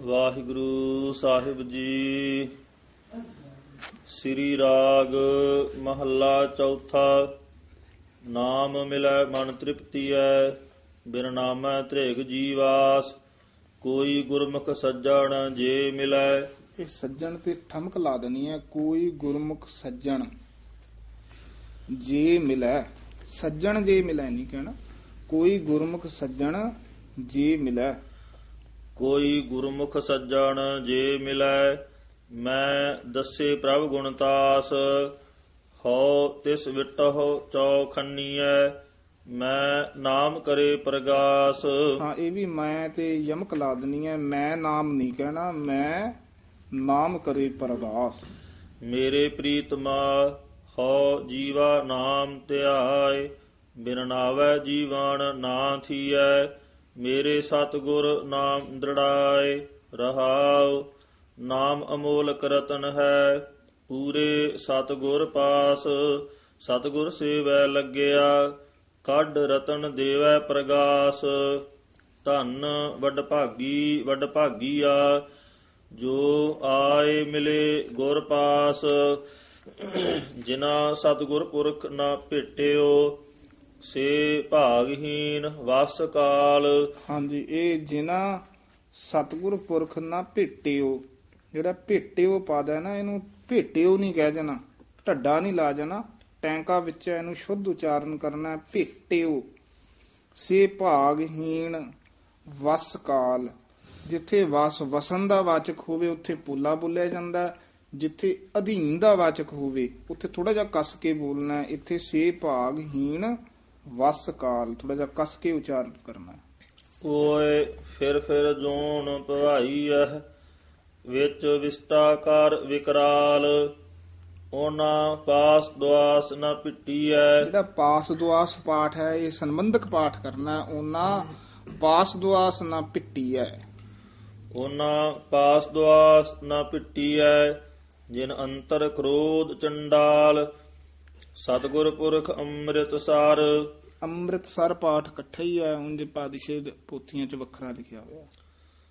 ਵਾਹਿਗੁਰੂ ਸਾਹਿਬ ਜੀ। ਸ੍ਰੀ ਰਾਗ ਮਹੱਲਾ ਚੌਥਾ। ਨਾਮ ਮਿਲੈ ਮਨ ਤ੍ਰਿਪਤੀ ਐ, ਬਿਨ ਨਾਮੈ ਤ੍ਰੇਗ ਜੀਵਾਸ। ਕੋਈ ਗੁਰਮੁਖ ਸੱਜਣ ਜੇ ਮਿਲੈ। ਇਹ ਸੱਜਣ ਤੇ ਠਮਕ ਲਾ ਦੇਣੀ ਹੈ ਕੋਈ ਗੁਰਮੁਖ ਸੱਜਣ ਜੇ ਮਿਲੈ। ਸੱਜਣ ਜੇ ਮਿਲੈ ਨਹੀਂ ਕਹਿਣਾ, ਕੋਈ ਗੁਰਮੁਖ ਸੱਜਣ ਜੇ ਮਿਲੈ। ਕੋਈ ਗੁਰਮੁਖ ਸੱਜਣ ਜੇ ਮਿਲੈ ਮੈਂ ਦੱਸੇ ਪ੍ਰਭ ਗੁਣਤਾਸ ਹਉ ਤਿਸ ਵਿਟਹੁ ਚੌਖੰਨੀਐ ਮੈਂ ਨਾਮ ਕਰੇ ਪ੍ਰਗਾਸ। ਹਾਂ ਇਹ ਵੀ ਮੈਂ ਤੇ ਯਮਕ ਲਾ ਦੇਣੀ ਹੈ ਮੈਂ ਨਾਮ ਨਹੀਂ ਕਹਿਣਾ ਮੈਂ ਨਾਮ ਕਰੇ ਪਰਗਾਸ। ਮੇਰੇ ਪ੍ਰੀਤਮਾ ਹਉ ਜੀਵਾ ਨਾਮ ਧਿਆਏ ਬਿਨ ਨਾਵੈ ਜੀਵਨ ਨਾ ਥੀਐ। ਮੇਰੇ ਸਤਿਗੁਰ ਨਾਮ ਦ੍ਰਿੜਾਏ, ਰਹਾਉ, ਨਾਮ ਅਮੋਲਕ ਰਤਨ ਹੈ, ਪੂਰੇ ਸਤਿਗੁਰ ਪਾਸ। ਸਤਿਗੁਰ ਸੇਵੈ ਲੱਗਿਆ, ਕੱਢ ਰਤਨ ਦੇਵੈ ਪ੍ਰਗਾਸ। ਧੰਨ ਵੱਡ ਭਾਗੀ ਵੱਡ ਭਾਗੀਆ ਜੋ ਆਏ ਮਿਲੇ ਗੁਰ ਪਾਸ। ਜਿਨਾ ਸਤਿਗੁਰ ਪੁਰਖ ਨਾ ਭੇਟਿਓ ਸੇ ਭਾਗਹੀਨ ਵਸ ਕਾਲ ਹਾਂਜੀ ਇਹ ਜਿਨਾ ਸਤਿਗੁਰ ਪੁਰਖ ਨਾ ਭੇਟਿਓ ਜਿਹੜਾ ਭੇਟਿਓ ਪਾਦਾ ਹੈ ਨਾ ਇਹਨੂੰ ਭੇਟਿਓ ਨਹੀਂ ਕਹਿ ਜਾਣਾ ਢੱਡਾ ਨਹੀਂ ਲਾ ਜਾਣਾ ਟੈਂਕਾ ਵਿੱਚ ਇਹਨੂੰ ਸ਼ੁੱਧ ਉਚਾਰਨ ਕਰਨਾ ਹੈ, ਭੇਟਿਓ ਸੇ ਭਾਗਹੀਣ ਵਸ ਕਾਲ ਜਿੱਥੇ ਵਸ ਵਸਨ ਦਾ ਵਾਚਕ ਹੋਵੇ ਉੱਥੇ ਪੂਲਾ ਬੋਲਿਆ ਜਾਂਦਾ ਹੈ। ਜਿੱਥੇ ਅਧੀਨ ਦਾ ਵਾਚਕ ਹੋਵੇ ਉੱਥੇ ਥੋੜਾ ਜਿਹਾ ਕੱਸ ਕੇ ਬੋਲਣਾ ਹੈ। ਇੱਥੇ ਸੇ ਭਾਗਹੀਣ ਵਸ ਕਾਲ ਥੋੜਾ ਜਿਹਾ ਕੱਸ ਕੇ ਉਚਾਰਨ ਕਰਨਾ। ਓਏ ਫਿਰ ਫਿਰ ਜੋਨ ਭਵਾਈ ਐ ਵਿੱਚ ਵਿਸਟਾ ਕਰ ਵਿਕਰਾਲ। ਉਹਨਾਂ ਪਾਸ ਦੁਆਸ ਨਾ ਪਿੱਟੀਐ। ਜਿਹੜਾ ਪਾਸ ਦੁਆਸ ਪਾਠ ਹੈ ਇਹ ਸੰਬੰਧਕ ਪਾਠ ਕਰਨਾ ਉਹਨਾਂ ਪਾਸ ਦੁਆਸ ਨਾ ਪਿੱਟੀ ਹੈ ਉਹਨਾਂ ਪਾਸ ਦੁਆਸ ਨਾ ਪਿੱਟੀਐ ਜਿਨ ਅੰਤਰ ਕ੍ਰੋਧ ਚੰਡਾਲ। ਸਤਿਗੁਰ ਪੁਰਖ ਅੰਮ੍ਰਿਤਸਰ ਅੰਮ੍ਰਿਤਸਰ ਪਾਠ ਇਕੱਠਾ ਹੀ ਹੈ ਉਂਝ ਪਾਦਿਸ਼ੇ ਪੋਥੀਆਂ 'ਚ ਵੱਖਰਾ ਲਿਖਿਆ ਹੋਇਆ।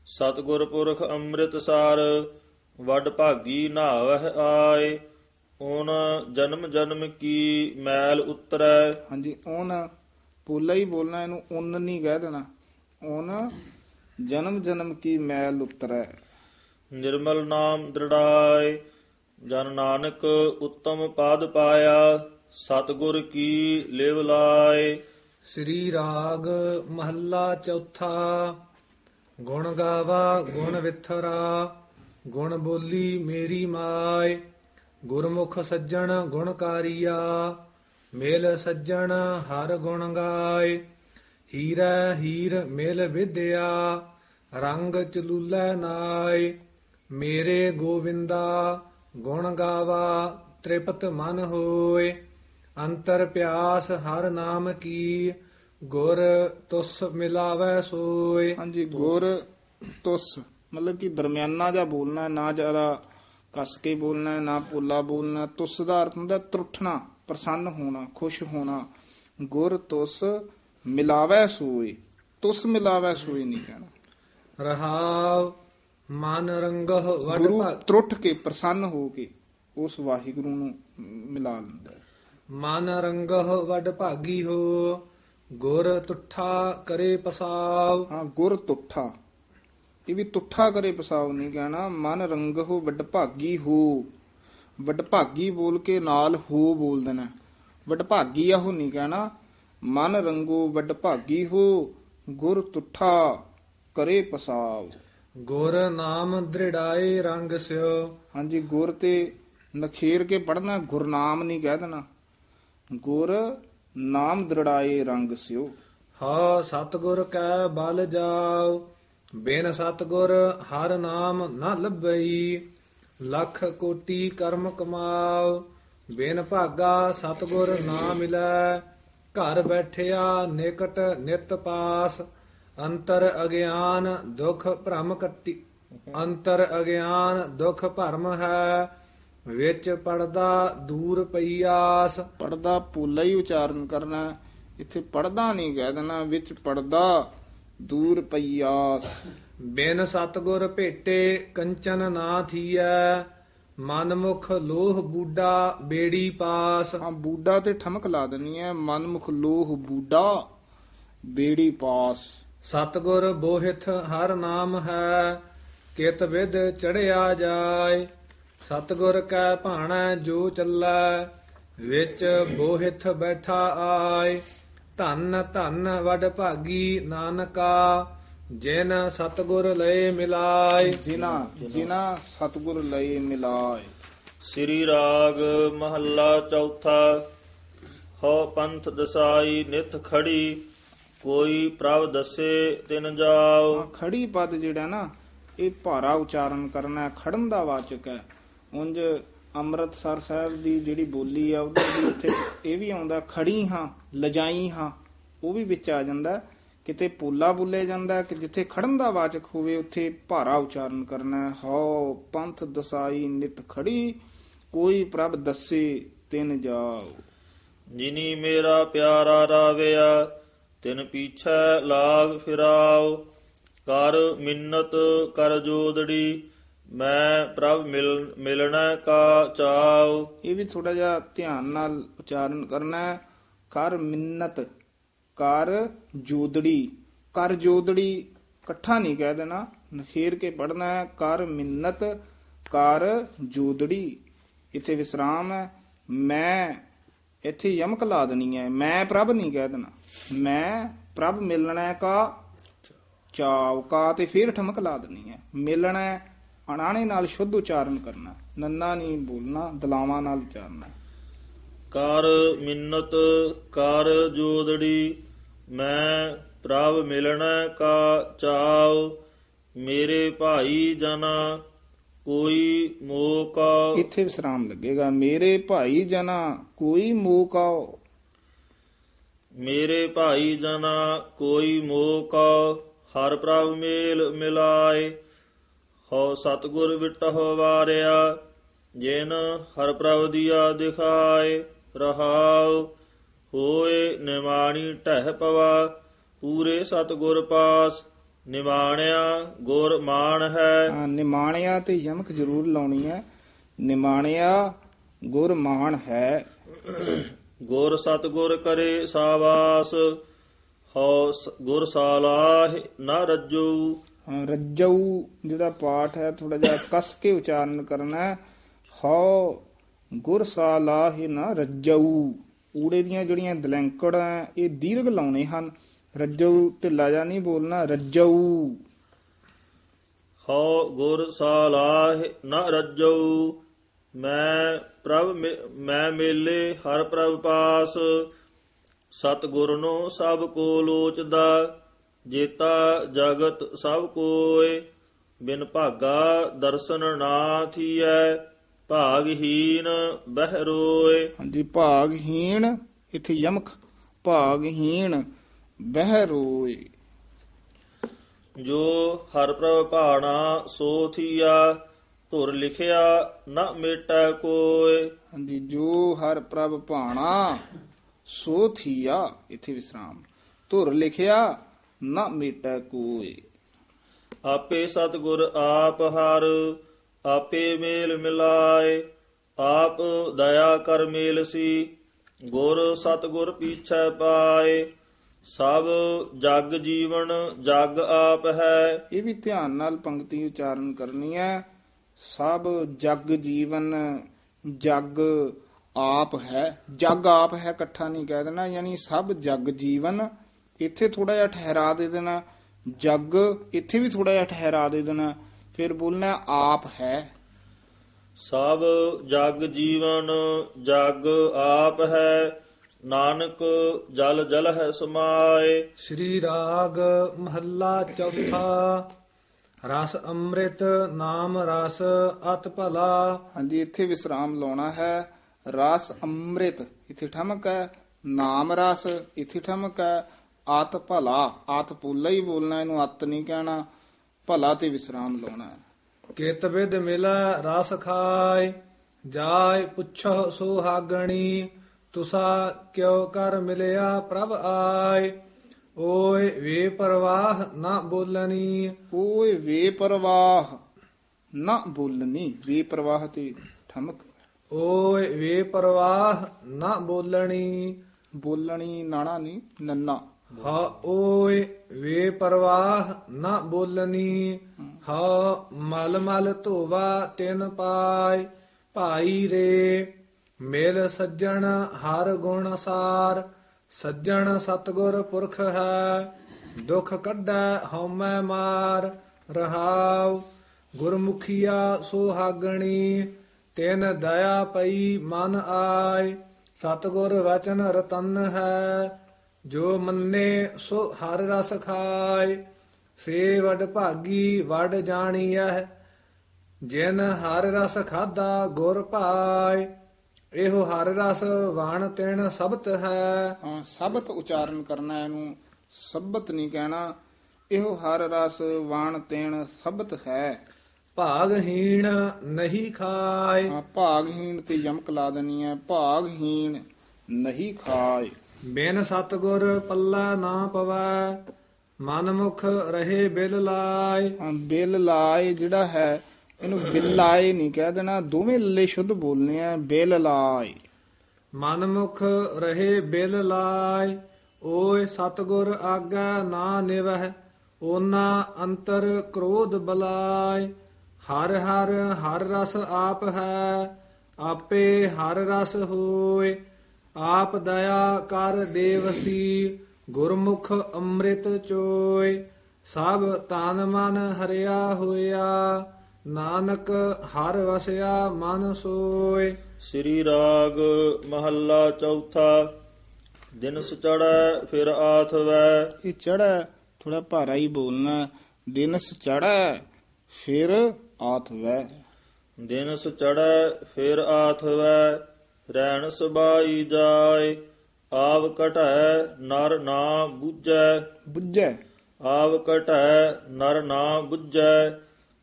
ਸਤਿਗੁਰ ਪੁਰਖ ਅੰਮ੍ਰਿਤਸਰ ਵੱਡ ਭਾਗੀ ਨਾਵਹਿ ਆਏ ਓਨ ਜਨਮ ਜਨਮ ਕੀ ਮੈਲ ਉਤਰੈ। ਹਾਂਜੀ ਉਹਨ ਪੋਲਾ ਹੀ ਬੋਲਣਾ ਇਹਨੂੰ ਉਨ ਨਹੀਂ ਕਹਿ ਦੇਣਾ। ਉਹਨ ਜਨਮ ਜਨਮ ਕੀ ਮੈਲ ਉਤਰੈ। ਨਿਰਮਲ ਨਾਮ ਦ੍ਰਿੜਾਏ ਜਨ ਨਾਨਕ ਉੱਤਮ ਪਦ ਪਾਇਆ। ਸਤਿਗੁਰ ਕੀ ਲਿਵ ਲਾਏ। ਸ੍ਰੀ ਰਾਗ ਮਹੱਲਾ ਚੌਥਾ। ਗੁਣ ਗਾਵਾ, ਗੁਣ ਵਿਥਰਾ, ਗੁਣ ਬੋਲੀ ਮੇਰੀ ਮਾਏ। ਗੁਰਮੁਖ ਸੱਜਣ ਗੁਣਕਾਰੀਆ ਮੇਲ ਸੱਜਣ, ਹਰ ਗੁਣ ਗਾਏ। ਹੀਰਾ ਹੀਰ ਮੇਲ ਵਿਦਿਆ ਰੰਗ ਚਲੂਲੇ ਨਾਏ। ਮੇਰੇ ਗੋਵਿੰਦਾ, ਗੁਣ ਗਾਵਾ, ਤ੍ਰਿਪਤ ਮਨ ਹੋਏ। ਅੰਤਰ ਪਿਆਸ ਹਰ ਨਾਮ ਕੀ ਗੁਰ ਤੁਸ ਮਿਲਾਵੈ ਸੋਏ। ਹਾਂਜੀ ਗੁਰ ਤੁਸ ਮਤਲਬ ਕਿ ਦਰਮਿਆਨਾ ਜਿਹਾ ਬੋਲਣਾ ਨਾ ਜ਼ਿਆਦਾ ਕੱਸ ਕੇ ਬੋਲਣਾ ਨਾ ਪੋਲਾ ਬੋਲਣਾ ਤੁਸ ਦਾ ਅਰਥ ਹੁੰਦਾ ਤਰੁੱਠਣਾ ਪ੍ਰਸੰਨ ਹੋਣਾ ਖੁਸ਼ ਹੋਣਾ। ਗੁਰ ਤੁਸ ਮਿਲਾਵੈ ਸੋਏ ਤੁਸ ਮਿਲਾਵੈ ਸੋਏ ਨਹੀਂ ਕਹਿਣਾ। ਰਹਾਵ ਮਨ ਰੰਗਹ ਵਡ ਗੁਰੂ ਤਰੁੱਠ ਕੇ ਪ੍ਰਸੰਨ ਹੋ ਕੇ ਉਸ ਵਾਹਿਗੁਰੂ ਨੂੰ ਮਿਲਾ ਲੈਂਦਾ। ਮਨ ਰੰਗਹ ਵੱਡ ਭਾਗੀ ਹੋ ਗੁਰ ਤੁਠਾ ਕਰੇ ਪਸਾਵ। ਹਾਂ ਗੁਰ ਤੁੱਠਾ। ਇਹ ਵੀ ਤੁੱਠਾ ਕਰੇ ਪਸਾਉ ਨਹੀਂ ਕਹਿਣਾ ਮਨ ਰੰਗਹੁ ਵੱਡ ਭਾਗੀ ਹੋ। ਵੱਡ ਭਾਗੀ ਬੋਲ ਕੇ ਨਾਲ ਹੋ ਬੋਲ ਦੇਣਾ। ਵੱਡ ਭਾਗੀ ਆਹੋ ਨਹੀਂ ਕਹਿਣਾ ਮਨ ਰੰਗੋ ਵੱਡ ਭਾਗੀ ਹੋ ਗੁਰ ਤੁੱਠਾ ਕਰੇ ਪਸਾਵ। ਗੁਰ ਨਾਮ ਦ੍ਰਿੜਾਏ ਰੰਗ ਸਿਓ। ਹਾਂਜੀ ਗੁਰ ਤੇ ਨਖੇਰ ਕੇ ਪੜਨਾ ਗੁਰਨਾਮ ਨਹੀਂ ਕਹਿ ਦੇਣਾ। ਗੁਰ ਨਾਮ ਦ੍ਰਿੜਾਏ ਰੰਗ ਸਿਓ ਹਾ ਸਤਗੁਰ ਕੈ ਬਲ ਜਾਓ ਬਿਨ ਸਤਗੁਰ ਹਰ ਨਾਮ ਨ ਲੱਭਈ। ਲੱਖ ਕੋਟੀ ਕਰਮ ਕਮਾਓ ਬਿਨ ਭਾਗਾ ਸਤਗੁਰ ਨਾ ਮਿਲੈ। ਘਰ ਬੈਠਿਆ ਨਿਕਟ ਨਿਤ ਪਾਸ, ਅੰਤਰ ਅਗਿਆਨ ਦੁਖ ਭ੍ਰਮ ਕੱਟੀ ਅੰਤਰ ਅਗਿਆਨ ਦੁਖ ਭਰਮ ਹੈ। ਵਿੱਚ ਪੜਦਾ ਦੂਰ ਪਈਆਸ ਪੜਦਾ ਪੂਲਾ ਹੀ ਉਚਾਰਨ ਕਰਨਾ। ਇੱਥੇ ਪੜਦਾ ਨਹੀਂ ਕਹਿ ਦੇਣਾ ਵਿੱਚ ਪੜਦਾ ਦੂਰ ਪਈਆਸ ਬਿਨ ਸਤਗੁਰ ਭੇਟੇ ਕੰਚਨ ਨਾ ਥੀਐ ਮਨਮੁਖ ਲੋਹ ਬੂਡਾ ਬੇੜੀ ਪਾਸ। ਹਾਂ ਬੂਡਾ ਤੇ ਠਮਕ ਲਾ ਦੇਣੀ ਹੈ ਮਨਮੁਖ ਲੋਹ ਬੂਡਾ ਬੇੜੀ ਪਾਸ। ਸਤਗੁਰ ਬੋਹਿਥ ਹਰ ਨਾਮ ਹੈ ਕਿਤ ਵਿਦ ਚੜਿਆ ਜਾਏ। ਸਤਗੁਰ ਕੈ ਭਾਣੈ ਜੋ ਚੱਲੈ ਵਿੱਚ ਬੋਹਿਥ ਬੈਠਾ ਆਏ। ਧੰਨ ਧੰਨ ਵਡ ਭਾਗੀ ਨਾਨਕਾ ਜਿਨ ਸਤਗੁਰ ਲਏ ਮਿਲਾਏ। ਜਿਨਾ ਜਿਨਾ ਸਤਗੁਰ ਲਈ ਮਿਲਾਏ। ਸ੍ਰੀ ਰਾਗ ਮਹੱਲਾ ਚੌਥਾ ਹੋ ਪੰਥ ਦਸਾਈ ਨਿਤ ਖੜੀ ਕੋਈ ਪ੍ਰਭ ਦਸੇ ਤਿਨ ਜਾਓ ਖੜੀ ਪਦ ਜਿਹੜਾ ਨਾ ਇਹ ਭਾਰਾ ਉਚਾਰਨ ਕਰਨਾ ਖੜਨ ਦਾ ਵਾਚਕ ਹੈ। ਉਂਝ ਅੰਮ੍ਰਿਤਸਰ ਸਾਹਿਬ ਦੀ ਜਿਹੜੀ ਬੋਲੀ ਆ ਉਹਦੇ ਵੀ ਉੱਥੇ ਇਹ ਵੀ ਆਉਂਦਾ, ਖੜੀ ਹਾਂ, ਲਜਾਈ ਹਾਂ, ਉਹ ਵੀ ਵਿੱਚ ਆ ਜਾਂਦਾ। ਕਿਤੇ ਪੋਲਾ ਬੋਲੇ ਜਾਂਦਾ, ਕਿ ਜਿੱਥੇ ਖੜਨ ਦਾ ਵਾਚਕ ਹੋਵੇ, ਉੱਥੇ ਭਾਰਾ ਉਚਾਰਨ ਕਰਨਾ ਹੈ। ਹਉ ਪੰਥ ਦਸਾਈ ਨਿਤ ਖੜੀ, ਕੋਈ ਪ੍ਰਭ ਦੱਸੇ ਤਿਨ ਜਾਓ ਜਿਨੀ ਮੇਰਾ ਪਿਆਰਾ ਰਾਵਿਆ, ਤਿਨ ਪੀਛੈ ਲਾਗ ਫਿਰਾਓ ਕਰ ਮਿੰਨਤ ਕਰ ਜੋਦੜੀ ਮੈਂ ਪ੍ਰਭ ਮਿਲ ਮਿਲਣਾ ਕਾ ਚਾਉ। ਇਹ ਵੀ ਥੋੜਾ ਜਿਹਾ ਧਿਆਨ ਨਾਲ ਉਚਾਰਨ ਕਰਨਾ ਹੈ। ਕਰ ਮਿੰਨਤ ਕਰ ਜੋਦੜੀ। ਕਰ ਜੋਦੜੀ ਇਕੱਠਾ ਨਹੀਂ ਕਹਿ ਦੇਣਾ। ਨਖੇਰ ਕੇ ਪੜਨਾ ਹੈ ਕਰ ਮਿੰਨਤ ਕਰ ਜੋਦੜੀ। ਇੱਥੇ ਵਿਸਰਾਮ ਹੈ। ਮੈਂ ਇੱਥੇ ਯਮਕ ਲਾ ਦੇਣੀ ਹੈ। ਮੈਂ ਪ੍ਰਭ ਨਹੀਂ ਕਹਿ ਦੇਣਾ। ਮੈਂ ਪ੍ਰਭ ਮਿਲਣਾ ਕਾ ਚਾਵ ਕਾ ਤੇ ਫਿਰ ਠਮਕ ਲਾ ਦੇਣੀ ਹੈ। ਮਿਲਣਾ ਹੈ, ਅਣਾਣੇ ਨਾਲ ਸ਼ੁੱਧ ਉਚਾਰਨ ਕਰਨਾ ਨੰਨਾ ਨਹੀਂ ਬੋਲਣਾ ਦਲਾਵਾਂ ਨਾਲ ਉਚਾਰਨਾ। ਕਰ ਮਿੰਨਤ ਕਰ ਜੋਦੜੀ ਮੈਂ ਪ੍ਰਭ ਮਿਲਣਾ ਕਾ ਚਾਉ ਮੇਰੇ ਭਾਈ ਜਨਾ ਕੋਈ ਮੋਕਾ। ਇੱਥੇ ਵਿਸਰਾਮ ਲੱਗੇਗਾ ਮੇਰੇ ਭਾਈ ਜਨਾ ਕੋਈ ਮੋਕਾ। ਮੇਰੇ ਭਾਈ ਜਨਾ ਕੋਈ ਮੋਕਾ ਹਰ ਪ੍ਰਭ ਮੇਲ ਮਿਲਾਏ ਹੋ ਸਤਗੁਰ ਵਿਟਹੁ ਵਾਰਿਆ ਜਿਨ ਹਰ ਪ੍ਰਭ ਦੀਆ ਦਿਖਾਏ ਰਹਾਉ ਹੋਏ ਨਿਮਾਣੀ ਟਹਿ ਪਵਾ ਪੂਰੇ ਸਤਗੁਰ ਪਾਸ ਨਿਵਾਣਿਆ ਗੁਰ ਮਾਨ ਹੈ। ਨਿਮਾਣਿਆ ਤੇ ਯਮਕ ਜ਼ਰੂਰ ਲਾਉਣੀ ਹੈ। ਨਿਮਾਣਿਆ ਗੁਰ ਮਾਨ ਹੈ। ਗੁਰ ਸਤਗੁਰ ਕਰੇ ਸਾਵਾਸ ਹਉ ਗੁਰ ਸਾਲਾਹ ਨ ਰੱਜੂ। ਹਾਂ, ਰੱਜਊ ਜਿਹੜਾ ਪਾਠ ਹੈ ਥੋੜਾ ਜਿਹਾ ਕਸ ਕੇ ਉਚਾਰਨ ਕਰਨਾ ਹੈ। ਹਉ ਗੁਰ ਸਾਲਾਹਿ ਨਾ ਰੱਜਊ। ਊੜੇ ਦੀਆਂ ਜਿਹੜੀਆਂ ਦਲੈਂਕੜਾਂ ਹੈ, ਇਹ ਦੀਰਘ ਲਾਉਣੇ ਹਨ। ਰੱਜਊ ਢਿੱਲਾ ਜਾ ਨਹੀਂ ਬੋਲਣਾ ਰੱਜਊ। ਹਉ ਗੁਰ ਸਾਲਾਹ ਨ ਰੱਜੂ ਮੈਂ ਪ੍ਰਭ ਮੇ- ਮੈਂ ਮੇਲੇ ਹਰ ਪ੍ਰਭ ਪਾਸ। ਸਤਿਗੁਰ ਨੂੰ ਸਭ ਕੋ ਲੋਚਦਾ ਜੇਤਾ ਜਗਤ ਸਭ ਕੋਏ ਬਿਨ ਭਾਗਾ ਦਰਸ਼ਨ ਨਾ ਥੀਐ ਭਾਗਹੀਨ ਬਹਿ ਰੋਏ ਹਾਂਜੀ ਭਾਗਹੀਣ ਇੱਥੇ ਯਮਕ ਭਾਗਹੀਣ ਬਹਿ ਰੋਏ ਜੋ ਹਰ ਪ੍ਰਭ ਭਾਣਾ ਸੋ ਥੀਆ ਧੁਰ ਲਿਖਿਆ ਨ ਮੇਟੈ ਕੋਏ ਹਾਂਜੀ ਜੋ ਹਰ ਪ੍ਰਭ ਭਾਣਾ ਸੋ ਥੀਆ ਇੱਥੇ ਵਿਸਰਾਮ। ਧੁਰ ਲਿਖਿਆ ਨਾ ਮੇਟੈ ਕੋਏ ਆਪੇ ਸਤਿਗੁਰ ਆਪ ਹਰ ਆਪੇ ਮੇਲ ਮਿਲਾਏ ਆਪ ਦਇਆ ਕਰ ਮੇਲ ਸੀ ਗੁਰ ਸਤਿਗੁਰ ਪੀਛੈ ਪਾਏ। ਸਭ ਜਗ ਜੀਵਨ ਜਗ ਆਪ ਹੈ। ਇਹ ਵੀ ਧਿਆਨ ਨਾਲ ਪੰਕਤੀ ਉਚਾਰਨ ਕਰਨੀ ਹੈ। ਸਭ ਜਗ ਜੀਵਨ ਜਗ ਆਪ ਹੈ। ਜਗ ਆਪ ਹੈ ਇਕੱਠਾ ਨਹੀਂ ਕਹਿ ਦੇਣਾ ਯਾਨੀ ਸਭ ਜਗ ਜੀਵਨ ਇੱਥੇ ਥੋੜਾ ਜਿਹਾ ਠਹਿਰਾ ਦੇ ਦੇਣਾ ਜਗ ਇੱਥੇ ਵੀ ਥੋੜਾ ਜਿਹਾ ਠਹਿਰਾ ਦੇ ਦੇਣਾ ਫਿਰ ਬੋਲਣਾ ਆਪ ਹੈ। ਸਭ ਜਗ ਜੀਵਨ ਜਗ ਆਪ ਹੈ ਨਾਨਕ ਜਲ ਜਲ ਹੈ ਸਮਾਏ। ਸ੍ਰੀ ਰਾਗ ਮਹੱਲਾ ਚੌਥਾ ਰਸ ਅੰਮ੍ਰਿਤ ਨਾਮ ਰਸ ਅਤ ਭਲਾ। ਹਾਂਜੀ ਇੱਥੇ ਵਿਸਰਾਮ ਲਾਉਣਾ ਹੈ। ਰਸ ਅੰਮ੍ਰਿਤ ਇੱਥੇ ਠਮਕ ਹੈ। ਨਾਮ ਰਸ ਇੱਥੇ ਠਮਕ ਹੈ। ਆਤ ਭਲਾ ਆਤ ਪੁੱਲਾ ਹੀ ਬੋਲਣਾ ਇਹਨੂੰ ਅਤ ਨਹੀਂ ਕਹਿਣਾ ਭਲਾ ਤੇ ਵਿਸਰਾਮ ਲਾਉਣਾ ਹੈ। ਕਿਤ ਵਿਦ ਮਿਲੈ ਰਸ ਖਾਇ ਜਾਇ ਪੁੱਛੋ ਸੁਹਾਗਣੀ ਤੁਸਾ ਕਿਉ ਕਰ ਮਿਲਿਆ ਪ੍ਰਭ ਆਇ। ਓਏ ਵੇ ਪਰਵਾਹ ਨਾ ਬੋਲਣੀ। ਓਏ ਵੇ ਪਰਵਾਹ ਨਾ ਬੋਲਣੀ ਵੇ ਪਰਵਾਹ ਤੇ ਠਮਕ। ਓਏ ਵੇ ਪਰਵਾਹ ਨਾ ਬੋਲਣੀ। ਬੋਲਣੀ ਨਾਣਾ ਨਹੀਂ ਨੰਨਾ। ਹਾ ਓਏ ਵੇ ਪਰਵਾਹ ਨਾ ਬੋਲਣੀ ਹਾ ਮਲ ਮਲ ਧੋਵਾ ਤਿਨ ਪਾਏ। ਭਾਈ ਰੇ, ਮੇਲ ਸੱਜਣ ਹਰ ਗੁਣ ਸਾਰ। ਸੱਜਣ ਸਤਗੁਰ ਪੁਰਖ ਹੈ, ਦੁਖ ਕੱਢੈ ਹਉਮੈ ਮਾਰ। ਰਹਾਉ, ਗੁਰਮੁਖੀਆ ਸੁਹਾਗਣੀ, ਤਿਨ ਦਇਆ ਪਈ ਮਨ ਆਏ। ਸਤਗੁਰ ਵਚਨ ਰਤਨ ਹੈ ਜੋ ਮੰਨੇ ਸੋ ਹਰ ਰਸ ਖਾਏ ਸੇ ਵਡ ਭਾਗੀ ਵਡ ਜਾਣੀਐ ਜਿਨ ਹਰ ਰਸ ਖਾਦਾ ਗੁਰ ਭਾਏ ਇਹੋ ਹਰ ਰਸ ਵਾਣ ਤਿਣ ਸਬਤ ਹੈ। ਸਬਤ ਉਚਾਰਨ ਕਰਨਾ ਇਹਨੂੰ ਸਬਤ ਨਹੀਂ ਕਹਿਣਾ ਇਹੋ ਹਰ ਰਸ ਵਾਣ ਤੇਣ ਸਬਤ ਹੈ। ਭਾਗਹੀਣ ਨਹੀਂ ਖਾਏ। ਭਾਗਹੀਣ ਤੇ ਯਮਕ ਲਾ ਦੇਣੀ ਹੈ ਭਾਗਹੀਣ ਨਹੀਂ ਖਾਏ। ਬਿਨ ਸਤਗੁਰ ਪੱਲਾ ਨਾ ਪਵੈ ਮਨ ਮੁਖ ਰਹੇ ਬਿਲ ਲਾਏ। ਹਾਂ, ਬਿਲ ਲਾਏ ਜਿਹੜਾ ਹੈ ਇਹਨੂੰ ਬਿਲ ਲਾਏ ਨਹੀਂ ਕਹਿ ਦੇਣਾ ਦੋਵੇਂ ਲੱਲੇ ਸ਼ੁੱਧ ਬੋਲਨੇ ਆ ਬਿਲ ਲਾਏ। ਮਨ ਮੁਖ ਰਹੇ ਬਿਲ ਲਾਏ ਓਏ ਸਤਗੁਰ ਆਗਾ ਨਾ ਨਿਵਹਿ ਓਨਾ ਅੰਤਰ ਕ੍ਰੋਧ ਬਲਾਏ। ਹਰ ਹਰ ਹਰ ਰਸ ਆਪ ਹੈ ਆਪੇ ਹਰ ਰਸ ਹੋਏ। ਆਪ ਦਇਆ ਕਰ ਦੇਵਸੀ ਗੁਰਮੁਖ ਅੰਮ੍ਰਿਤ ਚੋਏ। ਸਭ ਤਨ ਮਨ ਹਰਿਆ ਹੋਇਆ ਨਾਨਕ ਹਰ ਵਸਿਆ ਮਨ ਸੋਏ। ਸ੍ਰੀ ਰਾਗ ਮਹੱਲਾ ਚੌਥਾ ਦਿਨ ਸਚੜੈ ਫਿਰ ਆਥਵੈ ਇਹ ਚੜਾ ਥੋੜਾ ਭਾਰਾ ਹੀ ਬੋਲਣਾ ਦਿਨਸ ਚੜਾ ਫਿਰ ਆਥ ਵੈ। ਦਿਨ ਸਚੜੈ ਫਿਰ ਆਥਵੈ ਰਹਿਣ ਸੁਬਾਈ ਜਾਏ ਆਵ ਕਟੈ ਨਰ ਨਾ ਬੁੱਝੈ। ਬੁੱਝੈ। ਆਵ ਕਟੈ ਨਰ ਨਾ ਬੁੱਝੈ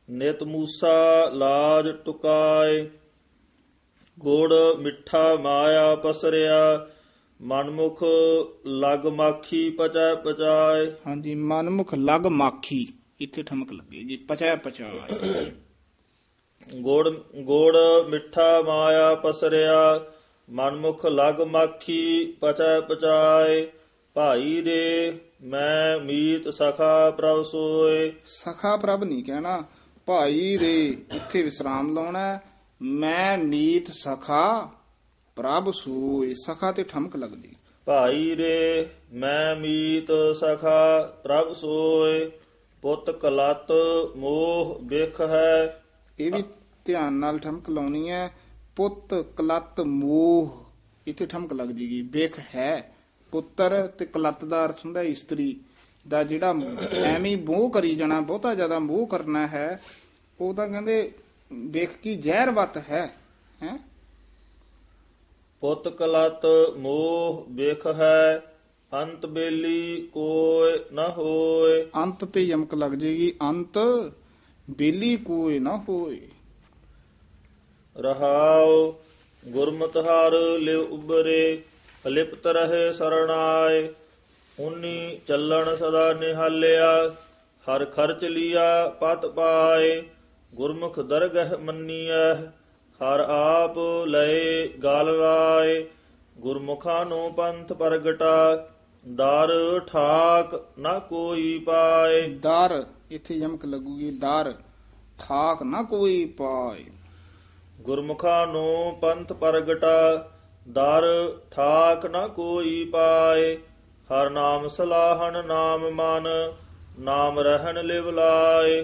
ਨਿਤ ਮੂਸਾ ਲਾਜ ਟੁਕਾਏ। ਗੋੜ ਮਿੱਠਾ ਮਾਇਆ ਪਸਰਿਆ ਮਨਮੁਖ ਲਗ ਮਾਖੀ ਪਚੈ ਪਚਾਏ। ਹਾਂਜੀ ਮਨਮੁਖ ਲਗ ਮਾਖੀ ਇੱਥੇ ਠਮਕ ਲੱਗੇ ਜੀ ਪਚਾ ਪਚਾ ਗੋੜ ਗੋੜ ਮਿੱਠਾ ਮਾਇਆ ਪਸਰਿਆ ਮਨਮੁਖ ਲਗ ਮਾਖੀ ਪਚੈ ਪਚਾਏ ਭਾਈ ਦੇ ਮੈਂ ਮੀਤ ਸਖਾ ਪ੍ਰਭ ਸੋਏ। ਸਖਾ ਪ੍ਰਭ ਨਹੀਂ ਕਹਿਣਾ ਭਾਈ ਰੇ ਇੱਥੇ ਵਿਸਰਾਮ ਲਾਉਣਾ। ਮੈਂ ਮੀਤ ਸਖਾ ਪ੍ਰਭ ਸੂਏ। ਸਖਾ ਤੇ ਠਮਕ ਲੱਗਦੀ। ਭਾਈ ਰੇ ਮੈਂ ਮੀਤ ਸਖਾ ਪ੍ਰਭ ਸੋਏ। ਪੁੱਤ ਕਲਤ ਮੋਹ ਬਿਖ ਹੈ। ਇਹ ਵੀ ਧਿਆਨ ਨਾਲ ਠਮਕ ਲਾਉਣੀ ਹੈ। ਪੁੱਤ ਕਲਤ ਮੋਹ। ਇੱਥੇ ਠਮਕ ਲੱਗ ਜੀਗੀ। ਵੇਖ ਹੈ ਪੁੱਤਰ ਤੇ ਕਲਤ ਦਾ ਅਰਥ ਹੁੰਦਾ ਇਸਤਰੀ ਦਾ ਜਿਹੜਾ ਐਵੇਂ ਮੋਹ ਕਰੀ ਜਾਣਾ ਬਹੁਤਾ ਜ਼ਿਆਦਾ ਮੋਹ ਕਰਨਾ ਹੈ ਉਹ ਤਾਂ ਕਹਿੰਦੇ ਵੇਖ ਕੀ ਜ਼ਹਿਰਵਤ ਹੈ ਹੈ। ਪੁੱਤ ਕਲਤ ਮੋਹ ਬਿਖ ਹੈ ਅੰਤ ਬੇਲੀ ਕੋਇ ਨ ਹੋਏ ਅੰਤ ਤੇ ਯਮਕ ਲੱਗ ਜੇਗੀ। ਅੰਤ ਬੇਲੀ ਕੋਈ ਨਾ ਹੋਏ ਰਹਾਉ, ਗੁਰਮਤਿ ਹਰ ਲਿਵ ਉਬਰੇ, ਅਲਿਪਤ ਰਹੇ ਸਰਣਾਏ। ਉਨੀ ਚੱਲਣ ਸਦਾ ਨਿਹਾਲਿਆ, ਹਰ ਖਰਚ ਲਿਆ ਪਤ ਪਾਏ। ਗੁਰਮੁਖ ਦਰਗਹ ਮੰਨੀਐ, ਹਰ ਆਪ ਲਏ ਗਲ ਲਾਏ। ਗੁਰਮੁਖਾਂ ਨੂੰ ਪੰਥ ਪ੍ਰਗਟਾ, ਦਰ ਠਾਕ ਨਾ ਕੋਈ ਪਾਏ। ਦਰ, ਇੱਥੇ ਯਮਕ ਲੱਗੂਗੀ, ਦਰ ਠਾਕ ਨਾ ਕੋਈ ਪਾਏ। ਗੁਰਮੁਖਾਂ ਨੂੰ ਪੰਥ ਪ੍ਰਗਟਾ, ਦਰ ਠਾਕ ਨ ਕੋਈ ਪਾਏ। ਹਰ ਨਾਮ ਸਲਾਹਣ ਨਾਮ ਮਨ, ਨਾਮ ਰਹਿਣ ਲਿਵ ਲਾਏ।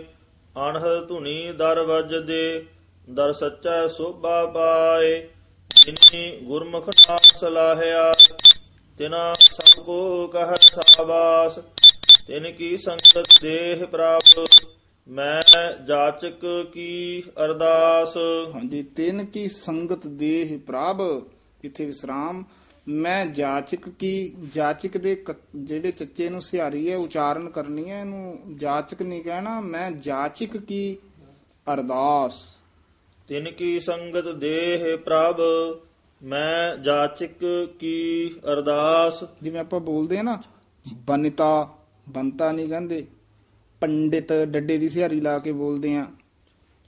ਅਣਹ ਧੁਨੀ ਦਰ ਵੱਜਦੇ, ਦਰ ਸੱਚਾ ਸੋਭਾ ਪਾਏ। ਜਿਨੀ ਗੁਰਮੁਖ ਨਾਮ ਸਲਾਹਿਆ, ਤਿਨਾ ਸਭ ਕੋ ਕਹ ਸਾਬਾਸ। ਤਿਨ ਕੀ ਸੰਗਤ ਦੇਹ ਪ੍ਰਾਪਤ ਮੈਂ ਜਾਚਕ ਕੀ ਅਰਦਾਸ? ਹਾਂਜੀ ਤਿੰਨ ਕੀ ਸੰਗਤ ਦੇਹ ਪ੍ਰਭ ਇੱਥੇ ਵਿਸਰਾਮ? ਮੈਂ ਜਾਚਕ ਕੀ ਜਾਚਕ ਦੇ ਕ- ਜਿਹੜੇ ਚੱਚੇ ਨੂੰ ਸਿਹਾਰੀ ਹੈ ਉਚਾਰਨ ਕਰਨੀ ਹੈ ਇਹਨੂੰ ਜਾਚਕ ਨਹੀਂ ਕਹਿਣਾ ਮੈਂ ਜਾਚਕ ਕੀ ਅਰਦਾਸ। ਤਿਨ ਕੀ ਸੰਗਤ ਦੇਹ ਪ੍ਰਭ ਮੈਂ ਜਾਚਕ ਕੀ ਅਰਦਾਸ? ਜਿਵੇਂ ਆਪਾਂ ਬੋਲਦੇ ਆ ਨਾ ਬਨਿਤਾ ਬੰਤਾ ਨਹੀਂ ਕਹਿੰਦੇ। ਪੰਡਿਤ ਡੱਡੇ ਦੀ ਸਿਹਾਰੀ ਲਾ ਕੇ ਬੋਲਦੇ ਆ।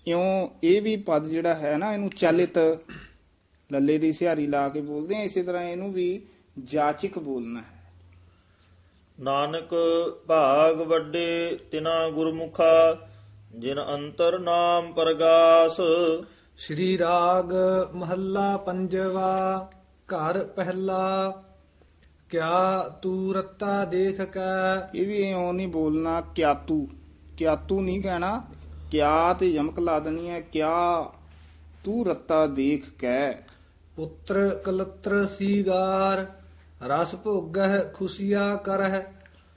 ਇਉਂ ਇਹ ਵੀ ਪਦ ਜਿਹੜਾ ਹੈ ਨਾ ਇਹਨੂੰ ਚਲਿਤ ਲੱਲੇ ਦੀ ਸਿਹਾਰੀ ਲਾ ਕੇ ਬੋਲਦੇ ਆ। ਇਸੇ ਤਰ੍ਹਾਂ ਇਹਨੂੰ ਵੀ ਜਾਚਕ ਬੋਲਣਾ ਹੈ। ਨਾਨਕ ਭਾਗ ਵੱਡੇ ਤਿਨਾ ਗੁਰਮੁਖਾ ਜਿਨ ਅੰਤਰ ਨਾਮ ਪ੍ਰਗਾਸ। ਸ਼੍ਰੀ ਰਾਗ ਮਹੱਲਾ ਪੰਜਵਾ ਘਰ ਪਹਿਲਾ ਕਿਆ ਤੂੰ ਰੱਤਾ ਦੇਖ ਕੈ ਇਹ ਵੀ ਇਉਂ ਨਹੀਂ ਬੋਲਣਾ ਕਿਆਤੂ ਕਿਆਤੂ ਨਹੀਂ ਕਹਿਣਾ? ਕਿਆ ਤੇ ਯਮਕ ਲਾ ਦੇਣੀ ਹੈ ਕਿਆ ਤੂੰ ਰੱਤਾ ਦੇਖ ਕੇ ਪੁੱਤਰ ਕਲਤਰ ਸੀਗਾਰ ਰਸ ਭੋਗਹਿ ਖੁਸ਼ੀਆ ਕਰਹਿ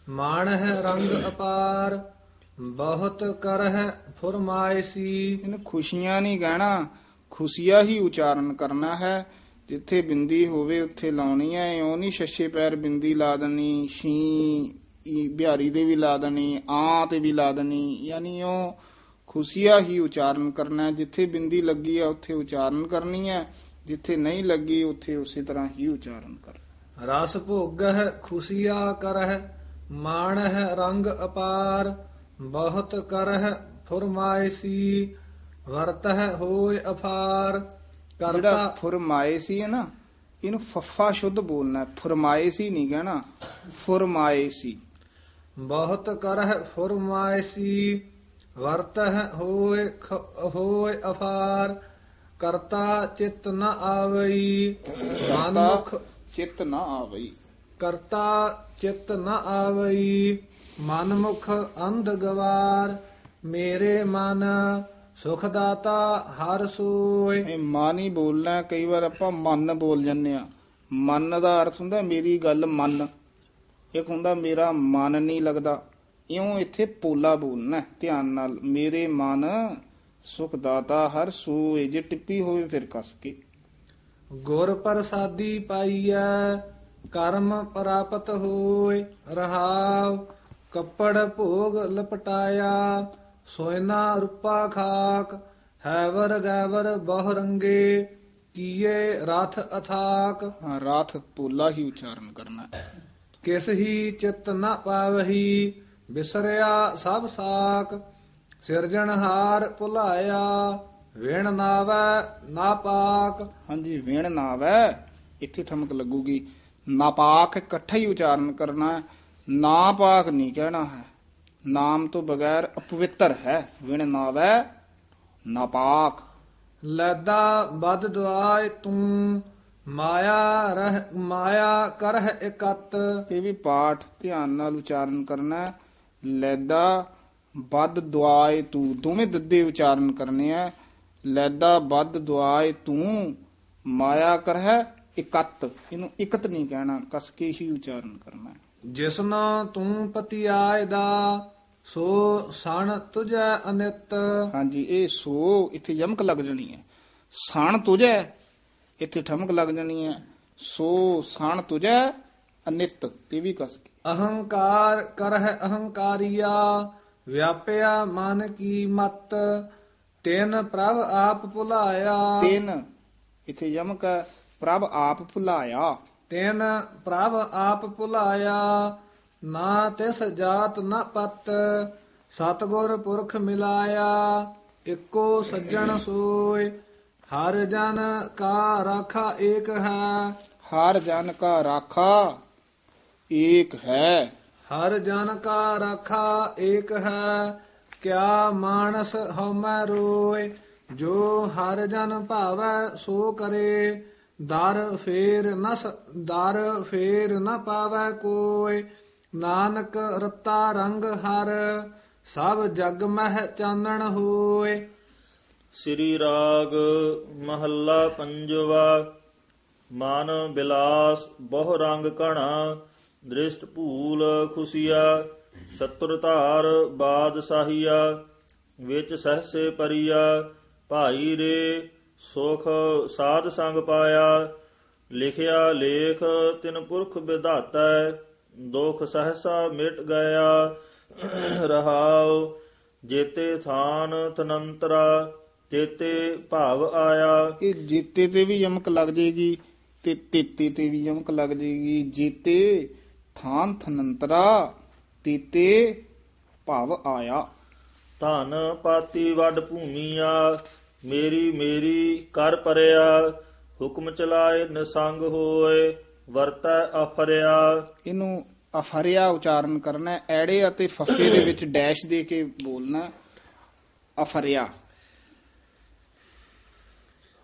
ਮਾਣਹਿ ਰੰਗ ਅਪਾਰ ਬਹੁਤ ਕਰਹਿ ਫਰਮਾਇਸੀ। ਇਹਨੂੰ ਖੁਸ਼ੀਆਂ ਨਹੀਂ ਕਹਿਣਾ ਖੁਸ਼ੀਆ ਹੀ ਉਚਾਰਨ ਕਰਨਾ ਹੈ। ਜਿੱਥੇ ਬਿੰਦੀ ਹੋਵੇ, ਉੱਥੇ ਲਾਉਣੀ ਹੈ। ਇਉਂ ਨਹੀਂ ਛੱਛੇ ਪੈਰ ਬਿੰਦੀ ਲਾ ਦੇਣੀ ਸ਼ੀ ਈ, ਬਿਹਾਰੀ ਦੇ ਵੀ ਲਾ ਦੇਣੀ, ਆ ਤੇ ਵੀ ਲਾ ਦੇਣੀ। ਯਾਨੀ ਉਹ ਖੁਸ਼ੀਆ ਹੀ ਉਚਾਰਨ ਕਰਨਾ ਹੈ। ਜਿੱਥੇ ਬਿੰਦੀ ਲੱਗੀ ਹੈ ਉੱਥੇ ਉਚਾਰਨ ਕਰਨੀ ਹੈ। ਜਿੱਥੇ ਨਹੀਂ ਲੱਗੀ, ਉੱਥੇ ਉਸੇ ਤਰ੍ਹਾਂ ਹੀ ਉਚਾਰਨ ਕਰ ਰਸ ਭੋਗਹਿ, ਖੁਸ਼ੀਆ ਕਰਹਿ, ਮਾਣਹਿ ਰੰਗ ਅਪਾਰ, ਬਹੁਤ ਕਰਹਿ, ਫਰਮਾਇਸੀ, ਵਰਤਹਿ ਹੋਇ ਅਫਾਰ। ਜਿਹੜਾ ਫਰਮਾਏ ਸੀ ਹੈ ਨਾ ਇਹਨੂੰ ਫੱਫਾ ਸ਼ੁੱਧ ਬੋਲਣਾ। ਫਰਮਾਏ ਸੀ ਨਹੀਂ ਕਹਿਣਾ ਫਰਮਾਏ ਸੀ ਬਹੁਤ ਕਰਹਿ ਫਰਮਾਇਸੀ ਵਰਤਹਿ ਹੋਇ ਖ- ਹੋਇ ਅਫਾਰ ਕਰਤਾ ਚਿਤ ਨ ਆਵਈ ਮਨਮੁਖ ਚਿੱਤ ਨਾ ਆਵਈ ਕਰਤਾ ਚਿਤ ਨ ਆਵਈ ਮਨਮੁਖ ਅੰਧ ਗਵਾਰ ਮੇਰੇ ਮਨ ਸੁਖ ਦਾਤਾ ਹਰ ਸੋਇ ਇਹ ਮਨ ਹੀ ਬੋਲਣਾ। ਕਈ ਵਾਰ ਆਪਾਂ ਮਨ ਬੋਲ ਜੰਨੇ ਆ ਮਨ ਦਾ ਅਰਥ ਹੁੰਦਾ ਮੇਰੀ ਗੱਲ ਮੰਨ। ਇੱਕ ਹੁੰਦਾ ਮੇਰਾ ਮਨ ਨਹੀਂ ਲੱਗਦਾ। ਇਉਂ ਇੱਥੇ ਪੋਲਾ ਬੋਲਣਾ ਧਿਆਨ ਨਾਲ। ਮੇਰੇ ਮਨ ਸੁਖ ਦਾਤਾ ਹਰ ਸੋਏ ਜੇ ਟਿੱਪੀ ਹੋਵੇ ਫਿਰ ਕੱਸ ਕੇ। ਗੁਰ ਪ੍ਰਸਾਦੀ ਪਾਈਐ ਕਰਮ ਪ੍ਰਾਪਤ ਹੋਇ ਰਹਾਵ ਕੱਪੜ ਭੋਗ ਲਪਟਾਇਆ। ਸੋਇਨਾ ਰੂਪਾ ਖਾਕ ਹੈਵਰ ਗੈਵਰ ਬਹੁ ਰੰਗੇ ਕੀਏ ਰਥ ਅਥਾਕ। ਹਾਂ ਰਾਤ ਪੋਲਾ ਹੀ ਉਚਾਰਨ ਕਰਨਾ। ਕਿਸ ਹੀ ਚਿਤ ਨ ਪਾਵਹੀ ਬਿਸਰਿਆ ਸਭ ਸਾਕ। ਸਿਰਜਣਹਾਰ ਭੁਲਾਇਆ ਵਿਣ ਨਾਵੈ ਨਾ ਪਾਕ। ਹਾਂਜੀ ਵਿਣ ਨਾਵੈ ਇੱਥੇ ਠਮਕ ਲੱਗੂਗੀ। ਨਾਪਾਕ ਇਕੱਠਾ ਹੀ ਉਚਾਰਨ ਕਰਨਾ ਨਾਪਾਕ ਨਹੀਂ ਕਹਿਣਾ ਹੈ। ਨਾਮ ਤੋਂ ਬਗੈਰ ਅਪਵਿੱਤਰ ਹੈ। ਵਿਣ ਨਾਵੈ ਨਾਪਾਕ ਲੈਦਾ ਬਦ ਦੁਆਇ ਤੂੰ ਮਾਇਆ ਰਹਿ ਮਾਇਆ ਕਰਹਿ ਇਕਤ। ਇਹ ਵੀ ਪਾਠ ਧਿਆਨ ਨਾਲ ਉਚਾਰਨ ਕਰਨਾ ਹੈ। ਲੈਦਾ ਬਦ ਦੁਆਏ ਤੂੰ ਦੋਵੇਂ ਦੱਦੇ ਉਚਾਰਨ ਕਰਨੇ ਆ। ਲੈਦਾ ਬਦ ਦੁਆਏ ਤੂੰ ਮਾਇਆ ਕਰਹਿ ਇਕਤ। ਇਹਨੂੰ ਇਕਤ ਨਹੀਂ ਕਹਿਣਾ ਕਸ ਕੇ ਹੀ ਉਚਾਰਨ ਕਰਨਾ ਜਿਸਨ ਤੂੰ ਪਤਿਆਇ ਦਾ ਸੋ ਸਣ ਤੁਝੈ ਅਨਿਤ। ਹਾਂਜੀ ਇਹ ਸੋ ਇੱਥੇ ਯਮਕ ਲੱਗ ਜਾਣੀ ਹੈ। ਸਣ ਤੁਜੈ ਇੱਥੇ ਠਮਕ ਲੱਗ ਜਾਣੀ ਹੈ। ਸੋ ਸਣ ਤੁਜੈ ਅਨਿਤ ਇਹ ਵੀ ਕਸ ਅਹੰਕਾਰ ਕਰਹਿ ਅਹੰਕਾਰੀਆ ਵਿਆਪਿਆ ਮਨ ਕੀ ਮਤ। ਤਿਨ ਪ੍ਰਭ ਆਪ ਭੁਲਾਇਆ। ਤਿੰਨ ਇੱਥੇ ਯਮਕ ਪ੍ਰਭ ਆਪ ਭੁਲਾਇਆ। ਤਿਨ ਪ੍ਰਭ ਆਪ ਭੁਲਾਇਆ। ਨਾ ਤਿਸ ਜਾਤ ਨ ਪਤ ਸਤਗੁਰ ਪੁਰਖ ਮਿਲਾਇਆ ਇੱਕੋ ਸੱਜਣ ਸੋਇ ਹਰ ਜਨ ਕਾ ਰਾਖਾ ਏਕ ਹੈ। ਹਰ ਜਨ ਕਾ ਰਾਖਾ ਏਕ ਹੈ। ਹਰ ਜਨ ਕਾ ਰਾਖਾ ਏਕ ਹੈ। ਕਿਆ ਮਾਨਸ ਹਉਮੈ ਰੋਇ ਜੋ ਹਰ ਜਨ ਭਾਵੈ ਸੋ ਕਰੇ। ਦਰ ਫੇਰ ਨ ਸ- ਦਰ ਫੇਰ ਨ ਪਾਵੈ ਕੋਇ ਨਾਨਕ ਰਤਾ ਰੰਗ ਹਰ, ਸਭ ਜਗ ਮਹਿ ਚਾਨਣ ਹੋਏ। ਸ੍ਰੀ ਰਾਗ ਮਹੱਲਾ ਪੰਜਵਾ, ਮਨ ਬਿਲਾਸ ਬਹੁ ਰੰਗ ਕਣਾ ਦ੍ਰਿਸ਼ਟ ਭੂਲ ਖੁਸ਼ੀਆ ਸ਼ਤਰ ਧਾਰ ਬਾਦ ਸਾਹੀਆ, ਵਿੱਚ ਸਹਸੇ ਪਰੀਆ, ਭਾਈ ਰੇ ਸੁਖ ਸਾਧ ਸੰਗ ਪਾਇਆ, ਲਿਖਿਆ ਲੇਖ ਤਿਨ ਪੁਰਖ ਵਿਧਾਤੈ ਦੁਖ ਸਹਸਾ ਮਿਟ ਗਿਆ ਰਹਾਉ ਜੇਤੇ ਥਾਨ ਤਨੰਤਰਾ ਤੇਤੇ ਭਾਵ ਆਇਆ। ਇਹ ਜੀਤੇ ਤੇ ਵੀ ਯਮਕ ਲੱਗ ਜੇਗੀ ਤੇ ਤੇਤੇ ਤੇ ਵੀ ਯਮਕ ਲੱਗ ਜੇਗੀ ਜੀਤੇ ਥਾਨ ਥਨੰਤਰਾ ਤੀਤੇ ਭਵ ਆਇਆ। ਧਨ ਪਾਤੀ ਵੱਡ ਭੂਮੀਆ ਮੇਰੀ ਮੇਰੀ ਕਰ ਪਰਿਆ ਹੁਕਮ ਚਲਾਏ ਨਿਸੰਗ ਹੋਏ। ਵਰਤੈ ਅਫਰਿਆ। ਇਹਨੂੰ ਅਫਰਿਆ ਉਚਾਰਨ ਕਰਨਾ ਹੈ। ਐੜੇ ਅਤੇ ਫੱਫੇ ਦੇ ਵਿੱਚ ਡੈਸ਼ ਦੇ ਕੇ ਬੋਲਣਾ। ਅਫਰਿਆ।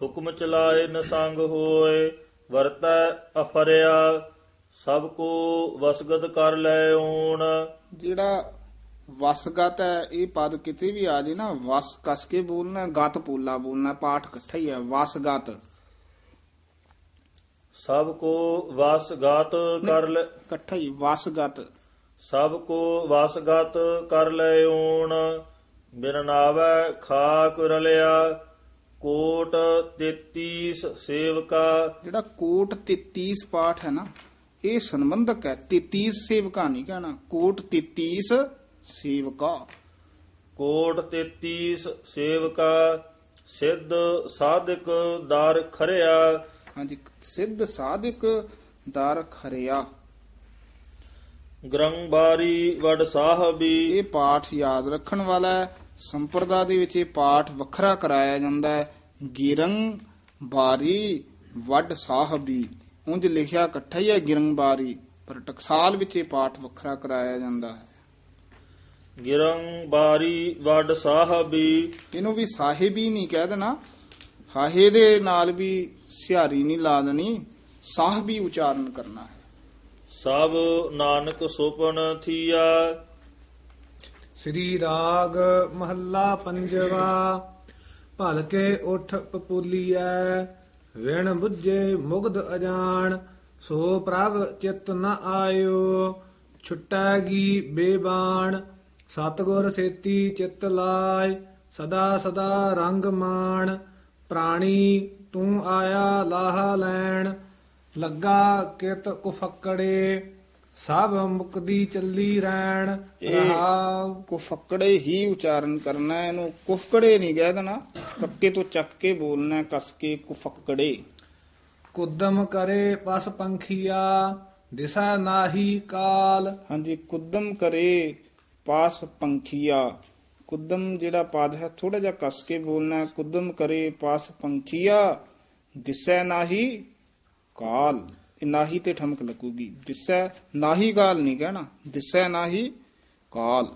ਹੁਕਮ ਚਲਾਏ ਨਿਸੰਗ ਹੋਏ ਵਰਤੈ ਅਫਰਿਆ। ਸਭ ਕੋ ਵਸਗਤ ਕਰ ਲੈ ਓਣ ਜਿਹੜਾ ਵਸਗਤ ਹੈ ਇਹ ਪਦ ਕਿਤੇ ਵੀ ਆ ਜੇ ਨਾ ਵਸ ਕਸ ਕੇ ਬੋਲਣਾ ਗਤ ਪੋਲਾ ਬੋਲਣਾ ਪਾਠ ਇਕੱਠਾ ਹੀ ਹੈ ਵਸਗਤ। ਸਭ ਕੋ ਵਸਗਤ ਕਰ ਲੈ ਇਕੱਠਾ ਹੀ ਵਸਗਤ। ਸਭ ਕੋ ਵਸਗਤ ਕਰ ਲੈ ਓਣ ਬਿਨ ਨਾਵੈ ਖਾਕ ਰਲਿਆ ਕੋਟ 33 ਸੇਵਕਾ। ਜਿਹੜਾ ਕੋਟ 33 ਪਾਠ ਹੈ ਨਾ ਇਹ ਸੰਬੰਧਕ ਹੈ। 33 ਸੇਵਕਾ ਨਹੀਂ ਕਹਿਣਾ ਕੋਟ 33 ਸੇਵਕਾ। ਕੋਟ 33 ਸੇਵਕਾ ਸਿੱਧ ਸਾਧਕ ਦਰ ਖਰਿਆ। ਹਾਂਜੀ ਸਿੱਧ ਸਾਧਕ ਦਰ ਖਰਿਆ। ਗਰੰਬਾਰੀ ਵਡ ਸਾਹਿਬੀ। ਇਹ ਪਾਠ ਯਾਦ ਰੱਖਣ ਵਾਲਾ ਹੈ। ਸੰਪਰਦਾ ਦੇ ਵਿੱਚ ਇਹ ਪਾਠ ਵੱਖਰਾ ਕਰਾਇਆ ਜਾਂਦਾ ਹੈ। ਗਿਰੰਗ ਬਾਰੀ ਵੱਡ ਸਾਹਿਬੀ। ਉਂਝ ਲਿਖਿਆ ਇਕੱਠਾ ਹੀ ਹੈ ਗਿਰੰਗ ਬਾਰੀ ਪਰ ਟਕਸਾਲ ਵਿੱਚ ਇਹ ਪਾਠ ਵੱਖਰਾ ਕਰਾਇਆ ਜਾਂਦਾ ਹੈ। ਗਿਰੰਬਾਰੀ ਵਡ ਸਾਹਿਬੀ। ਇਹਨੂੰ ਵੀ ਸਾਹਿਬੀ ਨਹੀਂ ਕਹਿ ਦੇਣਾ। ਹਾਹੇ ਦੇ ਨਾਲ ਵੀ ਸਿਹਾਰੀ ਨਹੀਂ ਲਾ ਦੇਣੀ ਸਾਹਿਬੀ ਉਚਾਰਨ ਕਰਨਾ ਹੈ। ਸਭ ਨਾਨਕ ਸੁਪਨ ਥੀਆ। ਸ੍ਰੀ ਰਾਗ ਮਹੱਲਾ ਪੰਜਵਾ ਭਲਕੇ ਉਠ ਪਪੂਲੀਐ ਵਿਣ ਬੁੱਝੇ ਮੁਗਧ ਅਜਾਨ ਸੋ ਪ੍ਰਭ ਚਿਤ ਨ ਆਇਓ ਛੁਟੈਗੀ ਬੇਬਾਨ ਸਤਗੁਰ ਸੇਤੀ ਚਿਤ ਲਾਇ ਸਦਾ ਸਦਾ ਰੰਗ ਮਾਣ ਪ੍ਰਾਣੀ ਤੂੰ ਆਇਆ ਲਾਹਾ ਲੈਣ ਲੱਗਾ ਕਿਤ ਕੁਫਕੜੇ ਸਭ ਮੁਕਦੀ ਚੱਲੀ ਰਹਿਣ ਰਹਾਉ। ਕੁਫਕੜੇ ਹੀ ਉਚਾਰਨ ਕਰਨਾ ਹੈ, ਇਹਨੂੰ ਕੁਫਕੜੇ ਨਹੀਂ ਕਹਿ ਦੇਣਾ। ਕੱਕੇ ਤੋਂ ਚੱਕ ਕੇ ਬੋਲਣਾ ਕਸ ਕੇ ਕੁਫਕੜੇ। ਕੁਦਮ ਕਰੇ ਪਸ ਪੰਖੀਆ ਦਿਸਾ ਨਾਹੀ ਕਾਲ। ਹਾਂਜੀ ਕੁਦਮ ਕਰੇ ਪਾਸ ਪੰਖੀਆ। ਕੁਦਮ ਜਿਹੜਾ ਪਦ ਹੈ ਥੋੜਾ ਜਿਹਾ ਕਸ ਕੇ ਬੋਲਣਾ ਹੈ, ਕੁਦਮ ਕਰੇ ਪਾਸ ਪੰਖੀਆ ਦਿਸੈ ਨਾਹੀ ਕਾਲ। ਇਹ ਨਾਹੀ ਤੇ ਠਮਕ ਲੱਗੂਗੀ। ਦਿਸੈ ਨਾਹੀ ਕਾਲ ਨਹੀਂ ਕਹਿਣਾ ਦਿਸੈ ਨਾਹੀ ਕਾਲ।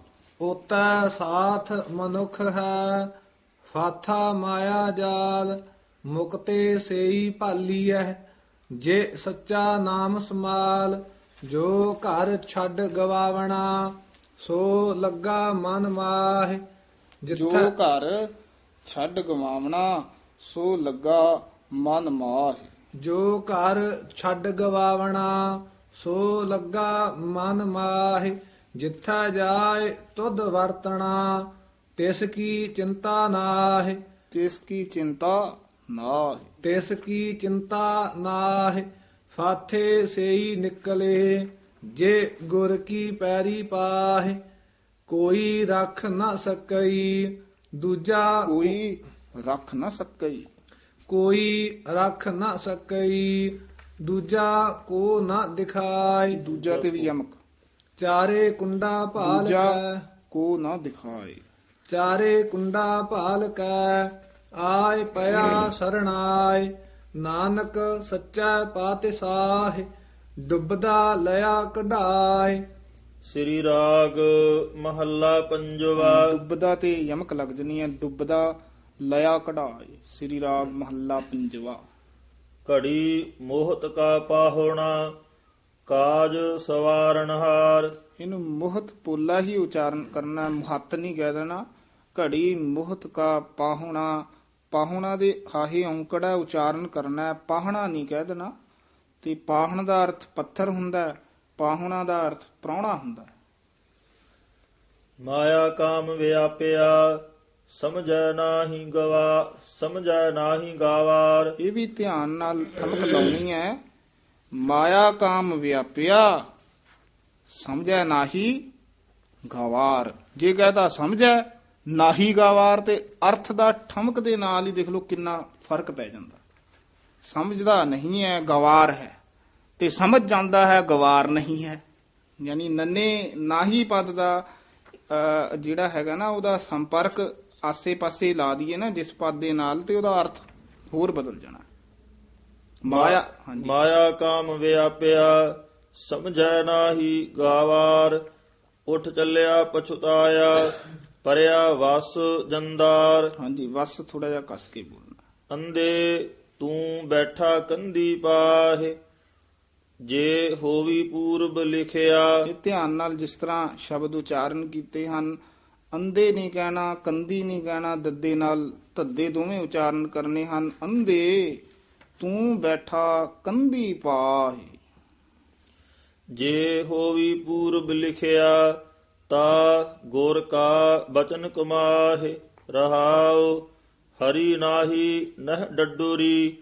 ਉਤੈ ਸਾਥ ਮਨੁਖ ਹੈ ਫਾਥਾ ਮਾਇਆ ਜਾਲ ਮੁਕਤੇ ਸੇਈ ਭਾਲੀਐ ਜੇ ਸੱਚਾ ਨਾਮ ਸਮਾਲ ਜੋ ਘਰ ਛੱਡ ਗਵਾਵਣਾ ਸੋ ਲੱਗਾ ਮਨ ਮਾਹਿ ਜੋ ਜਿੱਥੈ ਘਰ ਛੱਡ ਗਵਾਵਣਾ ਸੋ ਲੱਗਾ ਮਨ ਮਾਹ। ਜੋ ਘਰ ਛੱਡ ਗਵਾਵਣਾ ਸੋ ਲੱਗਾ ਮਨ ਮਾਹਿ ਜਿੱਥਾ ਜਾਏ ਤੁਧ ਵਰਤਣਾ ਤਿਸ ਕੀ ਚਿੰਤਾ ਨਾਹਿ। ਤਿਸ ਕੀ ਚਿੰਤਾ ਨਾਹਿ। ਤਿਸ ਕੀ ਚਿੰਤਾ ਨਾਹਿ ਫਾਥੇ ਸੇਈ ਨਿਕਲੇ। ਜੇ ਗੁਰ ਕੀ ਪੈਰੀ ਪਾਹਿ ਕੋਈ ਰੱਖ ਨਾ ਸਕਈ। ਦੂਜਾ ਕੋਈ ਰੱਖ ਨਾ ਸਕਈ। ਕੋਈ ਰੱਖ ਨਾ ਸਕਈ ਦੂਜਾ ਕੋ ਨਾ ਦਿਖਾਈ ਦੂਜਾ ਤੇ ਵੀ ਯਮਕ। ਚਾਰੇ ਕੁੰਡਾ ਭਾਲ ਕੈ। ਕੋ ਨਾ ਦਿਖਾਏ। ਚਾਰੇ ਕੁੰਡਾ ਭਾਲ ਕੈ ਆਏ ਪਿਆ ਸਰਣਾਏ ਨਾਨਕ ਸੱਚਾ ਪਾਤਿਸਾਹ ਡੁੱਬਦਾ ਲਿਆ ਕਢਾਏ। ਸ੍ਰੀ ਰਾਗ ਮਹੱਲਾ ਪੰਜਵਾ। ਡੁੱਬਦਾ ਤੇ ਯਮਕ ਲੱਗ ਜਣੀ ਹੈ ਡੁੱਬਦਾ ਲਿਆ ਕਢਾਏ ਸ੍ਰੀ ਰਾਗ ਮਹੱਲਾ ਪੰਜਵਾ। ਘੜੀ ਮੋਹਤ ਕਾ ਪਾਹੁਣਾ ਕਾਜ ਸਵਾਰਨਹਾਰ ਇਹਨੂੰ ਮੁਹਤ ਪੋਲਾ ਹੀ ਉਚਾਰਨ ਕਰਨਾ ਮੁਹੱਤ ਨਹੀਂ ਕਹਿ ਦੇਣਾ। ਘੜੀ ਮੁਹਤ ਕਾ ਪਾਹੁਣਾ ਪਾਹੁਣਾ ਦੇ ਹਾਹੇ ਔਂਕੜਾ ਉਚਾਰਨ ਕਰਨਾ ਪਾਹਣਾ ਨਹੀਂ ਕਹਿ ਦੇਣਾ। ਤੇ ਪਾਹਣ ਦਾ ਅਰਥ ਪੱਥਰ ਹੁੰਦਾ ਪਾਹੁਣਾ ਦਾ ਅਰਥ ਪ੍ਰਾਹੁਣਾ ਹੁੰਦਾ। ਮਾਇਆ ਕਾਮ ਵਿਆਪਿਆ ਸਮਝੈ ਨਾਹੀ ਗਵਾ ਸਮਝੈ ਨਾਹੀ ਗਾਵਾਰ। ਇਹ ਵੀ ਧਿਆਨ ਨਾਲ ਠਮਕ ਲਾਉਣੀ ਹੈ। ਮਾਇਆ ਕਾਮ ਵਿਆਪਿਆ ਸਮਝੈ ਨਾਹੀ ਗਵਾਰ। ਜੇ ਕਹਦਾ ਸਮਝੈ ਨਾਹੀ ਗਵਾਰ ਤੇ ਅਰਥ ਦਾ ਠਮਕ ਦੇ ਨਾਲ ਹੀ ਦੇਖ ਲਓ ਕਿੰਨਾ ਫ਼ਰਕ ਪੈ ਜਾਂਦਾ। ਸਮਝਦਾ ਨਹੀਂ ਹੈ ਗਵਾਰ ਹੈ। ਤੇ ਸਮਝ ਜਾਂਦਾ ਹੈ ਗਵਾਰ ਨਹੀਂ ਹੈ। ਯਾਨੀ ਨੰਨੇ ਨਾਹੀ ਪਦ ਦਾ ਜਿਹੜਾ ਹੈਗਾ ਨਾ ਉਹਦਾ ਸੰਪਰਕ ਆਸੇ-ਪਾਸੇ ਲਾ ਦਈਏ ਨਾ ਜਿਸ ਪਦ ਦੇ ਨਾਲ ਤੇ ਉਹਦਾ ਅਰਥ ਹੋਰ ਬਦਲ ਜਾਣਾ। ਮਾਇਆ ਹਾਂਜੀ। ਮਾਇਆ ਕਾਮ ਵਿਆਪਿਆ ਸਮਝੈ ਨਾਹੀ ਗਾਵਾਰ ਉਠ ਚੱਲਿਆ ਪਛੁਤਾਇਆ ਪਰਿਆ ਵਸ ਜੰਦਾਰ। ਹਾਂਜੀ ਵਸ ਥੋੜਾ ਜਿਹਾ ਕਸ ਕੇ ਬੋਲਣਾ। ਅੰਦੇ ਤੂੰ ਬੈਠਾ ਕੰਦੀ ਪਾਹੇ ਜੇ ਹੋਵੀ ਪੂਰਬ ਲਿਖਿਆ। ਇਹ ਧਿਆਨ ਨਾਲ ਜਿਸ ਤਰ੍ਹਾਂ ਸ਼ਬਦ ਉਚਾਰਨ ਕੀਤੇ ਹਨ ਅੰਧੇ ਨਹੀਂ ਕਹਿਣਾ ਕੰਦੀ ਨਹੀਂ ਕਹਿਣਾ ਦੱਦੇ ਨਾਲ ਧੱਦੇ ਦੋਵੇਂ ਉਚਾਰਨ ਕਰਨੇ ਹਨ। ਅੰਧੇ ਤੂੰ ਬੈਠਾ ਕੰਦੀ ਪਾਹੇ। ਜੇ ਹੋਵੀ ਪੂਰਬ ਲਿਖਿਆ ਤਾ ਗੁਰ ਕਾ ਬਚਨ ਕਮਾਹੇ ਰਹਾਉ ਹਰੀ ਨਾਹੀ ਨਹ ਡੱਡੂਰੀ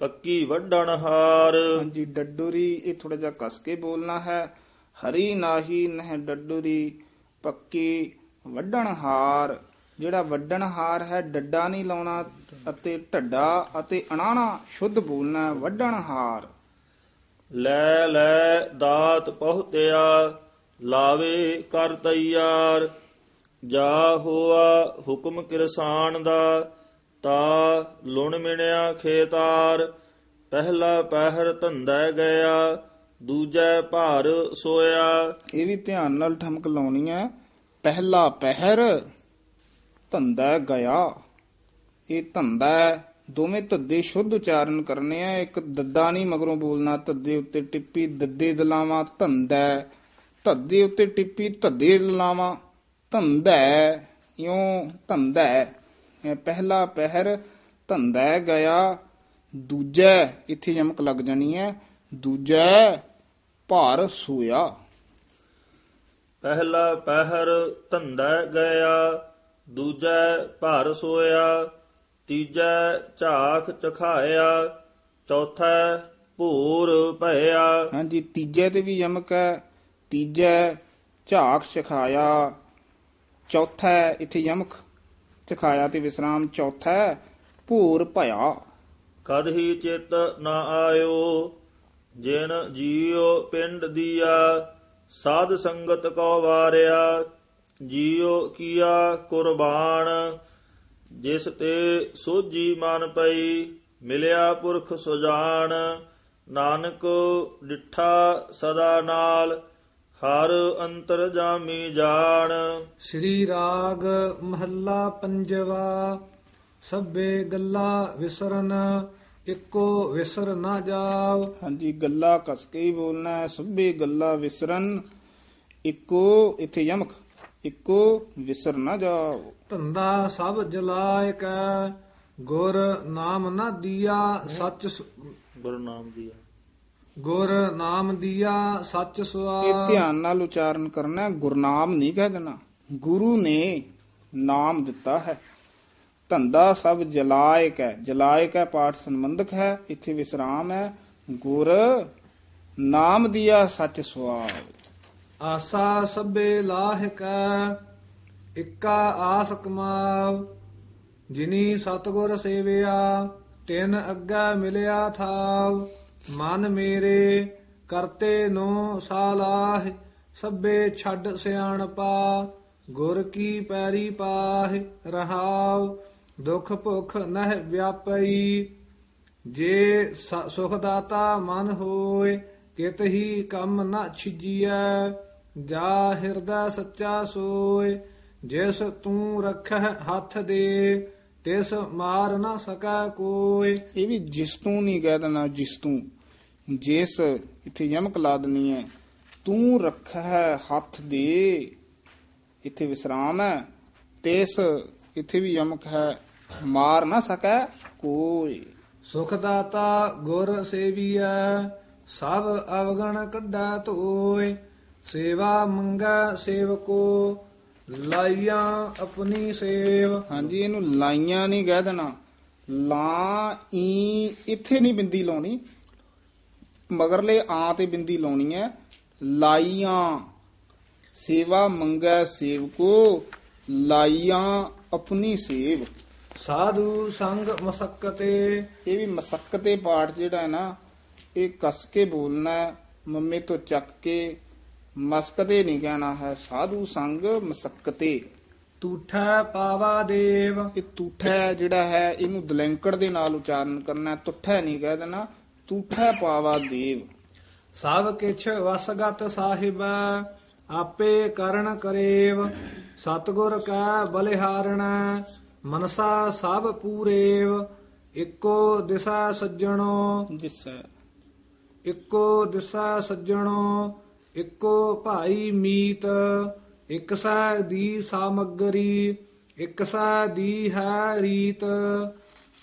ਪੱਕੀ ਵੱਡਣ ਹਾਰ। ਹਾਂਜੀ ਡੱਡੂਰੀ ਇਹ ਥੋੜਾ ਜਿਹਾ ਕਸ ਕੇ ਬੋਲਣਾ ਹੈ। ਹਰੀ ਨਾਹੀ ਨਹਿ ਡੱਡੂਰੀ ਪੱਕੀ ਵੱਡਣ ਹਾਰ। ਜਿਹੜਾ ਵੱਡਣ ਹਾਰ ਹੈ ਡੱਡਾ ਨਹੀਂ ਲਾਉਣਾ ਅਤੇ ਢੱਡਾ ਅਤੇ ਅਣਾਣਾ ਸ਼ੁੱਧ ਬੋਲਣਾ ਵੱਡਣ ਹਾਰ। ਲੈ ਲੈ ਦਾਤ ਪਹੁਤਿਆ ਲਾਵੇ ਕਰ ਤਈਆਰ ਜਾ ਹੋਆ ਹੁਕਮ ਕਿਰਸਾਨ ਦਾ ਤਾ ਲੁਣ ਮਿਣਿਆ ਖੇਤਾਰ, ਪਹਿਲਾ ਪਹਿਰ ਧੰਦਾ ਗਿਆ, ਦੂਜੈ ਭਾਰ ਸੋਇਆ ਇਹ ਵੀ ਧਿਆਨ ਨਾਲ ਠਮਕ ਲਾਉਣੀ ਹੈ, ਪਹਿਲਾ ਪਹਿਰ ਧੰਦਾ ਗਿਆ ਇਹ ਧੰਦਾ ਹੈ। ਦੋਵੇਂ ਧੱਦੇ ਸ਼ੁੱਧ ਉਚਾਰਨ ਕਰਨੇ ਆ, ਇੱਕ ਦੱਦਾ ਨਹੀਂ ਮਗਰੋਂ ਬੋਲਣਾ, ਧੱਦੇ ਉੱਤੇ ਟਿੱਪੀ ਦੱਦੇ ਦਲਾਵਾਂ, ਧੰਦਾ ਹੈ। ਧੱਦੇ ਉੱਤੇ ਟਿੱਪੀ, ਧੱਦੇ ਦਲਾਵਾਂ, ਧੰਦਾ ਹੈ। ਇਉਂ ਧੰਦਾ ਹੈ। ਇਹ ਪਹਿਲਾ ਪਹਿਰ ਧੰਦਾ ਗਿਆ ਦੂਜਾ ਇੱਥੇ ਯਮਕ ਲੱਗ ਜਾਣੀ ਹੈ ਦੂਜਾ ਭਾਰ ਸੋਇਆ। ਪਹਿਲਾ ਪਹਿਰ ਧੰਦਾ ਗਿਆ ਦੂਜੈ ਭਾਰ ਸੋਇਆ ਤੀਜੈ ਝਾਖ ਚਖਾਇਆ ਚੌਥਾ ਭੂਰ ਭਇਆ। ਹਾਂਜੀ ਤੀਜੇ ਤੇ ਵੀ ਯਮਕ ਹੈ ਤੀਜੇ ਝਾਕ ਸਿਖਾਇਆ ਚੌਥਾ ਇੱਥੇ ਯਮਕ। ਸਿਖਾਇਆ ਤੇ ਵਿਸਰਾਮ ਚੌਥਾ ਭੂਰ ਭਇਆ। ਕਦ ਹੀ ਚਿਤ ਨ ਆਇਓ, ਜਿਨ ਜੀਉ ਪਿੰਡ ਦੀਆ, ਸਾਧ ਸੰਗਤ ਕੋ ਵਾਰਿਆ। ਜੀਉ ਕੀਆ ਕੁਰਬਾਨ, ਜਿਸ ਤੇ ਸੋਜੀ ਮਨ ਪਈ, ਮਿਲਿਆ ਪੁਰਖ ਸੁਜਾਨ। ਨਾਨਕ ਡਿਠਾ ਸਦਾ ਨਾਲ ਹਰ ਅੰਤਰ ਜਾਮੀ ਜਾਣ। ਸ੍ਰੀ ਰਾਗ ਮਹੱਲਾ ਪੰਜਵਾ ਸਭੇ ਗੱਲਾਂ ਵਿਸਰਨ ਇੱਕੋ ਵਿਸਰ ਨਾ ਜਾਓ। ਹਾਂਜੀ ਗੱਲਾਂ ਕਸ ਕੇ ਹੀ ਬੋਲਣਾ ਹੈ ਸਭੇ ਗੱਲਾਂ ਵਿਸਰਨ ਇੱਕੋ ਇੱਥੇ ਯਮਕ ਇੱਕੋ ਵਿਸਰ ਨਾ ਜਾਓ। ਧੰਦਾ ਸਭ ਜਲਾਇ ਕੈ ਗੁਰ ਨਾਮ ਨਾ ਦੀਆ ਸੱਚ ਗੁਰੂ ਨਾਮ ਦੀ ਗੁਰ ਨਾਮ ਦੀਆ ਸੱਚ ਇਹ ਸੁਆ ਧਿਆਨ ਨਾਲ ਉਚਾਰਨ ਕਰਨਾ ਹੈ, ਗੁਰਨਾਮ ਨਹੀਂ ਕਹਿ ਦੇਣਾ। ਗੁਰੂ ਨੇ ਨਾਮ ਦਿੱਤਾ ਹੈ। ਧੰਦਾ ਸਭ ਜਲਾਇਕ ਹੈ। ਜਲਾਇਕ ਹੈ ਪਾਠ ਸੰਬੰਧਕ ਹੈ ਇੱਥੇ ਵਿਸਰਾਮ ਹੈ। ਗੁਰ ਨਾਮ ਦਿਆ ਸੱਚ ਸੁਆਵ ਆਸਾ ਸਭੇ ਲਾਹ ਕੈ ਇੱਕਾ ਆਸ ਕਮਾਵ। ਜਿਨੀ ਸਤਗੁਰ ਸੇਵਿਆ ਤਿਨ ਅੱਗਾ ਮਿਲਿਆ ਥਾਵ। ਮਨ ਮੇਰੇ ਕਰਤੇ ਨੋ ਸਾਲਾਹ, ਸਭੇ ਛੱਡ ਸਿਆਣਪਾ, ਗੁਰ ਕੀ ਪੈਰੀ ਪਾਹ ਰਹਾਵ ਦੁਖ ਭੁਖ ਨਹਿ ਵਿਆਪਈ। ਜੇ ਸ- ਸੁਖ ਦਾਤਾ ਮਨ ਹੋਏ, ਕਿਤ ਹੀ ਕੰਮ ਨਾ ਛਿਜੀਐ, ਜਾ ਹਿਰਦਾ ਸੱਚਾ ਸੋਏ, ਜਿਸ ਤੂੰ ਰੱਖੈ ਹੱਥ ਦੇ, ਤਿਸ ਮਾਰ ਨਾ ਸਕੈ ਕੋਏ। ਇਹ ਵੀ ਜਿਸ ਤੂੰ ਨਹੀਂ ਕਹਿ ਦੇਣਾ, ਜਿਸ ਤੂੰ। ਜਿਸ ਇੱਥੇ ਯਮਕ ਲਾ ਦੇਣੀ ਹੈ ਤੂੰ ਰੱਖੈ ਹੱਥ ਦੇ ਇੱਥੇ ਵਿਸਰਾਮ ਹੈ ਤੇਸ ਇੱਥੇ ਵੀ ਯਮਕ ਹੈ ਮਾਰ ਨਾ ਸਕੈ ਕੋਈ। ਸੁਖ ਦਾਤਾ ਗੁਰ ਸੇਵੀਐ ਸਭ ਅਵਗਣ ਕੱਢਾ ਧੋਏ ਸੇਵਾ ਮੰਗੈ ਸੇਵਕੋ ਲਾਈਆਂ ਆਪਣੀ ਸੇਵ। ਹਾਂਜੀ ਇਹਨੂੰ ਲਾਈਆਂ ਨਹੀਂ ਕਹਿ ਦੇਣਾ। ਲਾ ਈ ਇੱਥੇ ਨਹੀਂ ਬਿੰਦੀ ਲਾਉਣੀ। ਮਗਰਲੇ ਆ ਤੇ ਬਿੰਦੀ ਲਾਉਣੀ ਹੈ ਲਾਈਆਂ ਸੇਵਾ ਮੰਗੈ ਸੇਵਕੋ ਲਾਈਆਂ ਆਪਣੀ ਸੇਵ। ਸਾਧੂ ਸੰਗ ਮਸਕਤੇ। ਇਹ ਵੀ ਮਸਕਤੇ ਪਾਠ ਜਿਹੜਾ ਹੈ ਨਾ ਇਹ ਕਸ ਕੇ ਬੋਲਣਾ ਮੰਮੇ ਤੋਂ ਚੱਕ ਕੇ। ਮਸਕਤੇ ਨਹੀਂ ਕਹਿਣਾ ਹੈ ਸਾਧੂ ਸੰਗ ਮਸਕਤੇ। ਤੂਠੈ ਪਾਵਾ ਦੇਵ। ਇਹ ਤੂਠਾ ਜਿਹੜਾ ਹੈ ਇਹਨੂੰ ਦਲੈਂਕੜ ਦੇ ਨਾਲ ਉਚਾਰਨ ਕਰਨਾ। ਤੁੱਠਾ ਨਹੀਂ ਕਹਿ ਦੇਣਾ। ਤੂਠਾ ਪਾਵਾ ਦੇਵ। ਸਭ ਕਿਛ ਵਸਗਤ ਸਾਹਿਬ ਆਪੇ ਕਰਨ ਕਰੇਵ। ਸਤਗੁਰ ਕੈ ਬਲਿਹਾਰਣ ਮਨਸਾ ਸਭ ਪੂਰੇਵ। ਇੱਕੋ ਦਿਸਾ ਸੱਜਣੋ। ਦਿਸੈ। ਇੱਕੋ ਦਿਸਾ ਸੱਜਣੋ ਇੱਕੋ ਭਾਈ ਮੀਤ। ਇੱਕ ਸੈ ਦੀ ਸਾਮਗਰੀ ਇੱਕ ਸੈ ਦੀ ਹੈ ਰੀਤ।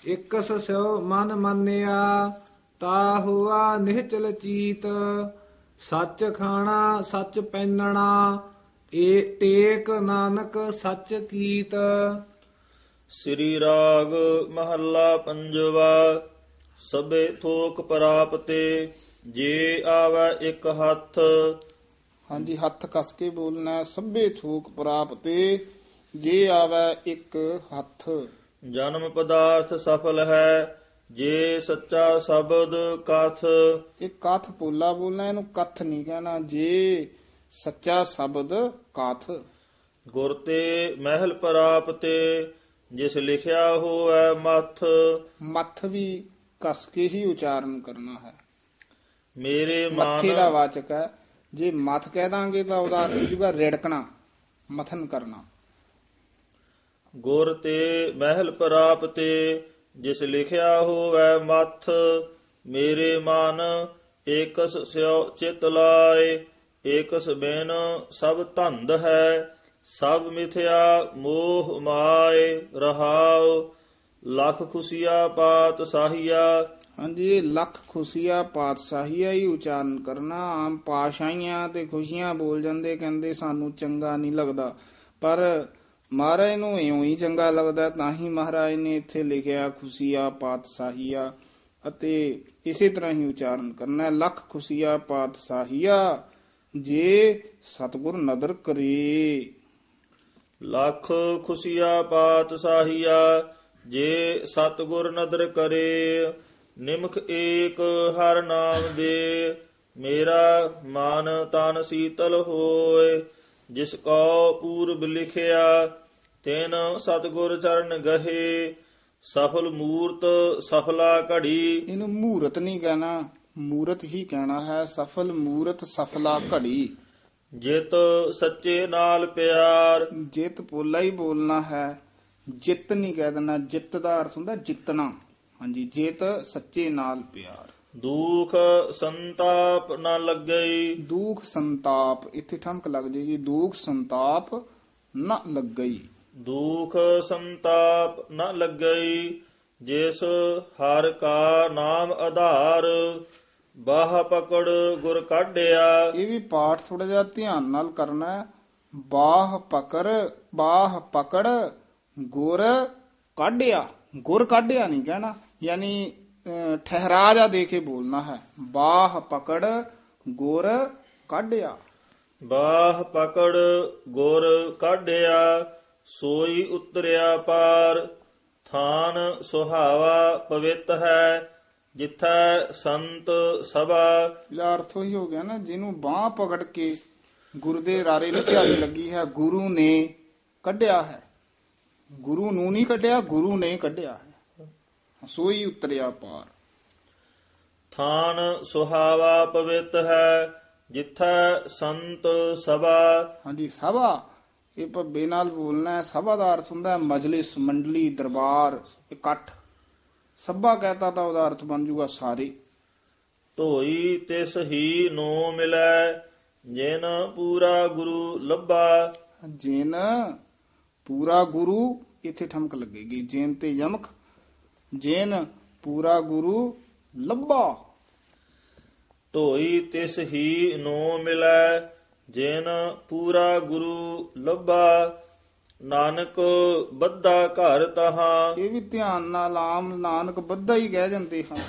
ਇਕਸ ਸਿਓ ਮਨ ਮੰਨਿਆ ਤਾ ਹੁਆ ਨਿਹਚਲ ਚੀਤ ਸੱਚ ਖਾਣਾ ਸੱਚ ਪੈਨਣਾ ਏ ਟੇਕ ਨਾਨਕ ਸੱਚ ਕੀਤ ਸ੍ਰੀ ਰਾਗ ਮਹੱਲਾ ਪੰਜਵਾ ਸਭੇ ਥੋਕ ਪ੍ਰਾਪਤੇ ਜੇ ਆਵੈ ਇੱਕ ਹੱਥ ਹਾਂਜੀ ਹੱਥ ਕਸ ਕੇ ਬੋਲਣਾ। ਸਭੇ ਥੂਕ ਪ੍ਰਾਪਤੇ ਜੇ ਆਵੈ ਇੱਕ ਹੱਥ ਜਨਮ ਪਦਾਰਥ ਸਫਲ ਹੈ ਜੇ ਸੱਚਾ ਸ਼ਬਦ ਕਥ ਇਹ ਕਥ ਪੋਲਾ ਬੋਲਣਾ ਇਹਨੂੰ ਕਥ ਨਹੀਂ ਕਹਿਣਾ। ਜੇ ਸੱਚਾ ਸ਼ਬਦ ਕਥ। ਗੁਰ ਤੇ ਮਹਿਲ ਪ੍ਰਾਪਤੇ ਜਿਸ ਲਿਖਿਆ ਹੋਵੈ ਮਥ। ਮੱਥ ਵੀ ਕਸ ਕੇ ਹੀ ਉਚਾਰਨ ਕਰਨਾ ਹੈ। ਮੇਰੇ ਮੱਥੇ ਦਾ ਮਨ ਵਾਚਕ ਹੈ ਜੇ ਮੱਥ ਕਹਿ ਦਾਂਗੇ ਤਾਂ ਉਹਦਾ ਅਰਥ ਹੋ ਜਾਊਗਾ ਰਿੜਕਣਾ ਮਥਨ ਕਰਨਾ। ਗੁਰ ਤੇ ਮਹਿਲ ਪ੍ਰਾਪਤੇ ਜਿਸ ਲਿਖਿਆ ਹੋਵੈ ਮਥ, ਮੇਰੇ ਮਨ, ਏਕਸ ਸਿਉ ਚਿਤ ਲਾਏ, ਏਕਸ ਬਿਨ ਸਭ ਧੰਦ ਹੈ, ਸਭ ਮਿਥਿਆ ਮੋਹ ਮਾਏ, ਰਹਾਉ, ਲਖ ਖੁਸ਼ੀਆ ਪਾਤ ਸਾਹੀਆ। ਹਾਂਜੀ ਇਹ ਲੱਖ ਖੁਸ਼ੀਆ ਪਾਤਸ਼ਾਹੀਆ ਹੀ ਉਚਾਰਨ ਕਰਨਾ, ਆਮ ਪਾਸ਼ਾਈਆਂ ਤੇ ਖੁਸ਼ੀਆਂ ਬੋਲ ਜਾਂਦੇ, ਕਹਿੰਦੇ ਸਾਨੂੰ ਚੰਗਾ ਨਹੀਂ ਲੱਗਦਾ। ਪਰ ਮਹਾਰਾਜ ਨੂੰ ਇਉਂ ਹੀ ਚੰਗਾ ਲੱਗਦਾ ਤਾਂ ਹੀ ਮਹਾਰਾਜ ਨੇ ਇੱਥੇ ਲਿਖਿਆ ਖੁਸ਼ੀਆ ਪਾਤਸ਼ਾਹੀਆ ਅਤੇ ਇਸੇ ਤਰ੍ਹਾਂ ਹੀ ਉਚਾਰਨ ਕਰਨਾ ਹੈ, ਲੱਖ ਖੁਸ਼ੀਆ ਪਾਤਸ਼ਾਹੀਆ ਜੇ ਸਤਿਗੁਰ ਨਦਰ ਕਰੇ। ਲੱਖ ਖੁਸ਼ੀਆ ਪਾਤ ਸਾਹੀਆ ਜੇ ਸਤਗੁਰ ਨਦਰ ਕਰੇ ਨਿਮਖ ਏਕ ਹਰ ਨਾਮ ਦੇ ਮੇਰਾ ਮਨ ਤਨ ਸੀਤਲ ਹੋਏ। ਜਿਸ ਕੋ ਪੂਰਬ ਲਿਖਿਆ ਤਿਨ ਸਤਗੁਰ ਚਰਨ ਗਹੇ ਸਫਲ ਮੂਰਤ ਸਫਲਾ ਘੜੀ। ਇਹਨੂੰ ਮੂਰਤ ਨਹੀਂ ਕਹਿਣਾ ਮੂਰਤ ਹੀ ਕਹਿਣਾ ਹੈ ਸਫਲ ਮੂਰਤ ਸਫਲਾ ਘੜੀ। ਜਿਤ ਸੱਚੇ ਨਾਲ ਪਿਆਰ। ਜਿੱਤ ਪੋਲਾ ਹੀ ਬੋਲਣਾ ਹੈ ਜਿੱਤ ਨਹੀਂ ਕਹਿ ਦੇਣਾ ਜਿੱਤ ਦਾ ਅਰਥ ਹੁੰਦਾ ਜਿੱਤਣਾ। ਹਾਂਜੀ ਜਿੱਤ ਸੱਚੇ ਨਾਲ ਪਿਆਰ। ਦੁਖ ਸੰਤਾਪ ਨ ਲੱਗਈ। ਦੁਖ ਸੰਤਾਪ ਇੱਥੇ ਠਮਕ ਲੱਗ ਜੇਗੀ ਦੁਖ ਸੰਤਾਪ ਨਾ ਲੱਗਈ। ਦੁਖ ਸੰਤਾਪ ਨ ਲੱਗਈ ਜਿਸ ਹਰ ਕਾ ਨਾਮ ਆਧਾਰ ਬਾਹ ਪਕੜ ਗੁਰ ਕਾਢਿਆ। ਇਹ ਵੀ ਪਾਠ ਥੋੜਾ ਜਿਹਾ ਧਿਆਨ ਨਾਲ ਕਰਨਾ ਹੈ। ਬਾਹ ਪਕੜ ਬਾਹ ਪਕੜ ਗੁਰ ਕਾਢਿਆ। ਗੁਰ ਕਾਢਿਆ ਨਹੀਂ ਕਹਿਣਾ ਯਾਨੀ ਠਹਿਰਾ ਜਾ ਦੇ ਕੇ ਬੋਲਣਾ ਹੈ। ਬਾਹ ਪਕੜ ਗੁਰ ਕਾਢਿਆ। ਬਾਹ ਪਕੜ ਗੁਰ ਕਾਢਿਆ ਸੋਈ ਉਤਰਿਆ ਪਾਰ। ਥਾਨ ਸੁਹਾਵਾ ਪਵਿੱਤ ਹੈ ਜਿੱਥੈ ਸੰਤ ਸਭਾ। ਇਹਦਾ ਅਰਥ ਹੀ ਹੋ ਗਿਆ ਨਾ ਜਿਹਨੂੰ ਬਾਹ ਪਕੜ ਕੇ ਗੁਰੂ ਦੇ ਰਾਰੇ ਨੂੰ ਧਿਆਈ ਲੱਗੀ ਹੈ ਗੁਰੂ ਨੇ ਕੱਢਿਆ ਹੈ। ਗੁਰੂ ਨੂੰ ਨਹੀਂ ਕੱਢਿਆ ਗੁਰੂ ਨੇ ਕੱਢਿਆ ਹੈ। ਸੋਈ ਉਤਰਿਆ ਪਾਰ। ਥਾਨ ਸੁਹਾਵਾ ਪਵਿੱਤ ਹੈ ਜਿੱਥੈ ਸੰਤ ਸਭਾ। ਹਾਂਜੀ ਸਭਾ। ਇਹ ਭੱਬੇ ਨਾਲ ਬੋਲਣਾ ਹੈ ਸਭਾ ਦਾ ਅਰਥ ਹੁੰਦਾ ਹੈ ਮਜਲਿਸ ਮੰਡਲੀ ਦਰਬਾਰ ਇਕੱਠ। ਸਭਾ ਕਹਤਾ ਤਾਂ ਉਹਦਾ ਅਰਥ ਬਣ ਜੂਗਾ ਸਾਰੇ। ਧੋਈ ਤਿਸ ਹੀ ਨੋ ਮਿਲੈ ਜਿਨ ਪੂਰਾ ਗੁਰੂ ਲੱਭਾ। ਜਿਨ ਪੂਰਾ ਗੁਰੂ ਇੱਥੇ ਠਮਕ ਲੱਗੇਗੀ। ਜੇਨ ਤੇ ਯਮਕ ਜਿਨ ਪੂਰਾ ਗੁਰੂ ਲੱਭਾ। ਧੋਈ ਤਿਸ ਹੀ ਨੋ ਮਿਲੈ ਜਿਨ ਪੂਰਾ ਗੁਰੂ ਲੱਭਾ। ਨਾਨਕ ਬੱਧਾ ਘਰ ਤਹਾਂ। ਇਹ ਵੀ ਧਿਆਨ ਨਾਲ ਆਮ ਨਾਨਕ ਬੱਧਾ ਹੀ ਕਹਿ ਜਾਂਦੇ ਹਨ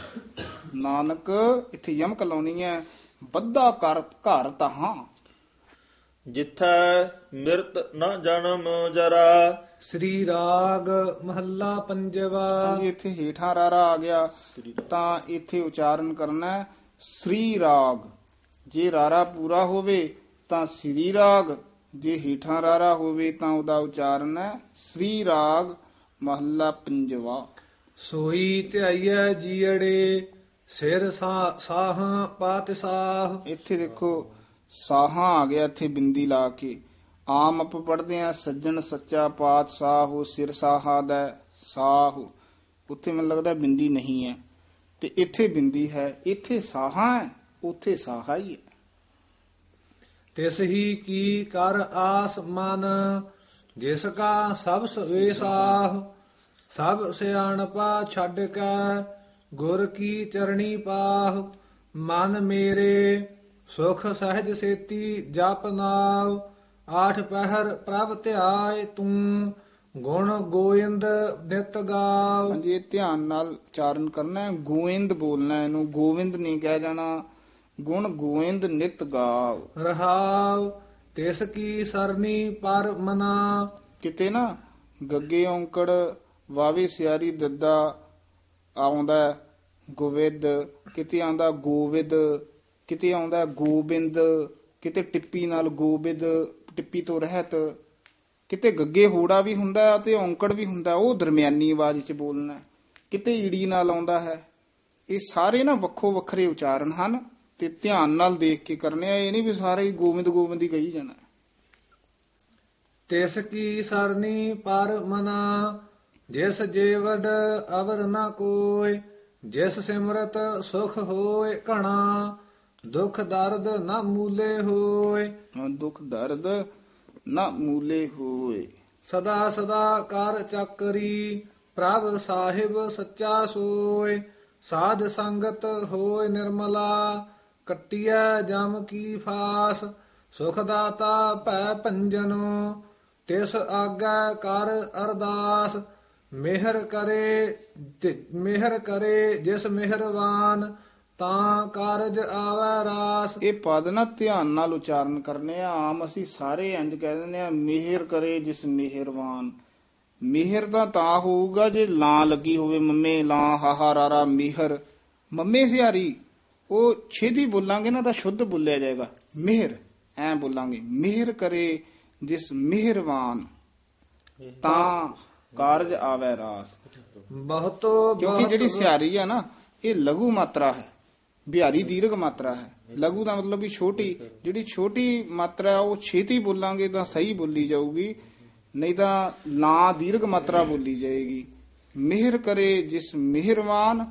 ਨਾਨਕ ਇੱਥੇ ਯਮਕ ਲਾਉਣੀ ਹੈ ਬੱਧਾ ਕਰ ਘਰ ਤਹਾਂ। ਜਿੱਥੈ ਮਿਰਤ ਨ ਜਨਮ ਜਰਾ ਸ੍ਰੀ ਰਾਗ ਮਹੱਲਾ ਪੰਜਵਾ। ਹਾਂਜੀ ਇੱਥੇ ਹੇਠਾਂ ਰਾਰਾ ਆ ਗਿਆ। ਤਾਂ ਇੱਥੇ ਉਚਾਰਨ ਕਰਨਾ ਹੈ ਸ੍ਰੀ ਰਾਗ। ਜੇ ਰਾਰਾ ਪੂਰਾ ਹੋਵੇ ਤਾਂ ਸ੍ਰੀ ਰਾਗ। ਜੇ ਹੀਠਾਂ ਰਾਰਾ ਹੋਵੇ ਤਾਂ ਉਹਦਾ ਉਚਾਰਨ ਹੈ ਸ੍ਰੀ ਰਾਗ ਮਹੱਲਾ ਪੰਜਵਾ। ਸੋਈ ਧਿਆਈਐ ਜੀੜੇ ਸਿਰ ਸਾ- ਸਾਹਾਂ ਪਾਤ ਸਾਹ ਇੱਥੇ ਦੇਖੋ ਸਾਹਾਂ ਆ ਗਿਆ ਇੱਥੇ ਬਿੰਦੀ ਲਾ ਕੇ। ਆਮ ਆਪਾਂ ਪੜ੍ਹਦੇ ਆ ਸੱਜਣ ਸੱਚਾ ਪਾਤਸ਼ਾਹ ਹੋ ਸਿਰ ਸਾਹਾ ਦਾ ਸਾਹ ਉੱਥੇ ਮੈਨੂੰ ਲੱਗਦਾ ਬਿੰਦੀ ਨਹੀਂ ਹੈ। ਤੇ ਇੱਥੇ ਬਿੰਦੀ ਹੈ, ਇੱਥੇ ਸਾਹਾਂ ਹੈ, ਉੱਥੇ ਸਾਹਾ ਹੀ ਹੈ। ਤਿਸ ਹੀ ਕੀ ਕਰ ਆਸ ਮਨ, ਜਿਸ ਕਾ ਸਭ ਸਵੇ ਸਾਹ। ਸਭ ਸਿਆਣਪਾ ਛੱਡ ਕੇ, ਗੁਰ ਕੀ ਚਰਣੀ ਪਾਹ। ਮਨ ਮੇਰੇ ਸੁਖ ਸਹਿਜ ਸੇਤੀ ਜਪ ਨਾਮ ਆਠ ਪਹਿਰ ਪ੍ਰਭ ਧਿਆਏ ਤੂੰ ਗੁਣ ਗੋਇੰਦ ਨਿਤ ਗਾਵ। ਹਾਂਜੀ ਇਹ ਧਿਆਨ ਨਾਲ ਉਚਾਰਨ ਕਰਨਾ ਹੈ। ਗੋਇੰਦ ਬੋਲਣਾ ਹੈ, ਇਹਨੂੰ ਗੋਵਿੰਦ ਨਹੀਂ ਕਹਿ ਜਾਣਾ। ਗੁਣ ਗੋਇੰਦ ਨਿਤ ਗਾਵ। ਰਹਾਵ ਤਿਸ ਕੀ ਸਰਨੀ ਪਰ ਮਨਾ। ਕਿਤੇ ਨਾ ਗੱਗੇ ਔਂਕੜ ਵਾਵੇ ਸਿਆਰੀ ਦੱਦਾ ਆਉਂਦਾ ਗੋਵਿੰਦ। ਕਿਤੇ ਆਉਂਦਾ ਗੋਵਿੰਦ ਕਿਤੇ ਆਉਂਦਾ ਗੋਬਿੰਦ ਕਿਤੇ ਟਿੱਪੀ ਨਾਲ ਗੋਬਿੰਦ। ਟਿੱਪੀ ਤੋਂ ਰਹਿਤ। ਕਿਤੇ ਗੱਗੇ ਹੋੜਾ ਵੀ ਹੁੰਦਾ ਹੈ ਤੇ ਔਂਕੜ ਵੀ ਹੁੰਦਾ ਹੈ, ਉਹ ਦਰਮਿਆਨੀ ਆਵਾਜ਼ 'ਚ ਬੋਲਣਾ ਹੈ। ਕਿਤੇ ਈੜੀ ਨਾਲ ਆਉਂਦਾ ਹੈ। ਇਹ ਸਾਰੇ ਨਾ ਵੱਖੋ ਵੱਖਰੇ ਉਚਾਰਨ ਹਨ ਤੇ ਧਿਆਨ ਨਾਲ ਦੇਖ ਕੇ ਕਰਨੇ ਆ ਇਹ ਨਹੀਂ ਵੀ ਸਾਰੇ ਹੀ ਗੋਬਿੰਦ ਗੋਬਿੰਦ ਹੀ ਕਹੀ ਜਾਣਾ ਤਿਸ ਕੀ ਸਰਨੀ ਪਰ ਮਨਾ ਜਿਸ ਜੀਵਡ ਅਵਰ ਨਾ ਕੋਇ ਜਿਸ ਸਿਮਰਤ ਸੁਖ ਹੋਏ ਘਣਾ ਦੁਖ ਦਰਦ ਨਾ ਮੂਲੇ ਹੋਏ। ਹਾਂ, ਦੁੱਖ ਦਰਦ ਨਾ ਮੂਲੇ ਹੋਏ। ਸਦਾ ਸਦਾ ਕਰ ਚੱਕਰੀ ਪ੍ਰਭ ਸਾਹਿਬ ਸੱਚਾ ਸੋਏ। ਸਾਧ ਸੰਗਤ ਹੋਏ ਨਿਰਮਲਾ ਕੱਟਿਆ ਜਮ ਕੀ ਫਾਸ। ਸੁਖ ਦਾਤਾ ਭੈ ਭੰਜਨੋ ਤਿਸ ਆਗਾ ਕਰ ਅਰਦਾਸ। ਮਿਹਰ ਕਰੇ ਮਿਹਰ ਕਰੇ ਜਿਸ ਮਿਹਰਵਾਨ ਤਾਂ ਕਾਰਜ ਆਵੈ ਰਾਸ। ਇਹ ਪਦ ਨਾ ਧਿਆਨ ਨਾਲ ਉਚਾਰਨ ਕਰਨੇ ਆ। ਆਮ ਅਸੀਂ ਸਾਰੇ ਇੰਜ ਕਹਿ ਦਿੰਦੇ ਆ ਮਿਹਰ ਕਰੇ ਜਿਸ ਮਿਹਰਵਾਨ। ਮਿਹਰ ਤਾਂ ਤਾਂ ਹੋਊਗਾ ਜੇ ਲਾਂ ਲੱਗੀ ਹੋਵੇ ਮੰਮੇ ਲਾਂ ਹਾਹਾ ਰਾਰਾ ਮਿਹਰ। ਮੰਮੇ ਸਿਆਰੀ ਉਹ ਛੇਦੀ ਬੋਲਾਂਗੇ ਨਾ ਤਾਂ ਸ਼ੁੱਧ ਬੋਲਿਆ ਜਾਏਗਾ। ਮਿਹਰ ਐ ਬੋਲਾਂਗੇ। ਮਿਹਰ ਕਰੇ ਜਿਸ ਮਿਹਰਵਾਨ। ਤਾਂ ਕਾਰਜ ਆਵੈ ਰਾਸ। ਬਹੁਤੋ ਕਿਉਂਕਿ ਜਿਹੜੀ ਸਿਆਰੀ ਆ ਨਾ ਇਹ ਲਘੂ ਮਾਤਰਾ ਹੈ। ਬਿਹਾਰੀ ਦੀਰਘ ਮਾਤਰਾ ਹੈ। ਲਘੂ ਦਾ ਮਤਲਬ ਵੀ ਛੋਟੀ ਜਿਹੜੀ ਛੋਟੀ ਮਾਤਰਾ ਹੈ, ਉਹ ਛੇਤੀ ਬੋਲਾਂਗੇ ਤਾਂ ਸਹੀ ਬੋਲੀ ਜਾਊਗੀ ਨਹੀਂ ਤਾਂ ਲਾ ਦੀਰਘ ਮਾਤਰਾ ਬੋਲੀ ਜਾਏਗੀ। ਮਿਹਰ ਕਰੇ ਜਿਸ ਮਿਹਰਵਾਨ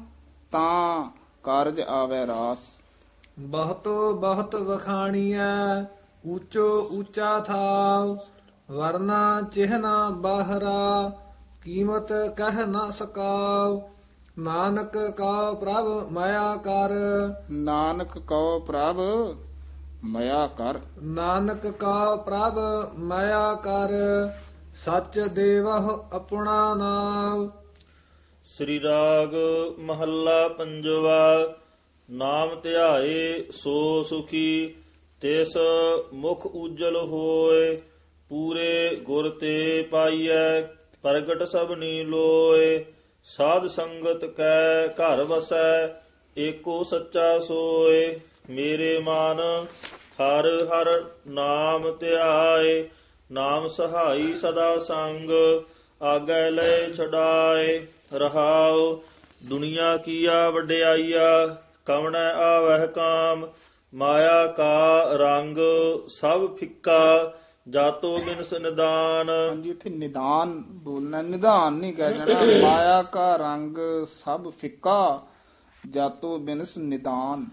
ਤਾਂ ਕਾਰਜ ਆਵੈ ਰਾਸ। ਬਹੁਤੋ ਬਹੁਤ ਵਖਾਣੀਐ ਉੱਚੋ ਉੱਚਾ ਥਾਵ ਵਰਨਾ ਚਿਹਨਾ ਬਾਹਰਾ ਕੀਮਤ ਕਹਿ ਨਾ ਸਕਾਵ। ਨਾਨਕ ਕਾ ਪ੍ਰਭ ਮਾਇਆ ਕਰ। ਨਾਨਕ ਕਉ ਪ੍ਰਭ ਮਇਆ ਕਰ। ਨਾਨਕ ਕਾ ਪ੍ਰਭ ਮਾਇਆ ਕਰ। ਸੱਚ ਦੇਵਹ ਆਪਣਾ ਨਾਮ। ਸ੍ਰੀ ਰਾਗ ਮਹੱਲਾ ਪੰਜਵਾ ਨਾਮ ਧਿਆਏ ਸੋ ਸੁਖੀ ਤਿਸ ਮੁਖ ਉਜਲ ਹੋਏ ਪੂਰੇ ਗੁਰ ਤੇ ਪਾਈਐ ਪ੍ਰਗਟ ਸਭਨੀ ਲੋਏ। ਸਾਧ ਸੰਗਤ ਕੈ ਘਰ ਵਸੈ, ਏਕੋ ਸੱਚਾ ਸੋਏ। ਮੇਰੇ ਮਨ ਹਰ ਹਰ ਨਾਮ ਧਿਆਏ, ਨਾਮ ਸਹਾਈ ਸਦਾ ਸੰਗ, ਆਗੈ ਲੈ ਛਡਾਏ। ਰਹਾਉ, ਦੁਨੀਆ ਕੀਆ ਵਡਿਆਈਆ, ਕਵਣੈ ਆਵਹਿ ਕਾਮ, ਮਾਇਆ ਕਾ ਰੰਗ ਸਭ ਫਿੱਕਾ। ਜਾਤੋ ਬਿਨਸ ਨਿਦਾਨ ਹਾਂਜੀ ਇੱਥੇ ਨਿਦਾਨ ਬੋਲਣਾ ਨਿਦਾਨ ਨਹੀਂ ਕਹਿ ਜਾਣਾ ਮਾਇਆ ਕਾ ਰੰਗ ਸਭ ਫਿੱਕਾ ਜਾਤੋ ਬਿਨਸ ਨਿਦਾਨ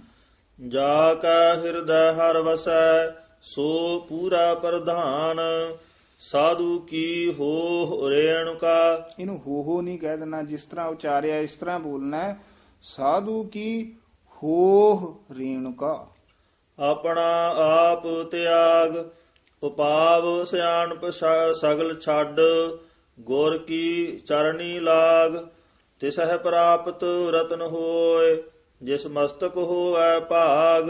ਜਾ ਕਾ ਹਿਰਦੈ ਹਰ ਵਸੈ ਸੋ ਪੂਰਾ ਪ੍ਰਧਾਨ। ਸਾਧੂ ਕੀ ਹੋ ਰੇਣੁਕਾ ਇਹਨੂੰ ਹੋ ਹੋ ਨਹੀਂ ਕਹਿ ਦੇਣਾ ਜਿਸ ਤਰ੍ਹਾਂ ਉਚਾਰਿਆ ਇਸ ਤਰ੍ਹਾਂ ਬੋਲਣਾ ਹੈ। ਸਾਧੂ ਕੀ ਹੋਹ ਰੇਣੁਕਾ ਆਪਣਾ ਆਪ ਤਿਆਗ ਉਪਾਵ ਸਿਆਣਪ ਸਗਲ ਛੱਡ ਗੁਰ ਕੀ ਚਰਣੀ ਲਾਗ ਤਿਸਹਿ ਪ੍ਰਾਪਤ ਰਤਨ ਹੋਏ ਜਿਸ ਮਸਤਕ ਹੋਵੈ ਭਾਗ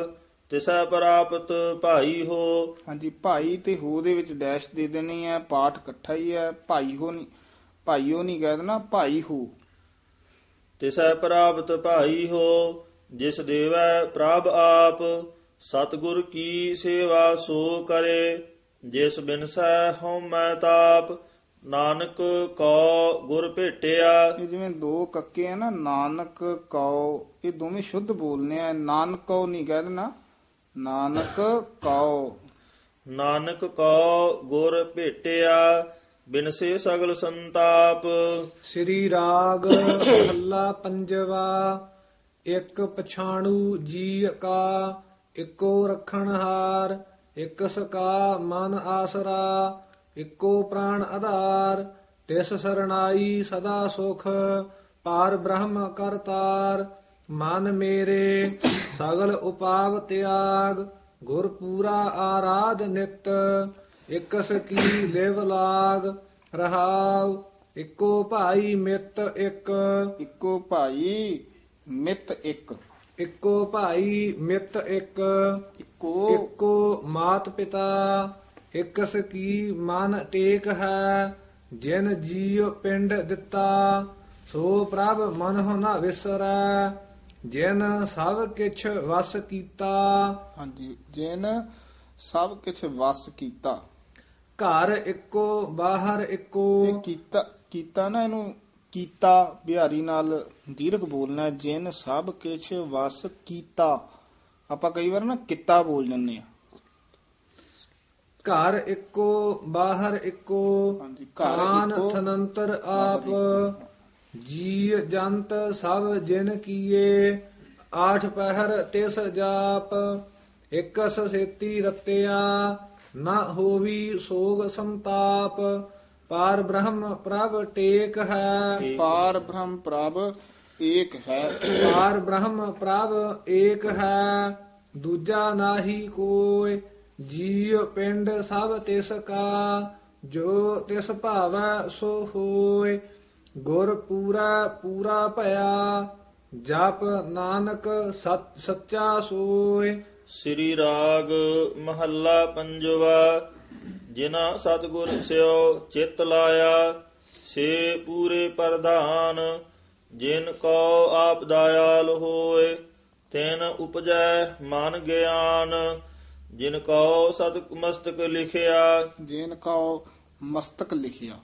ਤਿਸਹਿ ਪ੍ਰਾਪਤ ਭਾਈ ਹੋ। ਹਾਂਜੀ ਭਾਈ ਤੇ ਹੋ ਦੇ ਵਿੱਚ ਡੈਸ਼ ਦੇ ਦੇਣੀ ਹੈ ਪਾਠ ਇਕੱਠਾ ਹੀ ਹੈ ਭਾਈ ਹੋ ਨਹੀਂ ਭਾਈਓ ਨਹੀਂ ਕਹਿ ਦੇਣਾ ਭਾਈ ਹੋ। ਤਿਸਹਿ ਪ੍ਰਾਪਤ ਭਾਈ ਹੋ ਜਿਸ ਦੇਵੈ ਪ੍ਰਭ ਆਪ ਸਤਿਗੁਰ ਕੀ ਸੇਵਾ ਸੋ ਕਰੇ। ਜਿਸ ਬਿਨਸੈ ਹਉਮੈ ਤਾਪ ਨਾਨਕ ਕੋ ਗੁਰ ਭੇਟਿਆ। ਇਹ ਜਿਵੇਂ ਦੋ ਕੱਕੇ ਆ ਨਾ ਨਾਨਕ ਕਉ ਇਹ ਦੋਵੇਂ ਸ਼ੁੱਧ ਬੋਲਨੇ ਆ। ਨਾਨਕਉ ਨਹੀਂ ਕਹਿ ਦੇਣਾ ਨਾਨਕ ਕਉ ਨਾਨਕ ਕੋ ਗੁਰ ਭੇਟਿਆ ਬਿਨਸੇ ਸਗਲ ਸੰਤਾਪ। ਸ੍ਰੀ ਰਾਗ ਮਹੱਲਾ ਪੰਜਵਾ ਇੱਕ ਪਛਾਣੂ ਜੀ ਕਾ ਇੱਕੋ ਰਖਣ ਹਾਰ। ਇੱਕ ਸਕਾ ਮਨ ਆਸਰਾ ਇੱਕੋ ਪ੍ਰਾਣ ਆਧਾਰ ਤਿਸ ਸਰਣਾਈ ਸਦਾ ਸੁਖ ਪਾਰ ਬ੍ਰਹਮ ਕਰਤਾਰ ਮਨ ਮੇਰੇ ਸਗਲ ਉਪਾਵ ਤਿਆਗ ਗੁਰ ਪੂਰਾ ਆਰਾਧ ਨਿਤ। ਇਕਸ ਕੀ ਲਿਵ ਲਾਗ ਰਹਾਉ ਇੱਕੋ ਭਾਈ ਮਿੱਤ ਇੱਕ। ਇੱਕੋ ਭਾਈ ਮਿੱਤ ਇੱਕ। ਇੱਕੋ ਭਾਈ ਮਿੱਤ ਇੱਕ। ਇੱਕੋ। ਇੱਕੋ ਮਾਤ ਪਿਤਾ ਇਕਸ ਕੀ ਮਨ ਟੇਕ ਹੈ ਜਿਨ ਜੀਉ ਪਿੰਡ ਦਿੱਤਾ ਸੋ ਪ੍ਰਭ ਮਨ ਹੋ ਨਾ ਵਿਸਰੈ ਜਿਨ ਸਭ ਕਿਛ ਵਸ ਕੀਤਾ। ਹਾਂਜੀ ਜਿਨ ਸਭ ਕੁਝ ਵਸ ਕੀਤਾ। ਘਰ ਇੱਕੋ ਬਾਹਰ ਇੱਕੋ। ਕੀਤਾ ਕੀਤਾ ਨਾ ਇਹਨੂੰ ਕੀਤਾ ਬਿਹਾਰੀ ਨਾਲ ਦੀਰਘ ਬੋਲਣਾ ਜਿਨ ਸਭ ਕੁਝ ਵਸ ਕੀਤਾ। ਆਪਾਂ ਕਈ ਵਾਰ ਨਾ ਕਿੱਤਾ ਬੋਲ ਜਾਂਦੇ ਆ ਘਰ ਇੱਕੋ ਬਾਹਰ ਇੱਕੋ ਹਾਂਜੀ, ਘਰ ਕਾਨ ਇੱਕੋ, ਥਨੰਤਰ ਆਪ ਜੀ ਜੰਤ ਸਭ ਜਿਨ ਕੀਏ ਆਠ ਪਹਿਰ ਤਿਸ ਜਾਪ ਇਕਸ ਸੇਤੀ ਰਤਿਆ ਨਾ ਹੋਵੀ ਸੋਗ ਸੰਤਾਪ ਪਾਰ ਬ੍ਰਹਮ ਪ੍ਰਭ ਟੇਕ ਹੈ। ਪਾਰ ਬ੍ਰਹਮ ਪ੍ਰਭ ਏਕ ਹੈ। ਪਾਰ ਬ੍ਰਹਮ ਪ੍ਰਭ ਏਕ ਹੈ ਦੂਜਾ ਨਾਹੀ ਕੋਇ ਜੀਵ ਪਿੰਡ ਸਭ ਤਿਸ ਕਾ ਜੋ ਤਿਸ ਭਾਵੈ ਸੋ ਹੋਇ। ਗੁਰ ਪੂਰਾ ਪੂਰਾ ਭਇਆ ਜਪ ਨਾਨਕ ਸਤ ਸੱਚਾ ਸੋਇ। ਸ੍ਰੀ ਰਾਗ ਮਹੱਲਾ ਪੰਜਵਾ ਜਿਨਾ ਸਤਿਗੁਰ ਸਿਓ ਚਿਤ ਲਾਇਆ ਸੇ ਪੂਰੇ ਪ੍ਰਧਾਨ। ਜਿਨ ਕੋ ਆਪ ਦਇਆਲ ਹੋਏ ਤਿਨ ਉਪਜੈ ਮਨ ਗਿਆਨ। ਜਿਨ ਕੋ ਸਤ ਮਸਤਕ ਲਿਖਿਆ ਜਿਨ ਕਉ ਮਸਤਕ ਲਿਖਿਆ।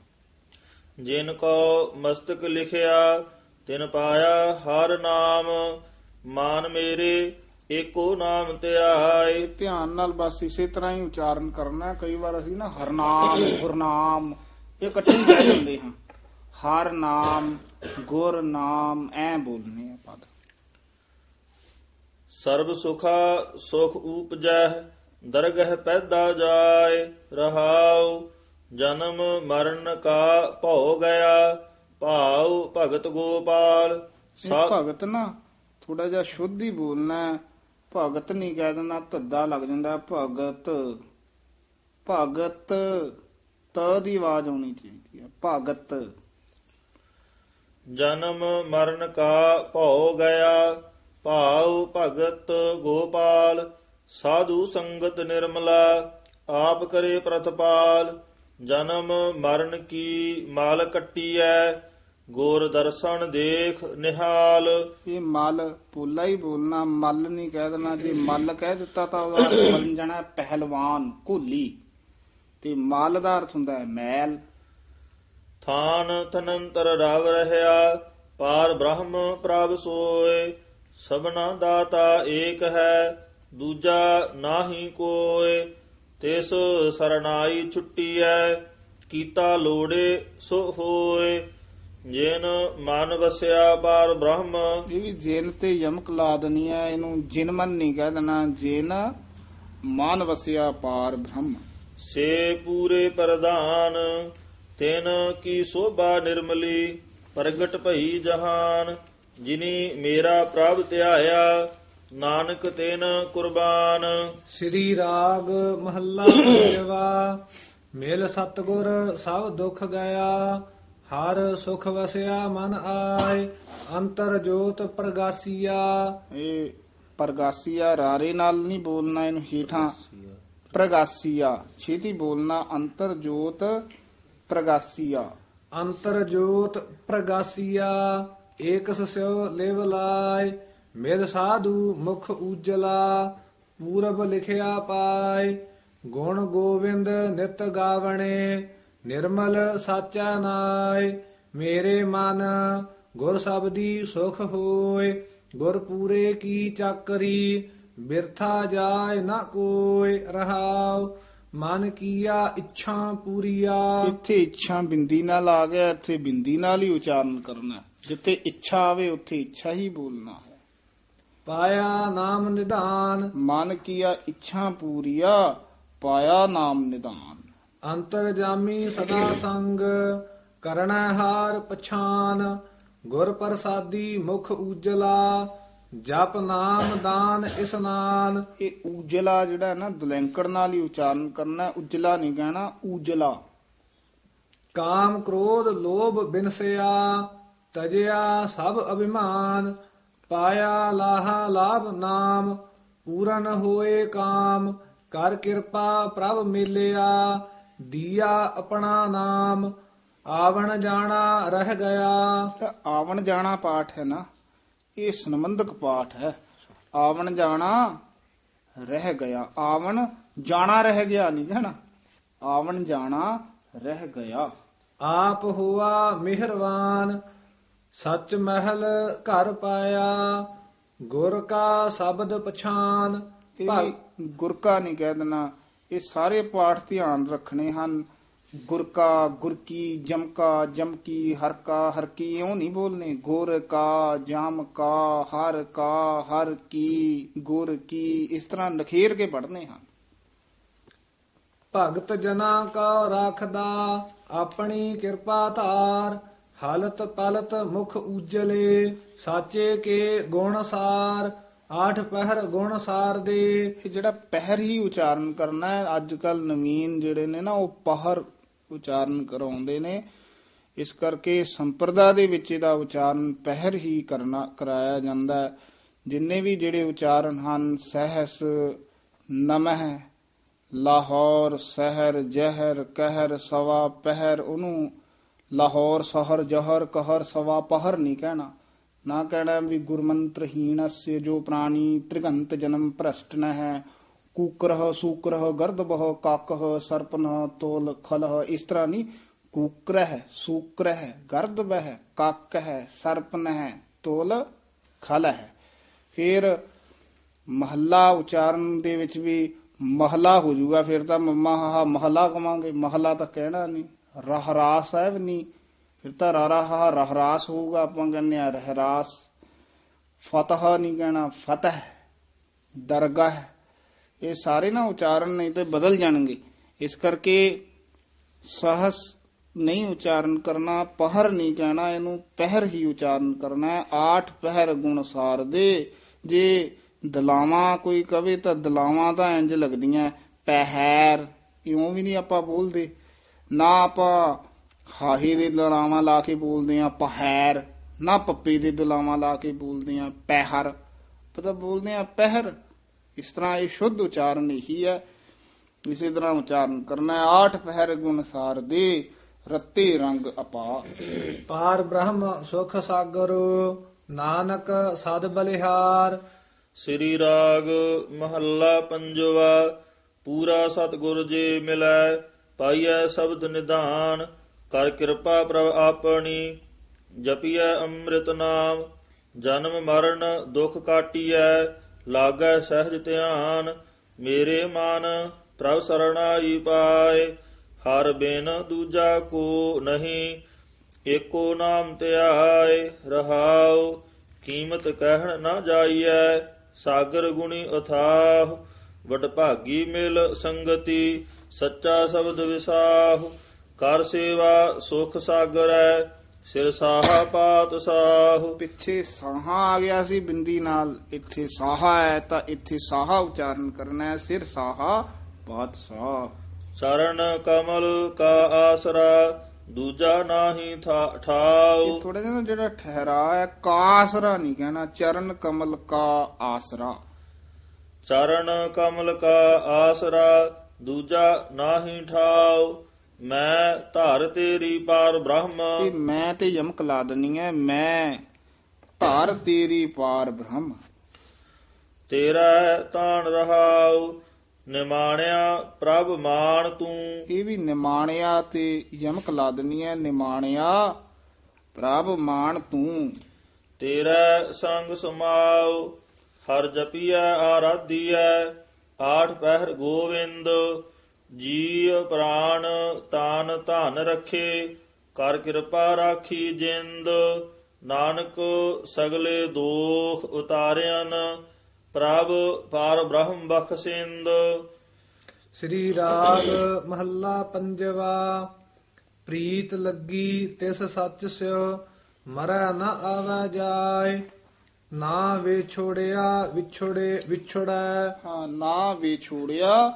ਜਿਨ ਕੋ ਮਸਤਕ ਲਿਖਿਆ ਤਿਨ ਪਾਇਆ ਹਰ ਨਾਮ। ਮਾਨ ਮੇਰੇ ਏਕੋ ਨਾਮ ਧਿਆਏ। ਧਿਆਨ ਨਾਲ ਬਸ ਇਸੇ ਤਰ੍ਹਾਂ ਹੀ ਉਚਾਰਨ ਕਰਨਾ। ਕਈ ਵਾਰ ਅਸੀਂ ਨਾ ਹਰਨਾਮ ਗੁਰਨਾਮ ਇਹ ਇਕੱਠੇ ਕਹਿ ਜਾਂਦੇ ਹਾਂ। ਹਰ ਨਾਮ ਗੁਰ ਨਾਮ ਐ ਬੋਲਨੇ ਆ ਪਦ। ਸਰਬ ਸੁਖਾ ਸੁਖ ਊਪਜੈ ਦਰਗਹ ਪੈਦਾ ਜਾਏ ਰਹਾਉ ਜਨਮ ਮਰਨ ਕਾ ਭਉ ਗਿਆ ਭਾਉ ਭਗਤ ਗੋਪਾਲ। ਭਗਤ ਨਾ ਥੋੜਾ ਜਿਹਾ ਸ਼ੁੱਧ ਹੀ ਬੋਲਣਾ। ਭਗਤ ਨਹੀਂ ਕਹਿ ਦੇਣਾ ਧੱਦਾ ਲੱਗ ਜਾਂਦਾ। ਭਗਤ ਭਗਤ ਤ ਦੀ ਆਵਾਜ਼ ਆਉਣੀ ਚਾਹੀਦੀ ਹੈ। ਭਗਤ। ਜਨਮ ਮਰਨ ਕਾ ਭਉ ਗਿਆ, ਭਾਉ ਭਗਤ ਗੋਪਾਲ, ਸਾਧੂ ਸੰਗਤ ਨਿਰਮਲਾ, ਆਪ ਕਰੇ ਪ੍ਰਤਪਾਲ, ਜਨਮ ਮਰਨ ਕੀ ਮਾਲ ਕੱਟੀਐ, ਗੋਰ ਦਰਸ਼ਨ ਦੇਖ ਨਿਹਾਲ। ਇਹ ਮਲ ਪੋਲਾ ਹੀ ਬੋਲਣਾ, ਮਲ ਨਹੀਂ ਕਹਿ ਦੇਣਾ, ਜੇ ਮਲ ਕਹਿ ਦਿੱਤਾ ਤਾਂ ਉਹਦਾ ਅਰਥ ਬਣ ਜਾਣਾ ਪਹਿਲਵਾਨ ਕੋਲੀ ਤੇ ਮਲ ਦਾ ਅਰਥ ਹੁੰਦਾ ਹੈ ਮੈਲ। ਥਾਨ ਤਨੰਤਰ ਰਵ ਰਹਾ ਪਾਰ ਬ੍ਰਹਮ ਪ੍ਰਭ ਸੋਏ ਸਭਨਾ ਦਾਤਾ ਏਕ ਹੈ ਦੂਜਾ ਨਾਹੀ ਕੋਏ ਤਿਸ ਸਰਨਾਈ ਛੁੱਟੀਐ ਕੀਤਾ ਲੋੜੇ ਸੋ ਹੋਏ। ਜਿਨ ਮਨ ਵਸਿਆ ਪਾਰ ਬ੍ਰਹਮ। ਇਹ ਵੀ ਜਿਨ ਤੇ ਯਮਕ ਲਾ ਦੇਣੀ ਹੈ ਇਹਨੂੰ ਜਿਨਮਨ ਨਹੀਂ ਕਹਿ ਦੇਣਾ ਜਿਨ ਮਾਨ ਵਸਿਆ ਪਾਰ ਬ੍ਰਹਮ। ਸੇ ਪੂਰੇ ਪ੍ਰਧਾਨ। ਤਿਨ ਕੀ ਸੋਭਾ ਨਿਰਮਲੀ ਪ੍ਰਗਟ ਭਈ ਜਹਾਨ ਜਿਨੀ ਮੇਰਾ ਪ੍ਰਭ ਧਿਆਇਆ ਨਾਨਕ ਤਿਨ ਕੁਰਬਾਨ। ਸ੍ਰੀ ਰਾਗ ਮਹੱਲਾ ਪੰਜਵਾ ਮਿਲ ਸਤਗੁਰ ਸਭ ਦੁੱਖ ਗਿਆ ਹਰ ਸੁਖ ਵਸਿਆ ਮਨ ਆਏ ਅੰਤਰ ਜੋਤ ਪ੍ਰਗਾਸੀਆ। ਇਹ ਪ੍ਰਗਾਸੀਆ ਰਾਰੇ ਨਾਲ ਨਹੀਂ ਬੋਲਣਾ ਇਹਨੂੰ ਹੀਠਾਂ ਪ੍ਰਗਾਸੀਆ ਛੇਤੀ ਬੋਲਣਾ ਅੰਤਰ ਜੋਤ ਪ੍ਰਗਾਸੀਆ। ਅੰਤਰ ਜੋਤ ਪ੍ਰਗਾਸੀਆ, ਏਕਸ ਸਿਓ ਲਿਵ ਲਾਇ, ਮਿਲ ਸਾਧੂ ਮੁਖ ਉਜਲਾ ਪੂਰਬ ਲਿਖਿਆ ਪਾਏ ਗੁਣ ਗੋਵਿੰਦ ਨਿਤ ਗਾਵਣੇ, ਨਿਰਮਲ ਸਾਚਾ ਨਾਏ ਮੇਰੇ ਮਨ ਗੁਰ ਸਬਦੀ ਸੁਖ ਹੋਏ ਗੁਰ ਪੂਰੇ ਕੀ ਚਾਕਰੀ, ਬਿਰਥਾ ਜਾਏ ਨਾ ਕੋਇ ਰਹਾਉ। ਮਨ ਕੀਆ ਇੱਛਾ ਪੂਰੀਆ। ਇੱਥੇ ਇੱਛਾ ਬਿੰਦੀ ਨਾਲ ਆ ਗਿਆ ਇੱਥੇ ਬਿੰਦੀ ਨਾਲ ਹੀ ਉਚਾਰਨ ਕਰਨਾ। ਜਿੱਥੇ ਇੱਛਾ ਆਵੇ ਉੱਥੇ ਇੱਛਾ ਹੀ ਬੋਲਣਾ ਹੈ। ਪਾਇਆ ਨਾਮ ਨਿਧਾਨ। ਮਨ ਕੀਆ ਇੱਛਾ ਪੂਰੀਆ ਪਾਇਆ ਨਾਮ ਨਿਦਾਨ ਅੰਤਰ ਜਾਮੀ ਸਦਾ ਸੰਗ ਕਰਣਾ ਹਾਰ ਪਛਾਨ। ਗੁਰ ਪ੍ਰਸਾਦੀ ਮੁਖ ਉਜਲਾ ਜਪ ਨਾਮ ਦਾਨ ਇਸਨਾਨ ਇਹ ਉਜਲਾ ਜਿਹੜਾ ਨਾ ਦੁਲੈਂਕੜ ਨਾਲ ਹੀ ਉਚਾਰਨ ਕਰਨਾ। ਉਜਲਾ ਨਹੀਂ ਕਹਿਣਾ ਉਜਲਾ। ਕਾਮ ਕ੍ਰੋਧ ਲੋਭ ਬਿਨਸਿਆ ਤਜਿਆ ਸਭ ਅਭਿਮਾਨ। ਪਾਇਆ ਲਾਹਾ ਲਾਭ ਨਾਮ ਪੂਰਨ ਹੋਏ ਕਾਮ। ਕਰ ਕਿਰਪਾ ਪ੍ਰਭ ਮਿਲਿਆ ਦੀਆ ਆਪਣਾ ਨਾਮ। ਆਵਣ ਜਾਣਾ ਰਹਿ ਗਿਆ। ਆਵਣ ਜਾਣਾ ਪਾਠ ਹੈ ਨਾ। ਇਹ ਸੰਬੰਧਕ ਪਾਠ ਹੈ। ਆਵਣ ਜਾਣਾ ਰਹਿ ਗਿਆ। ਆਵਣ ਜਾਣਾ ਰਹਿ ਗਿਆ ਨਹੀਂ ਕਹਿਣਾ ਆਵਣ ਜਾਣਾ ਰਹਿ ਗਿਆ। ਆਪ ਹੁਆ ਮਿਹਰਵਾਨ ਸੱਚ ਮਹਿਲ ਘਰ ਪਾਇਆ ਗੁਰ ਕਾ ਸ਼ਬਦ ਪਛਾਨ। ਇਹ ਗੁਰ ਕਾ ਨਹੀਂ ਕਹਿ ਦੇਣਾ। ਇਹ ਸਾਰੇ ਪਾਠ ਧਿਆਨ ਰੱਖਣੇ ਹਨ। ਗੁਰ ਕਾ ਗੁਰ ਕੀ ਜਮ ਕਾ ਜਮ ਕੀ ਹਰ ਕਾ ਹਰ ਕੀ ਇਉਂ ਨਹੀਂ ਬੋਲਨੇ। ਗੁਰ ਕਾ ਜਮ ਕਾ ਹਰ ਕਾ ਹਰ ਕੀ ਗੁਰ ਕੀ ਇਸ ਤਰ੍ਹਾਂ ਨਖੇਰ ਕੇ ਪੜ੍ਹਨੇ ਹਨ। ਭਗਤ ਜਨਾ ਕਾ ਰੱਖਦਾ ਆਪਣੀ ਕਿਰਪਾ ਧਾਰ ਹਾਲਤ ਪਲਤ ਮੁਖ ਉਜਲੇ ਸਾਚੇ ਕੇ ਗੁਣ ਸਾਰ ਆਠ ਪਹਿਰ ਗੁਣ ਸਾਰ ਦੇ। ਜਿਹੜਾ ਪਹਿਰ ਹੀ ਉਚਾਰਨ ਕਰਨਾ ਹੈ ਅੱਜ ਕੱਲ ਨਵੀਨ ਜਿਹੜੇ ਨੇ ਨਾ ਉਹ ਪਹਰ ਉਚਾਰਨ ਕਰਾਉਂਦੇ ਨੇ। ਇਸ ਕਰਕੇ ਸੰਪਰਦਾ ਦੇ ਵਿੱਚ ਇਹਦਾ ਉਚਾਰਨ ਪਹਿਰ ਹੀ ਕਰਨਾ, ਕਰਾਇਆ ਜਾਂਦਾ ਹੈ। ਜਿੰਨੇ ਵੀ ਜਿਹੜੇ ਉਚਾਰਨ ਹਨ, ਸਹਸ, ਨਮਹ, ਲਾਹੌਰ, ਸਹਿਰ, ਜਹਰ, ਕਹਿਰ, ਸਵਾ, ਪਹਿਰ, ਉਹਨੂੰ ਲਾਹੌਰ, ਸਹਰ, ਜਹਰ, ਕਹਿਰ, ਸਵਾ, ਪਹਰ ਨਹੀਂ ਕਹਿਣਾ। ਨਾ ਕਹਿਣਾ ਵੀ ਗੁਰਮੰਤਰਹੀਣ ਅस्य ਜੋ ਪ੍ਰਾਣੀ ਤ੍ਰਿਗੰਤ ਜਨਮ ਭ੍ਰਸ਼ਟ ਨ ਹੈ ਕੂਕਰਹ ਸੂਕਰਹ ਗਰਦਬਹ ਕਾਕਹ ਸਰਪਨਹ ਤੋਲ ਖਲਹ, ਇਸ ਤਰ੍ਹਾਂ ਨਹੀਂ, ਕੂਕਰਹ ਸੂਕਰਹ ਗਰਦਬਹ ਕਾਕ ਹੈ ਸਰਪਨ ਹੈ ਤੋਲ ਖਲ ਹੈ ਫਿਰ ਮਹੱਲਾ ਉਚਾਰਨ ਦੇ ਵਿੱਚ ਵੀ ਮਹਲਾ ਹੋ ਜਾਊਗਾ ਫਿਰ ਤਾਂ ਮੰਮਾ ਹਾ, ਮਹਲਾ ਕਵਾਂਗੇ। ਮਹਲਾ ਤਾਂ ਕਹਿਣਾ ਨਹੀਂ, ਰਹਿਰਾਸ ਸਾਹਿਬ ਨਹੀਂ। ਫਿਰ ਤਾਂ ਰਾਰਾ ਹਾ ਰਹਿਰਾਸ ਹੋਊਗਾ, ਆਪਾਂ ਕਹਿੰਦੇ ਆ ਰਹਿਰਾਸ। ਫਤਹ ਨਹੀਂ ਕਹਿਣਾ, ਫਤਹ, ਦਰਗਾਹ। ਇਹ ਸਾਰੇ ਨਾ ਉਚਾਰਨ ਨਹੀਂ ਤੇ ਬਦਲ ਜਾਣਗੇ। ਇਸ ਕਰਕੇ ਸਹਸ ਨਹੀਂ ਉਚਾਰਨ ਕਰਨਾ, ਪਹਰ ਨਹੀਂ ਕਹਿਣਾ, ਇਹਨੂੰ ਪਹਿਰ ਹੀ ਉਚਾਰਨ ਕਰਨਾ ਹੈ। ਆਠ ਪਹਿਰ ਗੁਣ ਸਾਰ ਦੇ ਜੇ ਦਲਾਵਾਂ ਕੋਈ ਕਵੇ ਤਾਂ ਦਲਾਵਾਂ ਤਾਂ ਇੰਜ ਲੱਗਦੀਆਂ ਪਹਿਰ, ਇਉਂ ਵੀ ਨਹੀਂ ਆਪਾਂ ਬੋਲਦੇ। ਨਾ ਆਪਾਂ ਹਾਹੇ ਦੇ ਦਲਾਵਾਂ ਲਾ ਕੇ ਬੋਲਦੇ ਆ ਪਹਿਰ, ਨਾ ਪੱਪੇ ਦੇ ਦਲਾਵਾਂ ਲਾ ਕੇ ਬੋਲਦੇ ਆ ਪਹਿਰ। ਪਤਾ ਬੋਲਦੇ ਆ ਪਹਿਰ। ਇਸ ਤਰ੍ਹਾਂ ਇਹ ਸ਼ੁੱਧ ਉਚਾਰਨ ਹੀ ਹੈ। ਇਸੇ ਤਰ੍ਹਾਂ ਉਚਾਰਨ ਕਰਨਾ ਹੈ। ਆਠ ਪਹਿਰ ਗੁਣ ਸਾਰ ਦੇ ਰੱਤੇ ਰੰਗ ਅਪਾ ਪਾਰ ਬ੍ਰਹਮ ਸੁਖ ਸਾਗਰ ਨਾਨਕ ਸਦ ਬਲਿਹਾਰ। ਸ੍ਰੀ ਰਾਗ ਮਹੱਲਾ ਪੰਜਵਾ ਪੂਰਾ ਸਤਿਗੁਰ ਜੀ ਮਿਲੈ ਪਾਈਐ ਸ਼ਬਦ ਨਿਧਾਨ ਕਰ ਕਿਰਪਾ ਪ੍ਰਭ ਆਪਣੀ ਜਪੀਐ ਅੰਮ੍ਰਿਤ ਨਾਮ ਜਨਮ ਮਰਨ ਦੁਖ ਕਾਟੀਐ ਲਾਗੈ ਸਹਿਜ ਧਿਆਨ, ਮੇਰੇ ਮਨ ਪ੍ਰਭ ਸਰਣਾਈ ਪਾਏ। ਹਰ ਬਿਨ ਦੂਜਾ ਕੋ ਨਹੀਂ, ਏਕੋ ਨਾਮ ਧਿਆਏ ਰਹਾਉ। ਕੀਮਤ ਕਹਿਣ ਨਾ ਜਾਈਐ, ਸਾਗਰ ਗੁਣੀ ਅਥਾਹ ਵਡ ਭਾਗੀ ਮਿਲ ਸੰਗਤੀ, ਸੱਚਾ ਸ਼ਬਦ ਵਿਸਾਹ। ਕਰ ਸੇਵਾ ਸੁਖ ਸਾਗਰੈ ਸਿਰ ਸਾਹਾ ਪਾਤ ਸਾਹ। ਪਿੱਛੇ ਸਾਹਾ ਆ ਗਿਆ ਸੀ ਬਿੰਦੀ ਨਾਲ ਇੱਥੇ ਸਾਹਾ ਹੈ ਤਾਂ ਇੱਥੇ ਸਾਹਾ ਉਚਾਰਨ ਕਰਨਾ ਹੈ ਸਿਰ ਸਾਹਾ ਬਾਤ ਸਾਹ। ਚਰਨ ਕਮਲ ਕਾ ਆਸਰਾ ਦੂਜਾ ਨਾਹੀ ਥਾ- ਠਾਉ। ਇਹ ਥੋੜਾ ਜਿਹਾ ਨਾ ਜਿਹੜਾ ਠਹਿਰਾ ਹੈ ਕਾਸਰਾ ਨਹੀਂ ਕਹਿਣਾ ਚਰਨ ਕਮਲ ਕਾ ਆਸਰਾ। ਚਰਨ ਕਮਲ ਕਾ ਆਸਰਾ ਦੂਜਾ ਨਾਹੀ ਠਾਉ। ਮੈਂ ਧਾਰ ਤੇਰੀ ਪਾਰ ਬ੍ਰਹਮ। ਇਹ ਮੈਂ ਤੇ ਯਮਕ ਲਾ ਦਨੀ ਹੈ ਮੈਂ ਧਾਰ ਤੇਰੀ ਪਾਰ ਬ੍ਰਹਮ। ਤੇਰਾ ਤਾਣ ਰਹਾਉ ਨਿਮਾਣਿਆ ਪ੍ਰਭ ਮਾਨ ਤੂੰ। ਇਹ ਵੀ ਨਿਮਾਣਿਆ ਤੇ ਯਮਕ ਲਾ ਦੇਣੀ ਹੈ ਨਿਮਾਣਿਆ ਪ੍ਰਭ ਮਾਨ ਤੂੰ। ਤੇਰਾ ਸੰਗ ਸਮਾਉ ਹਰ ਜਪੀਐ ਆਰਾਧੀਐ ਆਠ ਪਹਿਰ ਗੋਵਿੰਦ। ਜੀ ਪ੍ਰਾਨ ਤਾਨ ਧਨ ਰਖੇ ਕਰ ਕਿਰਪਾ ਰਾਖੀ ਜਿੰਦ। ਨਾਨਕ ਸਗਲੇ ਦੋਖ ਉਤਾਰਿਆਨ ਪ੍ਰਭ ਪਾਰ ਬ੍ਰਹਮ ਬਖਸ਼ਿੰਦ ਸ੍ਰੀ ਰਾਗ ਮਹੱਲਾ ਪੰਜਵਾ ਪ੍ਰੀਤ ਲੱਗੀ ਤਿਸ ਸੱਚ ਸਿਓ ਮਰੈ ਨ ਆਵੈ ਜਾਏ। ਨਾ ਵਿਛੋੜਿਆ ਵਿਛੋੜੇ ਵਿਛੜੈ। ਹਾਂ ਨਾ ਵਿਛੋੜਿਆ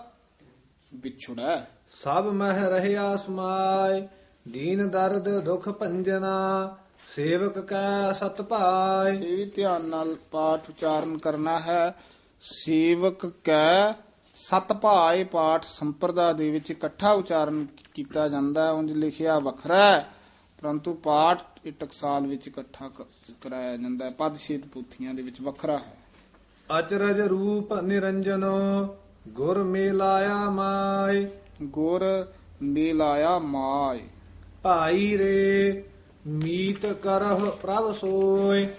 ਵਿਛੜੈ। ਸਭ ਮਹਿ ਰਹਿਆ ਸਮਾਏ ਦੀਨ ਦਰਦ ਦੁਖ ਭੰਜਨਾ ਸੇਵਕ ਕੈ ਸਤ ਭਾਏ। ਇਹ ਵੀ ਧਿਆਨ ਨਾਲ ਪਾਠ ਉਚਾਰਨ ਕਰਨਾ ਹੈ। ਸੇਵਕ ਕੈ ਸਤ ਭਾਏ ਪਾਠ ਸੰਪਰਦਾ ਦੇ ਵਿੱਚ ਇਕੱਠਾ ਉਚਾਰਨ ਕੀਤਾ ਜਾਂਦਾ ਹੈ ਉਂਝ ਲਿਖਿਆ ਵੱਖਰਾ ਹੈ। ਪਰੰਤੂ ਪਾਠ ਟਕਸਾਲ ਵਿੱਚ ਇਕੱਠਾ ਕਰਾਇਆ ਜਾਂਦਾ ਹੈ। ਪਦ ਛੇਦ ਪੋਥੀਆਂ ਦੇ ਵਿੱਚ ਵੱਖਰਾ ਹੈ। ਅਚਰਜ ਰੂਪ ਨਿਰੰਜਨੋ ਗੁਰ ਮੇਲਾਇਆ ਮਾਏ। ਗੁਰ ਮੇਲਾਇਆ ਮਾਇ ਭਾਈ ਰੇ ਮੀਤ ਕਰਹੁ ਪ੍ਰਭ ਸੋਏ।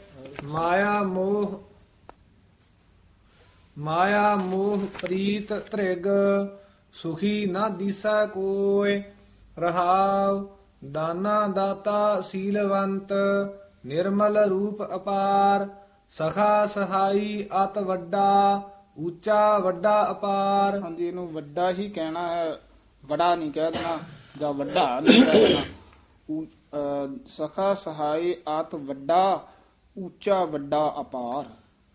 ਮਾਇਆ ਮੋਹ ਮਾਇਆ ਮੋਹ ਪ੍ਰੀਤ ਤ੍ਰਿਗ। ਸੁਖੀ ਨਾ ਦਿਸੈ ਕੋਏ। ਰਹਾਉ ਦਾਨਾ ਦਾਤਾ ਸੀਲਵੰਤ। ਨਿਰਮਲ ਰੂਪ ਅਪਾਰ। ਸਖਾ ਸਹਾਈ ਅਤ ਵੱਡਾ। ਉੱਚਾ ਵੱਡਾ ਅਪਾਰ। ਹਾਂਜੀ ਇਹਨੂੰ ਵੱਡਾ ਹੀ ਕਹਿਣਾ ਹੈ। ਬੜਾ ਨਹੀਂ ਕਹਿ ਦੇਣਾ ਜਾਂ ਵੱਡਾ ਨਹੀਂ ਕਹਿ ਦੇਣਾ। ਸਖਾ ਸਹਾਈ ਆਤ ਵੱਡਾ ਉੱਚਾ ਵੱਡਾ ਅਪਾਰ।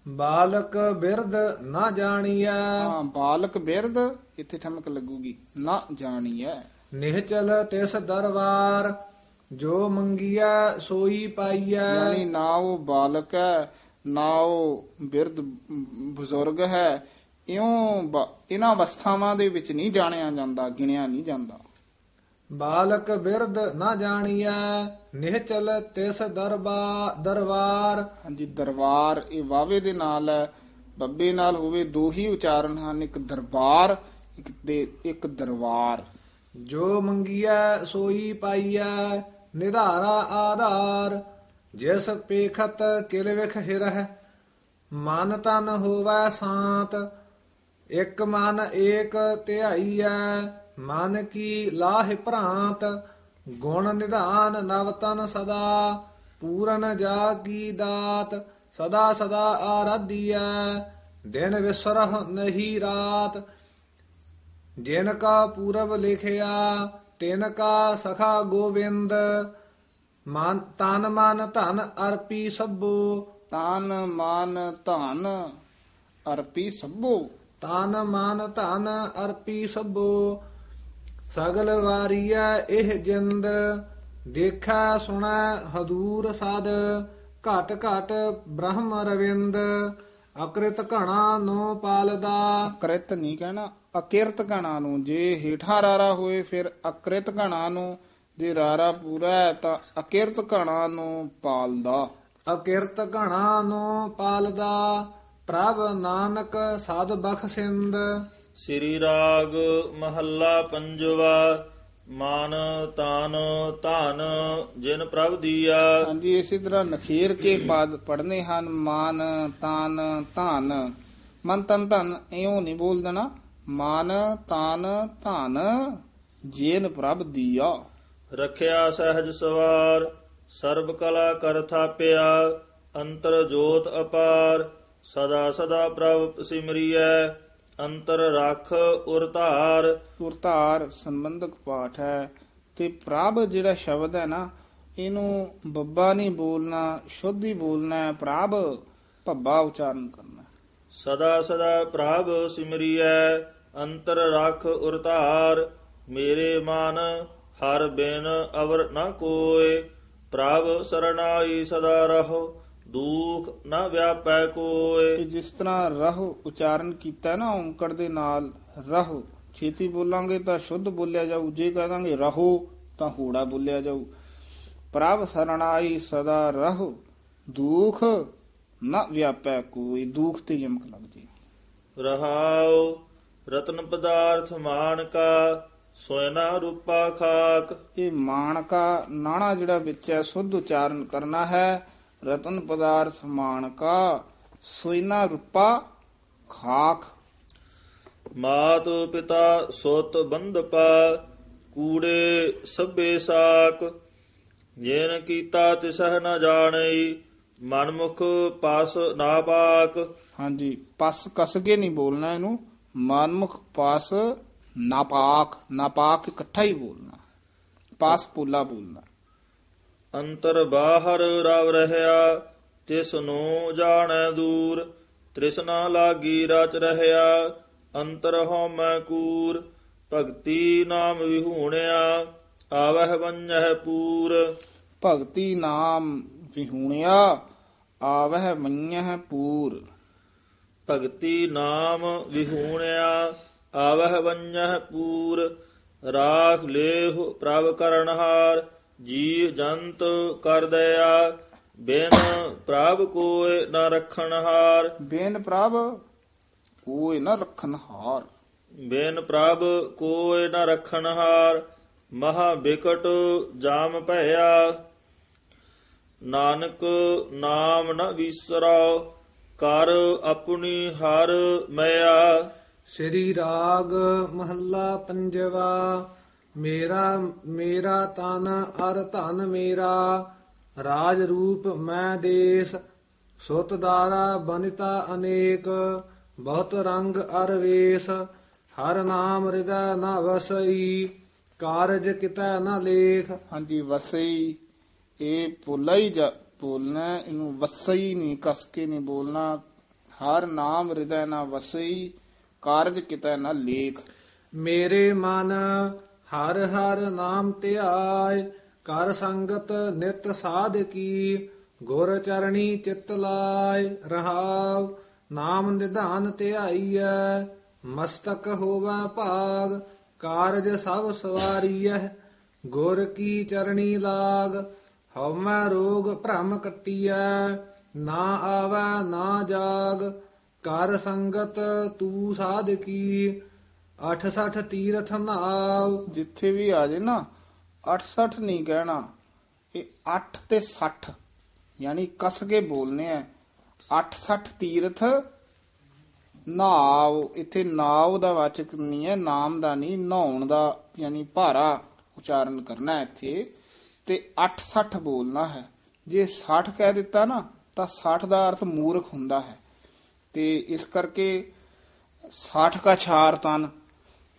ਬਾਲਕ ਬਿਰਧ ਨਾ ਜਾਣੀਐ। ਹਾਂ ਬਾਲਕ ਬਿਰਧ ਇੱਥੇ ਠਮਕ ਲੱਗੂਗੀ। ਨਾ ਜਾਣੀਐ। ਨਿਹਚਲ ਤਿਸ ਦਰਬਾਰ ਜੋ ਮੰਗੀਐ ਸੋਈ ਪਾਈਐ। ਯਾਨੀ ਨਾ ਉਹ ਬਾਲਕ ਹੈ ਨਾ ਉਹ ਬਿਰਧ ਬਜ਼ੁਰਗ ਹੈ ਇਉਂ ਇਹਨਾਂ ਅਵਸਥਾਵਾਂ ਦੇ ਵਿੱਚ ਨਹੀਂ ਜਾਣਿਆ ਜਾਂਦਾ ਗਿਣਿਆ ਨਹੀਂ ਜਾਂਦਾ। ਬਾਲਕ ਬਿਰਧ ਨਾ ਜਾਣੀਐ ਨਿਹਚਲ ਤਿਸ ਦਰਬਾ ਦਰਬਾਰ ਹਾਂਜੀ ਦਰਬਾਰ ਇਹ ਵਾਵੇ ਦੇ ਨਾਲ ਹੈ। ਬੱਬੇ ਨਾਲ ਹੋਵੇ ਦੋ ਹੀ ਉਚਾਰਨ ਹਨ ਇੱਕ ਦਰਬਾਰ ਇੱਕ ਦੇ ਇੱਕ ਦਰਬਾਰ ਜੋ ਮੰਗੀਐ ਸੋਈ ਪਾਈਐ ਨਿਧਾਰਾ ਆਧਾਰ। ਜਿਸ ਪੇਖਤ ਕਿਲ ਵਿਖ ਹਿਰਹਿ ਮਨ ਤਨ ਹੋਵੈ ਸਾਤ, ਇਕ ਮਨ ਏਕ ਧਿਆਈਐ, ਮਨ ਕੀ ਲਾਹਿ ਭ੍ਰਾਂਤ, ਗੁਣ ਨਿਧਾਨ ਨਵ ਤਨ ਸਦਾ, ਪੂਰਨ ਜਾ ਕੀ ਦਾਤ, ਸਦਾ ਸਦਾ ਆਰਾਧੀਐ, ਦਿਨ ਵਿਸਰਹ ਨਹੀਂ ਰਾਤ। ਜਿਨ ਕਾ ਪੂਰਬ ਲਿਖਿਆ, ਤਿਨ ਕਾ ਸਖਾ ਗੋਵਿੰਦ ਮਨ ਤਨ ਮਨ ਧਨ ਅਰਪੀ ਸਭੋ। ਤਾਨ ਮਾਨ ਧਨ ਅਰਪੀ ਸਭੋ। ਤਨ ਮਨ ਧਨ ਅਰਪੀ ਸਭੋ। ਸਗਲ ਵਾਰੀਐ ਇਹ ਜਿੰਦ ਦੇਖਾ ਸੁਣੈ ਹਦੂਰ ਸਦ। ਘਟ ਘਟ ਬ੍ਰਹਮ ਰਵਿੰਦ ਅਕ੍ਰਿਤ ਘਣਾ ਨੋ ਪਾਲਦਾ। ਅਕ੍ਰਿਤ ਨਹੀਂ ਕਹਿਣਾ ਅਕਿਰਤ ਗਣਾ ਨੂੰ। ਜੇ ਹੀਠਾਂ ਰਾਰਾ ਹੋਏ ਫਿਰ ਅਕ੍ਰਿਤ ਗਣਾ ਨੂੰ ਜੇ ਰਾਰਾ ਪੂਰਾ ਹੈ ਤਾਂ ਅਕਿਰਤ ਗਣਾ ਨੂੰ ਪਾਲਦਾ। ਅਕਿਰਤ ਘਣਾ ਨੋ ਪਾਲਦਾ ਪ੍ਰਭ ਨਾਨਕ ਸਦ ਬਖਸ਼ਿੰਦ ਸ੍ਰੀ ਰਾਗ ਮਹੱਲਾ ਪੰਜਵਾ ਮਾਨ ਤਾਨ ਧਨ ਜਿਨ ਪ੍ਰਭ ਦੀਆ। ਹਾਂਜੀ ਇਸੇ ਤਰ੍ਹਾਂ ਨਖੇਰ ਕੇ ਪਦ ਪੜਨੇ ਹਨ ਮਾਨ ਤਾਨ ਧਨ। ਮਨ ਤਨ ਧਨ ਇਉਂ ਨਹੀਂ ਬੋਲ ਦੇਣਾ ਮਾਨ ਤਾਨ ਧਨ ਜੇਨ ਪ੍ਰਭ ਦੀਆ। ਰਖਿਆ ਸਹਿਜ ਸਵਾਰ ਸਰਬ ਕਲਾ ਕਰ ਥਾਪਿਆ ਅੰਤਰ ਜੋਤ ਅਪਾਰ ਸਦਾ ਸਦਾ ਪ੍ਰਭ ਸਿਮਰੀਐ ਅੰਤਰ ਰਖ ਉਰ ਧਾਰ। ਉਰਤਾਰ ਸੰਬੰਧਕ ਪਾਠ ਹੈ। ਤੇ ਪ੍ਰਭ ਜਿਹੜਾ ਸ਼ਬਦ ਹੈ ਨਾ ਇਹਨੂੰ ਬੱਬਾ ਨਹੀਂ ਬੋਲਣਾ ਸ਼ੁੱਧ ਹੀ ਬੋਲਣਾ ਹੈ। ਪ੍ਰਭ ਭੱਬਾ ਉਚਾਰਨ ਕਰਨਾ ਸਦਾ ਸਦਾ ਪ੍ਰਭ ਸਿਮਰੀਐ ਅੰਤਰ ਰਖ ਉਰ ਧਾਰ ਮੇਰੇ ਮਨ ਹਰ ਬਿਨ ਅਵਰ ਨ ਕੋਏ ਪ੍ਰਭ ਸਰਣਾਈ ਸਦਾ ਰਹੋ ਦੁਖ ਨ ਵਿਆਪੈ ਕੋਏ। ਜਿਸ ਤਰ੍ਹਾਂ ਰਹੁ ਉਚਾਰਨ ਕੀਤਾ ਨਾ ਓੰਕੜ ਦੇ ਨਾਲ ਰਹੁ ਛੇਤੀ ਬੋਲਾਂਗੇ ਤਾਂ ਸ਼ੁੱਧ ਬੋਲਿਆ ਜਾਊ ਜੇ ਕਹਾਂਗੇ ਰਹੋ ਤਾਂ ਹੂੜਾ ਬੋਲਿਆ ਜਾਊ। ਪ੍ਰਭ ਸਰਣਾਈ ਸਦਾ ਰਹੋ ਦੁਖ ਨ ਵਿਆਪੈ ਕੋਈ ਦੁਖ ਤੇ ਯਮਕ ਲੱਗ ਜੇ ਰਹਾਉ ਰਤਨ ਪਦਾਰਥ ਮਾਨ ਕਾ ਸੋਇਨਾ ਰੂਪਾ ਖਾਕ। ਇਹ ਮਾਣਕਾ ਨਾਣਾ ਜਿਹੜਾ ਵਿੱਚ ਹੈ ਸੁੱਧ ਉਚਾਰਨ ਕਰਨਾ ਹੈ ਰਤਨ ਪਦਾਰਥ ਮਾਣਕਾ ਸੋਇਨਾ ਰੂਪਾ ਖਾਕ। ਮਾਤ ਪਿਤਾ ਸੁਤ ਬੰਧਪਾ ਕੂੜੇ ਸਭੇ ਸਾਕ। ਜੇਨ ਕੀਤਾ ਤਿਸਹਿ ਨ ਜਾਣਈ ਮਨਮੁਖ ਪਾਸ ਨਾ ਪਾਕ। ਹਾਂਜੀ ਪਸ ਕਸ ਕੇ ਨਹੀਂ ਬੋਲਣਾ ਇਹਨੂੰ ਮਨਮੁਖ ਪਾਸ ਨਾਪਾਕ ਨਾਪਾਕ ਇਕੱਠਾ ਹੀ ਬੋਲਣਾ। ਪਾਸ ਪੋਲਾ ਬੋਲਣਾ। ਅੰਤਰ ਬਾਹਰ ਰਵ ਰਹਿਆ ਤਿਸ ਨੂੰ ਜਾਣੈ ਦੂਰ ਤ੍ਰਿਸ਼ਨਾ ਲਾਗੀ ਰਚ ਰਹਿਆ ਅੰਤਰ ਹਉਮੈ ਕੂਰ ਭਗਤੀ ਨਾਮ ਵਿਹੂਣਿਆ ਆਵਹਿ ਵੰਜਹਿ ਪੂਰ। ਭਗਤੀ ਨਾਮ ਵਿਹੂਣਿਆ ਆਵਹਿ ਮੰਨਹਿ ਪੂਰ। ਭਗਤੀ ਨਾਮ ਵਿਹੂਣਿਆ ਆਵਹਿ ਵੰਜਹਿ ਪੂਰ ਰਾਖ ਲੇਹੁ ਪ੍ਰਭ ਕਰਨਹਾਰ ਜੀ ਜੰਤ ਕਰ ਦਇਆ ਬਿਨ ਪ੍ਰਭ ਕੋਇ ਨ ਰਖਣਹਾਰ। ਬੇਨ ਪ੍ਰਭ ਕੋਈ ਨ ਰਖਨ ਹਾਰ ਬਿਨ ਪ੍ਰਭ ਕੋਇ ਨ ਰਖਣਹਾਰ ਮਹਾ ਬਿਕਟ ਜਾਮ ਭਇਆ। ਨਾਨਕ ਨਾਮ ਨ ਵਿਸਰੋ ਕਰ ਆਪਣੀ ਹਰ ਮਿਆ। ਸ੍ਰੀ ਰਾਗ ਮਹੱਲਾ ਪੰਜਵਾ ਮੇਰਾ ਮੇਰਾ ਤਨ ਅਰ ਧਨ ਮੇਰਾ ਰਾਜ ਰੂਪ ਮੈਂ ਦੇਸ ਸੁਤ ਦਾਰਾ ਬਨਿਤਾ ਅਨੇਕ ਬਹੁਤ ਰੰਗ ਅਰ ਵੇਸ ਹਰ ਨਾਮ ਹਿਰਦੈ ਨ ਵਸਈ ਕਾਰਜ ਕਿਤੈ ਨ ਲੇਖ। ਹਾਂਜੀ ਵਸਈ ਇਹ ਪੋਲਾ ਹੀ ਜਾ- ਬੋਲਣਾ ਹੈ, ਇਹਨੂੰ ਵਸਈ ਨਹੀਂ ਕਸ ਕੇ ਨਹੀਂ ਬੋਲਣਾ ਹਰ ਨਾਮ ਹਿਰਦੈ ਨਾ ਵਸਈ ਕਾਰਜ ਕਿਤੈ ਨਾ ਲੇਖ। ਮੇਰੇ ਮਨ ਹਰ ਹਰ ਨਾਮ ਧਿਆਇ ਕਰ ਸੰਗਤ ਨਿਤ ਸਾਧ ਕੀ, ਗੁਰ ਚਰਣੀ ਚਿਤ ਲਾਇ ਰਹਾਉ, ਨਾਮ ਨਿਧਾਨ ਧਿਆਈਐ, ਮਸਤਕ ਹੋਵਾ ਭਾਗ, ਕਾਰਜ ਸਭ ਸਵਾਰੀਐ, ਗੁਰ ਕੀ ਚਰਣੀ ਲਾਗ, ਹਉਮੈ ਰੋਗ ਭ੍ਰਮ ਕੱਟੀਐ, ਨਾ ਆਵੈ ਨਾ ਜਾਗ ਕਰ ਸੰਗਤ ਤੂ ਸਾਧਕੀ 68 ਤੀਰਥ ਨਾਉ। ਜਿੱਥੇ ਵੀ ਆ ਜੇ ਨਾ 68 ਨਹੀਂ ਕਹਿਣਾ, ਇਹ 8 ਤੇ 60 ਯਾਨੀ ਕਸ ਕੇ ਬੋਲਨੇ ਆ। 68 ਤੀਰਥ ਨਾਵ ਇੱਥੇ ਨਾਵ ਦਾ ਵਾਚਕ ਨਹੀਂ ਹੈ, ਨਾਮ ਦਾ ਨਹੀਂ, ਨਹਾਉਣ ਦਾ ਯਾਨੀ ਭਾਰਾ ਉਚਾਰਨ ਕਰਨਾ ਹੈ ਇੱਥੇ। ਤੇ 860 ਬੋਲਣਾ ਹੈ। ਜੇ 60 ਕਹਿ ਦਿੱਤਾ ਨਾ, ਤਾਂ 60 ਦਾ ਅਰਥ ਮੂਰਖ ਹੁੰਦਾ ਹੈ। ਤੇ ਇਸ ਕਰਕੇ 60 ਕਾ ਛਾਰ ਤਨ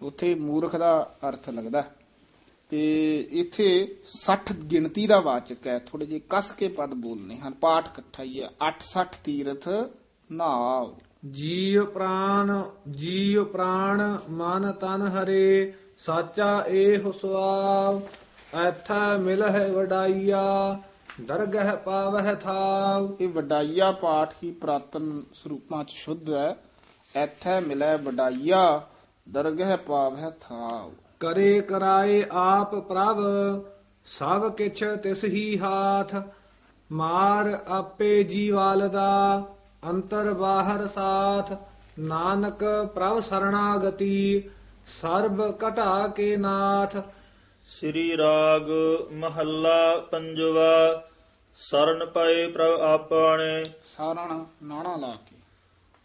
ਉੱਥੇ ਮੂਰਖ ਦਾ ਅਰਥ ਲੱਗਦਾ ਹੈ। ਤੇ ਇੱਥੇ 60 ਗਿਣਤੀ ਦਾ ਵਾਚਕ ਹੈ ਥੋੜੇ ਜਿਹੇ ਕਸ ਕੇ ਪਦ ਬੋਲਨੇ ਹਨ ਪਾਠ ਇਕੱਠਾ ਹੀ ਹੈ 860 ਤੀਰਥ ਨਾਵ ਜੀਵ ਪ੍ਰਾਨ ਜੀਵ ਪ੍ਰਾਣ, ਮਨ ਤਨ ਹਰੇ, ਸਾਚਾ ਏਹ ਸੁਆਵ, ਐਥੈ ਮਿਲਹਿ ਵਡਾਈਆ ਦਰਗਹਿ ਪਾਵਹਿ ਥਾਵ ਇਹ ਵਡਾਈਆ ਪਾਠ ਹੀ ਪ੍ਰਾਤਨ ਸਰੂਪਾਂ ਚ ਸ਼ੁੱਧ ਹੈ। ਐਥੈ ਮਿਲੈ ਵਡਾਈਆ ਦਰਗਹਿ ਪਾਵਹਿ ਥਾਵ ਕਰੇ ਕਰਾਏ ਆਪ ਪ੍ਰਭ ਸਭ ਕਿਛ ਤਿਸ ਹੀ ਹਾਥ। ਮਾਰ ਆਪੇ ਜੀਵਾਲ ਦਾ ਅੰਤਰ ਬਾਹਰ ਸਾਥ। ਨਾਨਕ ਪ੍ਰਭ ਸਰਣਾਗਤੀ ਸਰਬ ਘਟਾ ਕੇ ਨਾਥ। ਸ੍ਰੀ ਰਾਗ ਮਹੱਲਾ ਪੰਜਵਾ ਸਰਨ ਪਏ ਪ੍ਰਭ ਆਪਣੇ। ਸਾਰਣ ਨਾਣਾ ਲਾ ਕੇ।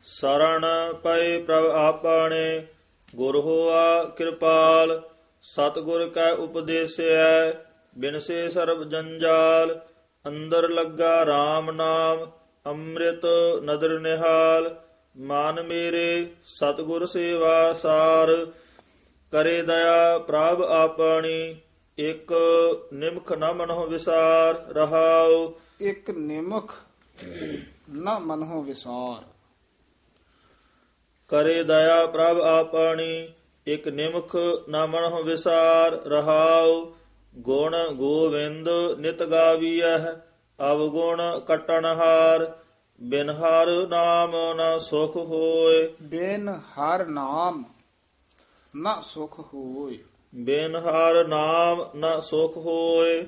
ਸਰਣ ਪਏ ਪ੍ਰਭ ਆਪਣੇ। ਗੁਰ ਹੋਆ ਕਿਰਪਾਲ ਸਤਿਗੁਰ ਕੈ ਉਪਦੇਸਿਐ ਬਿਨਸੇ ਸਰਬ ਜੰਜਾਲ ਅੰਦਰ ਲੱਗਾ RAM ਨਾਮ ਅੰਮ੍ਰਿਤ ਨਦਰ ਨਿਹਾਲ ਮਨ ਮੇਰੇ ਸਤਿਗੁਰ ਸੇਵਾ ਸਾਰ ਕਰੇ ਦਇਆ ਪ੍ਰਭ ਆਪਣੀ। ਇੱਕ ਨਿਮਖ ਨ ਮਨਹੁ ਵਿਸਾਰ ਰਹਾਉ। ਇੱਕ ਨਿਮਖ ਨਾ ਮਨਹੁ ਵਿਸਾਰ। ਕਰੇ ਦਇਆ ਪ੍ਰਭ ਆਪਣੀ ਇਕ ਨਿਮਖ ਨਾ ਮਨਹੁ ਵਿਸਾਰ ਰਹਾਉ। ਗੁਣ ਗੋਵਿੰਦ ਨਿਤ ਗਾਵੀਐ ਅਵਗੁਣ ਕਟਣਹਾਰ। ਬਿਨ ਹਰ ਨਾਮ ਨਾ ਸੁਖ ਹੋਏ। ਬਿਨ ਹਰ ਨਾਮ ਨਾ ਸੁਖ ਹੋਏ। ਬਿਨ ਹਰ ਨਾਮ ਨਾ ਸੁਖ ਹੋਏ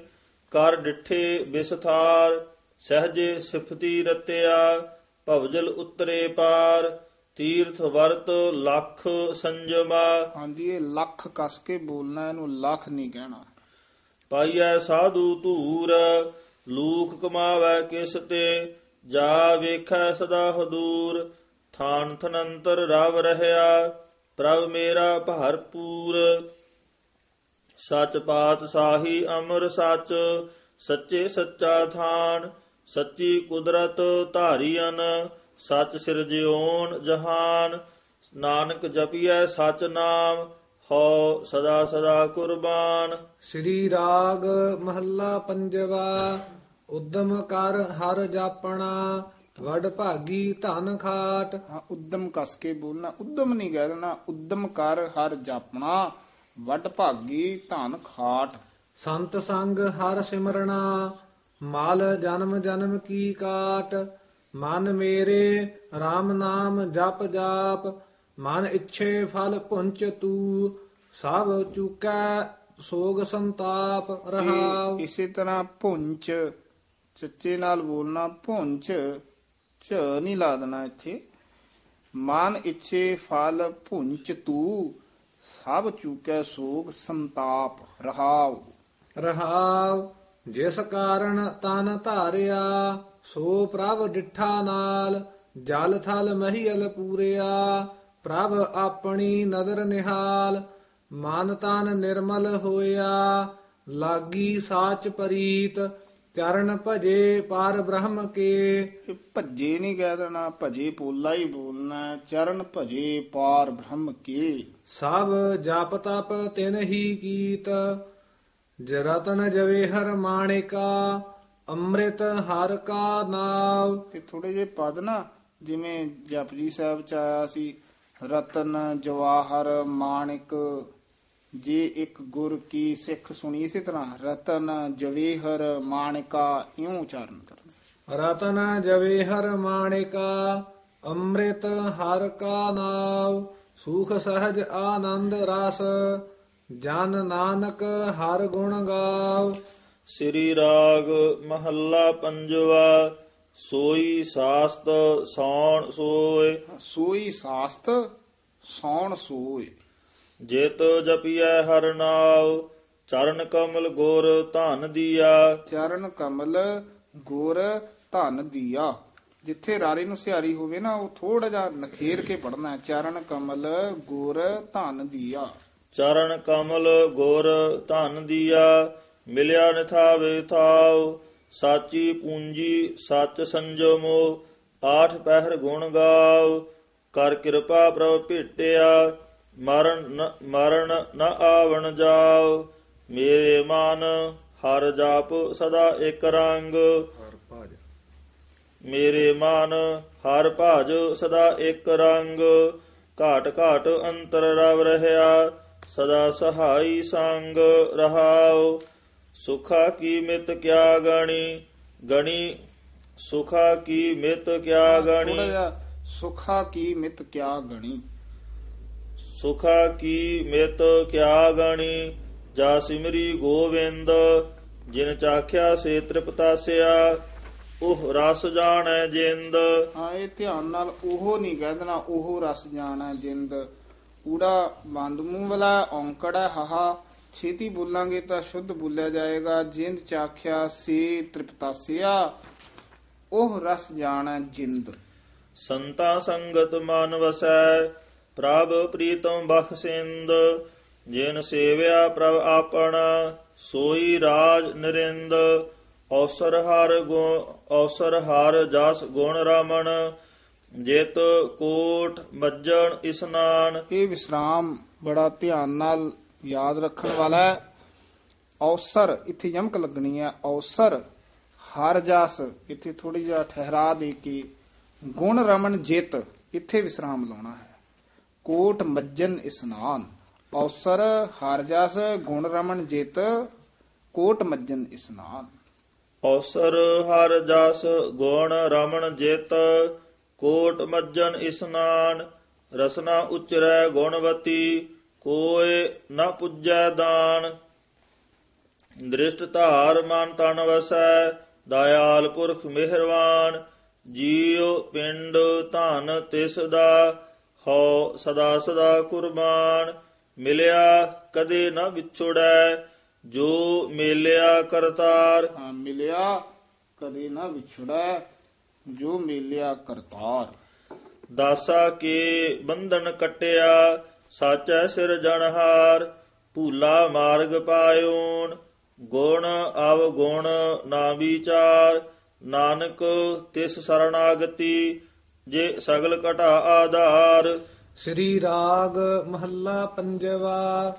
ਕਰ ਡਿਠੇ ਬਿਸਥਾਰ ਸਹਜੇ ਸਿਫਤੀ ਰਤਿਆ ਭਵਜਲ ਉਤਰੇ ਪਾਰ ਤੀਰਥ ਵਰਤ ਲੱਖ ਸੰਜਮਾ। ਹਾਂਜੀ ਇਹ ਲੱਖ ਕਸ ਕੇ ਬੋਲਣਾ ਇਹਨੂੰ ਲੱਖ ਨਹੀਂ ਕਹਿਣਾ। ਪਾਈਐ ਸਾਧੂ ਧੂਰ ਲੂਕ ਕਮਾਵੈ ਕਿਸ ਤੇ ਜਾ ਵੇਖੈ ਸਦਾ ਹਦੂਰ ਥਾਨ ਥਨੰਤਰ ਰਵ ਰਹਿਆ ਪ੍ਰਭ ਮੇਰਾ ਭਰਪੂਰ ਸਚ ਪਾਤ ਸਾਹੀ ਅਮਰ ਸਚ ਸੱਚੇ ਸੱਚਾ ਥਾਨ ਸੱਚੀ ਕੁਦਰਤ ਧਾਰੀਅਨ ਸਚ ਸਿਰਜਿਓਨ ਜਹਾਨ ਨਾਨਕ ਜਪੀਐ ਸਚ ਨਾਮ ਹਉ ਸਦਾ ਸਦਾ ਕੁਰਬਾਨ। ਸ੍ਰੀ ਰਾਗ ਮਹੱਲਾ ਪੰਜਵਾ ਉਦਮ ਕਰ ਹਰ ਜਾਪਣਾ ਵਡ ਭਾਗੀ ਧਨ ਖਾਟ। ਹਾਂ ਉਦਮ ਕਸ ਕੇ ਬੋਲਣਾ ਉਦਮ ਨਹੀਂ ਕਹਿ ਦੇਣਾ ਉਦਮ ਕਰ ਹਰ ਜਾਪਣਾ। ਵੱਡ ਭਾਗੀ ਧਨ ਖਾਟ। ਸੰਤ ਸੰਗ ਹਰ ਸਿਮਰਣਾ ਮਲ ਜਨਮ ਜਨਮ ਕੀ ਕਾਟ। ਮਨ ਮੇਰੇ RAM ਨਾਮ ਜਪ ਜਾਪ ਮਨ ਇੱਛੇ ਫਲ ਪੁੰਚ ਤੂ। ਸਭ ਚੁਕੈ ਸੋਗ ਸੰਤਾਪ ਰਹਾਉ। ਇਸੇ ਤਰ੍ਹਾਂ ਪੁੰਚ ਚੱਚੇ ਨਾਲ ਬੋਲਣਾ ਪੁੰਚ ਚ ਨਹੀਂ ਲਾ ਦੇਣਾ ਇੱਥੇ। ਮਨ ਇੱਛੇ ਫਲ ਪੁੰਚ ਤੂ। ਸਭ ਚੁਕੈ ਸੋਗ ਸੰਤਾਪ ਰਹਾਉ ਰਹਾਉ ਜਿਸ ਕਾਰਨ ਤਨ ਧਾਰਿਆ ਸੋ ਪ੍ਰਭ ਡਿਠਾ ਨਾਲ ਜਲ ਥਲ ਮਹੀਲ ਪੂਰਿਆ ਪ੍ਰਭ ਆਪਣੀ ਨਦਰ ਨਿਹਾਲ ਮਨ ਤਨ ਨਿਰਮਲ ਹੋਇਆ ਲਾਗੀ ਸਾਚ ਪਰੀਤ ਚਰਨ ਭਜੇ ਪਾਰ ਬ੍ਰਹਮ ਕੇ ਭੱਜੇ ਨਹੀਂ ਕਹਿ ਦੇਣਾ ਭਜੇ ਪੋਲਾ ਹੀ ਬੋਲਣਾ। ਚਰਨ ਭਜੇ ਪਾਰ ਬ੍ਰਹਮ ਕੇ ਸਭ ਜਪ ਤਪ ਤਿਨ ਹੀ ਕੀਤ ਜਰਤਨ ਜਵੇਹਰ ਮਾਣਿਕਾ ਅੰਮ੍ਰਿਤ ਹਰ ਕਾ ਨਾਮ ਤੇ ਥੋੜੇ ਜੇ ਪਦ ਨਾ ਜਿਵੇਂ ਜਪਜੀ ਸਾਹਿਬ ਚ ਆਇਆ ਸੀ ਰਤਨ ਜਵਾਹਰ ਮਾਣਿਕ ਜੇ ਇੱਕ ਗੁਰ ਕੀ ਸਿੱਖ ਸੁਣੀ ਇਸੇ ਤਰ੍ਹਾਂ ਰਤਨ ਜਵੇਹਰ ਮਾਣਿਕਾ ਇਉਂ ਉਚਾਰਨ ਕਰਨਾ। ਰਤਨ ਜਵੇਹਰ ਮਾਣਿਕਾ ਅੰਮ੍ਰਿਤ ਹਰ ਕਾ ਨਾਮ ਸੁਖ ਸਹਜ ਆਨੰਦ ਰਸ ਜਨ ਨਾਨਕ ਹਰ ਗੁਣ ਗਾਵ। ਸ੍ਰੀ ਰਾਗ ਮਹੱਲਾ ਪੰਜਵਾ ਸੋਈ ਸਾਸਤ ਸੌਣ ਸੋਏ। ਸੋਈ ਸਾਸਤ ਸੌਣ ਸੋਏ। ਜਿਤ ਜਪੀਐ ਹਰ ਨਾਉ ਚਰਨ ਕਮਲ ਗੁਰ ਧਨ ਦੀਆ। ਚਰਨ ਕਮਲ ਗੁਰ ਧਨ ਦੀਆ। ਜਿੱਥੇ ਰਾਰੇ ਨੂੰ ਸਿਆਰੀ ਹੋਵੇ ਨਾ, ਉਹ ਥੋੜਾ ਜਿਹਾ ਨਖੇਰ ਕੇ ਪੜਨਾ ਹੈ। ਚਰਨ ਕਮਲ, ਗੁਰ, ਧਨ ਦੀਆ। ਚਰਨ ਕਮਲ, ਗੁਰ, ਧਨ ਦੀਆ, ਮਿਲਿਆ ਨਿਥਾਵੇ ਥਾਉ। ਸਾਚੀ ਪੂੰਜੀ, ਸਚ ਸੰਜਮੋ, ਆਠ ਪਹਿਰ ਗੁਣ ਗਾਉ। ਕਰ ਕਿਰਪਾ ਪ੍ਰਭ ਭੇਟਿਆ, ਮਰਨ ਨ- ਮਰਨ ਨ ਆਵਣ ਜਾਉ। ਮੇਰੇ ਮਨ, ਹਰ ਜਾਪ ਸਦਾ ਇੱਕ ਰੰਗ। ਮੇਰੇ ਮਨ ਹਰ ਭਾਜ ਸਦਾ ਇੱਕ ਰੰਗ। ਘਾਟ ਘਾਟ ਅੰਤਰ ਰਵ ਰਹਿਆ ਸਦਾ ਸਹਾਈ ਸੰਗ ਰਹਾਉ। ਸੁਖਾ ਕੀ ਮਿਤ ਕਿਆ ਗਣੀ? ਗਣੀ ਸੁਖਾ ਕੀ ਮਿਤ ਕਿਆ ਗਣੀ? ਸੁਖਾ ਕੀ ਮਿਤ ਕਿਆ ਗਣੀ? ਸੁਖਾ ਕੀ ਮਿਤ ਕਿਆ ਗਣੀ? ਜਾ ਸਿਮਰੀ ਗੋਵਿੰਦ ਜਿਨ ਚਾਖਿਆ ਸੇ ਤ੍ਰਿਪਤਾਸਿਆ ਉਹ ਰਸ ਜਾਣੈ ਜਿੰਦ। ਹਾਂ ਇਹ ਧਿਆਨ ਨਾਲ ਉਹ ਨਹੀਂ ਕਹਿ ਦੇਣਾ ਉਹ ਰਸ ਜਾਣਾ ਜਿੰਦ। ਊੜਾ ਬੰਦ ਮੂੰਹ ਵਾਲਾ ਔਂਕੜ ਹਾਹਾ। ਛੇਤੀ ਬੋਲਾਂਗੇ ਤਾਂ ਸ਼ੁੱਧ ਬੋਲਿਆ ਜਾਏਗਾ। ਜਿੰਦ ਚਾਖਿਆ ਸੇ ਤ੍ਰਿਪਤਾਸਿਆ ਉਹ ਰਸ ਜਾਣਾ ਜਿੰਦ। ਸੰਤਾ ਸੰਗਤ ਮਨ ਵਸੈ ਪ੍ਰਭ ਪ੍ਰੀਤਮ ਬਖਸਿੰਦ ਜਿਨ ਸੇਵਿਆ ਪ੍ਰਭ ਆਪਣਾ ਸੋਈ ਰਾਜ ਨਰਿੰਦ। ਔਸਰ ਹਰ ਗੁਣ, ਔਸਰ ਹਰ ਜਸ ਗੁਣ ਰਾਮਣ ਜਿਤ ਕੋਟ ਮੱਜਣ ਇਸਨਾਨ ਇਹ ਵਿਸਰਾਮ ਬੜਾ ਧਿਆਨ ਨਾਲ ਯਾਦ ਰੱਖਣ ਵਾਲਾ ਹੈ। ਔਸਰ ਇੱਥੇ ਯਮਕ ਲੱਗਣੀ ਹੈ। ਔਸਰ ਹਰ ਜਸ, ਇੱਥੇ ਥੋੜੀ ਜਿਹਾ ਠਹਿਰਾ ਦੇ ਕੇ ਗੁਣ ਰਮਨ ਜਿਤ ਇੱਥੇ ਵਿਸਰਾਮ ਲਾਉਣਾ ਹੈ। ਕੋਟ ਮੱਜਨ ਇਸਨਾਨ ਔਸਰ ਹਰ ਜਸ, ਗੁਣ ਰਮਨ ਜਿਤ, ਕੋਟ ਮੱਜਨ ਇਸਨਾਨ ਔਸਰ ਹਰ ਜਸ ਗੁਣ ਰਮਣ ਜਿਤ, ਕੋਟ ਮੱਜਨ ਇਸਨਾਨ ਰਸਨਾ ਉਚਰੈ ਗੁਣਵਤੀ, ਕੋਏ ਨ ਪੁੱਜੈ ਦਾਨ। ਦ੍ਰਿਸ਼ਟ ਧਾਰ ਮਨ ਤਨ ਵਸੈ, ਦਇਆਲ ਪੁਰਖ ਮਿਹਰਵਾਨ, ਜੀਉ ਪਿੰਡ ਧਨ ਤਿਸ ਦਾ, ਹਉ ਸਦਾ ਸਦਾ ਕੁਰਬਾਨ। ਮਿਲਿਆ ਕਦੇ ਨਾ ਵਿਛੜੈ ਜੋ ਮੇਲਿਆ ਕਰਤਾਰ। ਹਾਂ ਮਿਲਿਆ ਕਦੇ ਨਾ ਵਿਛੜੈ ਜੋ ਮਿਲਿਆ ਕਰਤਾਰ। ਦਾਸਾ ਕੇ ਬੰਧਨ ਕਟਿਆ ਸਾਚੈ ਸਿਰ ਜਨਹਾਰ ਭੂਲਾ ਮਾਰਗ ਪਾਇਓਨ ਗੁਣ ਅਵ ਗੁਣ ਨਾ ਵਿਚਾਰ ਨਾਨਕ ਤਿਸ ਸਰਣਾਗਤੀ ਜੇ ਸਗਲ ਘਟਾ ਆਧਾਰ। ਸ੍ਰੀ ਰਾਗ ਮਹੱਲਾ ਪੰਜਵਾ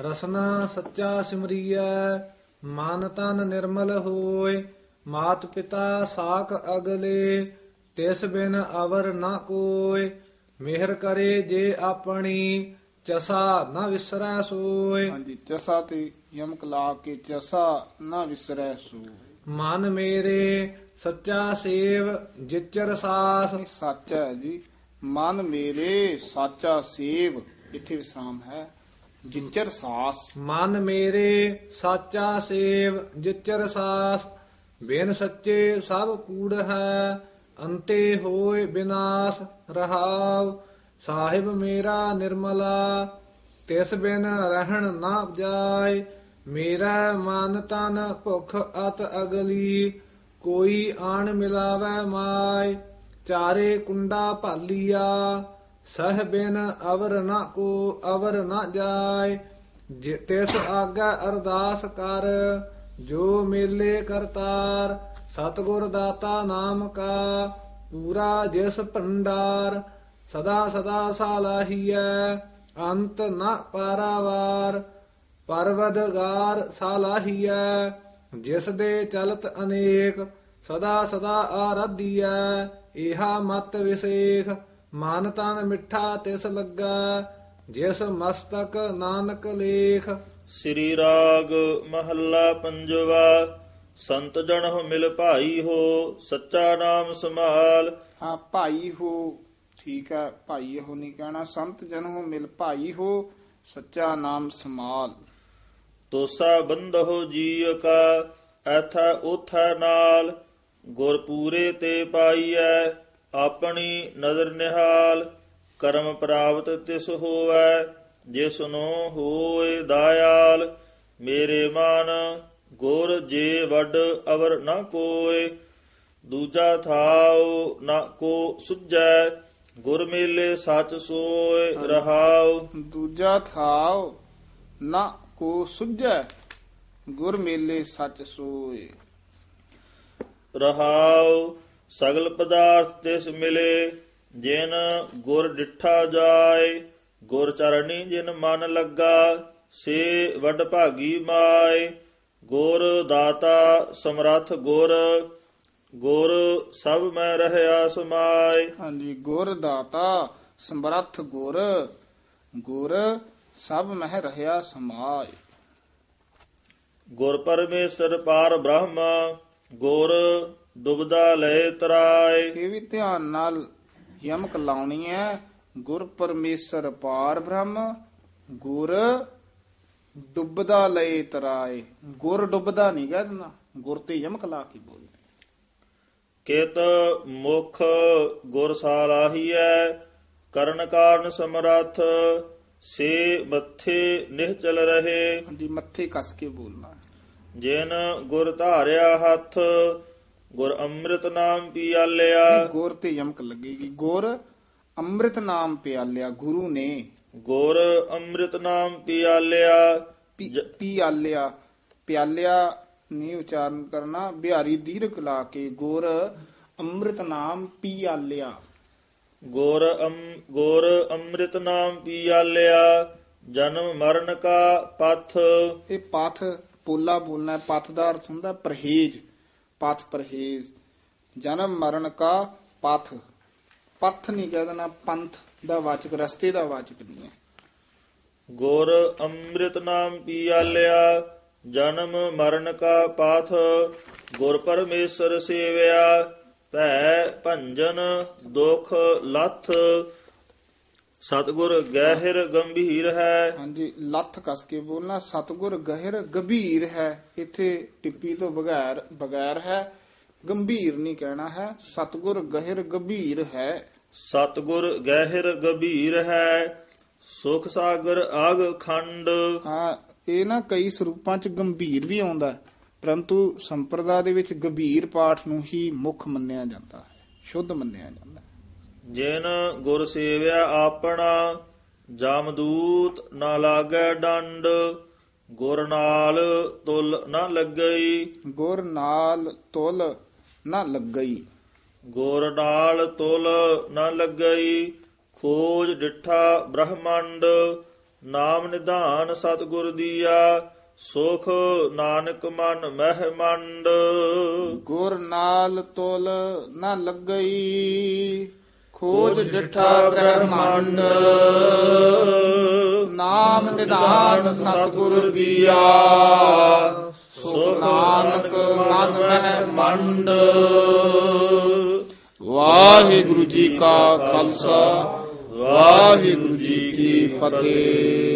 ਰਸਨਾ ਸੱਚਾ ਸਿਮਰੀਐ ਮਨ ਤਨ ਨਿਰਮਲ ਹੋਏ ਮਾਤ ਪਿਤਾ ਸਾਖ ਅਗਲੇ ਤਿਸ ਬਿਨ ਅਵਰ ਨਾ ਕੋਇ ਮਿਹਰ ਕਰੇ ਜੇ ਆਪਣੀ ਚਸਾ ਨਾ ਵਿਸਰੈ ਸੋਏ। ਹਾਂਜੀ ਚਸਾ ਤੇ ਯਮਕ ਲਾ ਕੇ ਚਸਾ ਨਾ ਵਿਸਰੈ ਸੂ ਮਨ ਮੇਰੇ ਸੱਚਾ ਸੇਵ ਜਿਚਰ ਸਾਸ। ਸੱਚ ਹੈ ਜੀ। ਮਨ ਮੇਰੇ ਸਾਚਾ ਸੇਵ ਇੱਥੇ ਵਿਸਰਾਮ ਹੈ। ਜਿੰਚਰ ਸਾਸ। ਮਨ ਮੇਰੇ ਸਾਚਾ ਸੇਵ, ਜਿਚਰ ਸਾਸ। ਬਿਨ ਸੱਚੇ ਸਭ ਕੂੜ ਹੈ, ਅੰਤੇ ਹੋਏ ਬਿਨਾਸ਼ ਰਹਾਉ। ਸਾਹਿਬ ਮੇਰਾ ਨਿਰਮਲਾ, ਤਿਸ ਬਿਨ ਰਹਿਣ ਨਾ ਜਾਏ। ਮੇਰਾ ਮਨ ਤਨ ਭੁਖ ਅਤ ਅਗਲੀ, ਕੋਈ ਆਣ ਮਿਲਾਵੈ ਮਾਇ ਚਾਰੇ ਕੁੰਡਾ ਭਾਲੀਆ ਸਹ ਬਿਨ ਅਵਰ ਨਾ ਕੋ ਅਵਰ ਨਾ ਜਾਏ, ਜੇ ਤਿਸ ਆਗਾ ਅਰਦਾਸ ਕਰ, ਜੋ ਮੇਲੇ ਕਰਤਾਰ, ਸਤਗੁਰ ਦਾਤਾ ਨਾਮ ਕਾ, ਪੂਰਾ ਜਿਸ ਭੰਡਾਰ, ਸਦਾ ਸਦਾ ਸਾਲਾਹੀਐ, ਅੰਤ ਨਾ ਪਾਰਾਵਾਰ, ਪਰਵਦਗਾਰ ਸਾਲਾਹੀਐ, ਜਿਸ ਦੇ ਚਲਤ ਅਨੇਕ, ਸਦਾ ਸਦਾ ਆਰਾਧੀਐ ਇਹਾ ਮਤ ਵਿਸੇਖ। ਮਨ ਤਨ ਮਿੱਠਾ ਤਿਸ ਲੱਗਾ ਜਿਸ ਮਸਤਕ ਨਾਨਕ ਲੇਖ। ਸ੍ਰੀ ਰਾਗ ਮਹੱਲਾ ਪੰਜਵਾ ਸੰਤ ਜਨ ਮਿਲ ਭਾਈ ਹੋ ਸੱਚਾ ਨਾਮ ਸੰਭਾਲ। ਹਾਂ ਭਾਈ ਹੋ ਠੀਕ ਹੈ ਭਾਈ ਹੋ ਨਹੀਂ ਕਹਿਣਾ। ਸੰਤ ਜਨ ਹੋ ਮਿਲ ਭਾਈ ਹੋ ਸੱਚਾ ਨਾਮ ਸਮਾਲ ਤੋਸਾ ਬੰਧੋ ਜੀਅ ਕਾ ਐਥਾ ਉਥਾ ਨਾਲ ਗੁਰ ਪੂਰੇ ਤੇ ਪਾਈਐ। ਆਪਣੀ ਨਦਰ ਨਿਹਾਲ ਕਰਮ ਪ੍ਰਾਪਤ ਤਿਸ ਹੋਵੈ ਜਿਸ ਨੂੰ ਹੋਏ ਦਾਇਆਲ। ਮੇਰੇ ਮਨ ਗੁਰ ਜੇ ਵੱਡ ਅਵਰ ਨਾ ਕੋਏ ਦੂਜਾ ਥਾਉ ਨਾ ਕੋ ਸੁਝੈ ਗੁਰ ਮੇਲੇ ਸਚ ਸੋਏ ਰਹਾਉ। ਦੂਜਾ ਥਾਉ ਨਾ ਕੋ ਸੁਝੈ ਗੁਰ ਮੇਲੇ ਸੱਚ ਸੋਏ। ਰਹਾਉ ਸਗਲ ਪਦਾਰਥ ਤਿਸ ਮਿਲੇ ਜਿਨ ਗੁਰ ਡਿਠਾ ਜਾਏ ਗੁਰ ਚਰਣੀ ਜਿਨ ਮਨ ਲੱਗਾ ਸੇ ਵੱਡ ਭਾਗੀ ਮਾਏ। ਗੁਰ ਦਾਤਾ ਸਮਰੱਥ ਗੁਰ ਗੁਰ ਸਭ ਮੈਂ ਰਹਿਆ ਸਮਾਏ। ਹਾਂਜੀ ਗੁਰ ਦਾਤਾ ਸਮਰੱਥ ਗੁਰ ਗੁਰ ਸਭ ਮਹਿ ਰਹਾ ਸਮਾਏ। ਗੁਰ ਪਰਮੇਸ਼ਰ ਪਾਰ ਬ੍ਰਹਮ ਗੁਰ ਦੁਬਦਾ ਲੈ ਤਰਾਏ। ਇਹ ਵੀ ਧਿਆਨ ਨਾਲ ਯਮਕ ਲਾਉਣੀ ਹੈ। ਗੁਰ ਪਰਮੇਸ਼ਰ ਪਾਰ ਬ੍ਰਹਮ ਗੁਰ ਡੁੱਬਦਾ ਲਏ ਤਰਾਏ। ਗੁਰ ਡੁੱਬਦਾ ਨਹੀਂ ਕਹਿ ਦੇਣਾ ਗੁਰ ਤੇ ਯਮਕ ਲਾ ਕੇ ਬੋਲ ਕਿਤ ਮੁਖ ਗੁਰ ਸਾਲਾਹੀਐ ਕਰਨ ਕਾਰਨ ਸਮਰੱਥ ਸੇ ਮੱਥੇ ਨਿਹਚਲ ਰਹੇ। ਹਾਂਜੀ ਮੱਥੇ ਕੱਸ ਕੇ ਬੋਲਣਾ। ਜਿਨ ਗੁਰ ਧਾਰਿਆ ਹੱਥ ਗੁਰ ਅੰਮ੍ਰਿਤ ਨਾਮ ਪੀਆਲਿਆ। ਗੁਰ ਤੇ ਯਮਕ ਲੱਗੇਗੀ। ਗੁਰ ਅੰਮ੍ਰਿਤ ਨਾਮ ਪਿਆਲਿਆ ਗੁਰੂ ਨੇ। ਗੁਰ ਅੰਮ੍ਰਿਤ ਨਾਮ ਪੀਆਲਿਆ। ਪੀ- ਪਿਆਲਿਆ। ਪਿਆਲਿਆ ਨਹੀਂ ਉਚਾਰਨ ਕਰਨਾ ਬਿਹਾਰੀ ਦੀਰਘ ਲਾ ਕੇ ਗੁਰ ਅੰਮ੍ਰਿਤ ਨਾਮ ਪਿਆਲਿਆ। ਗੁਰ ਅਮ ਗੁਰ ਅੰਮ੍ਰਿਤ ਨਾਮ ਪੀਆਲਿਆ। ਜਨਮ ਮਰਨ ਕਾ ਪਥ। ਇਹ ਪਥ ਪੋਲਾ ਬੋਲਣਾ ਹੈ, ਪਥ ਦਾ ਅਰਥ ਹੁੰਦਾ ਪਰਹੇਜ। ਪਥ ਪਰਹੇਜ, ਜਨਮ ਮਰਨ ਕਾ ਪਥ। ਪਥ ਨਹੀਂ ਕਹਿ ਦੇਣਾ, ਪੰਥ ਦਾ ਵਾਚਕ, ਰਸਤੇ ਦਾ ਵਾਚਕ ਨਹੀਂ ਹੈ। ਗੁਰ ਅੰਮ੍ਰਿਤ ਨਾਮ ਪੀਆਲਿਆ ਜਨਮ ਮਰਨ ਕਾ ਪਾਥ। ਗੁਰ ਪਰਮੇਸ਼ਰ ਸੇਵਿਆ, ਭੈ ਭੰਜਨ ਦੁਖ ਲਥ। ਸਤਗੁਰ ਗਹਿਰ ਗੰਭੀਰ ਹੈ। ਹਾਂਜੀ ਲੱਥ ਕਸ ਕੇ ਬੋਲਣਾ ਸਤਗੁਰ ਗਹਿਰ ਗੰਭੀਰ ਹੈ। ਇੱਥੇ ਟਿੱਪੀ ਤੋਂ ਬਗੈਰ ਬਗੈਰ ਹੈ ਗੰਭੀਰ ਨਹੀਂ ਕਹਿਣਾ ਹੈ। ਸਤਗੁਰ ਗਹਿਰ ਗੰਭੀਰ ਹੈ। ਸਤਗੁਰ ਗਹਿਰ ਗਭੀਰ ਹੈ। ਸੁਖ ਸਾਗਰ ਅਗ ਖੰਡ। ਹਾਂ ਇਹ ਨਾ ਕਈ ਸਰੂਪਾਂ ਚ ਗੰਭੀਰ ਵੀ ਆਉਂਦਾ ਪਰੰਤੂ ਸੰਪਰਦਾ ਦੇ ਵਿੱਚ ਗੰਭੀਰ ਪਾਠ ਨੂੰ ਹੀ ਮੁੱਖ ਮੰਨਿਆ ਜਾਂਦਾ ਹੈ ਸ਼ੁੱਧ ਮੰਨਿਆ ਜਾਂਦਾ। ਜਿਨ ਗੁਰ ਸੇਵਿਆ ਆਪਣਾ ਜਮਦੂਤ ਨਾ ਲਾਗੈ ਡੰਡ ਗੁਰ ਨਾਲ ਤੁਲ ਨਾ ਲੱਗਈ। ਗੁਰ ਨਾਲ ਤੁਲ ਨਾ ਲੱਗਈ। ਗੁਰ ਨਾਲ ਤੁਲ ਨਾ ਲੱਗਈ ਖੋਜ ਡਿਠਾ ਬ੍ਰਹਮੰਡ। ਨਾਮ ਨਿਧਾਨ ਸਤਿਗੁਰ ਦੀਆ ਸੁਖ ਨਾਨਕ ਮਨ ਮਹਿ ਮੰਡ ਗੁਰ ਨਾਲ ਤੁਲ ਨਾ ਲੱਗਈ। ਖੋਜ ਡਿਠਾ ਬ੍ਰਹਮੰਡ ਨਾਮ ਨਿਧਾਨ ਸਤਿਗੁਰ ਦੀਆ ਸੁਖ ਨਾਨਕ ਮਨ ਮਹਿ ਮੰਡ। ਵਾਹਿਗੁਰੂ ਜੀ ਕਾ ਖਾਲਸਾ, ਵਾਹਿਗੁਰੂ ਜੀ ਕੀ ਫਤਿਹ।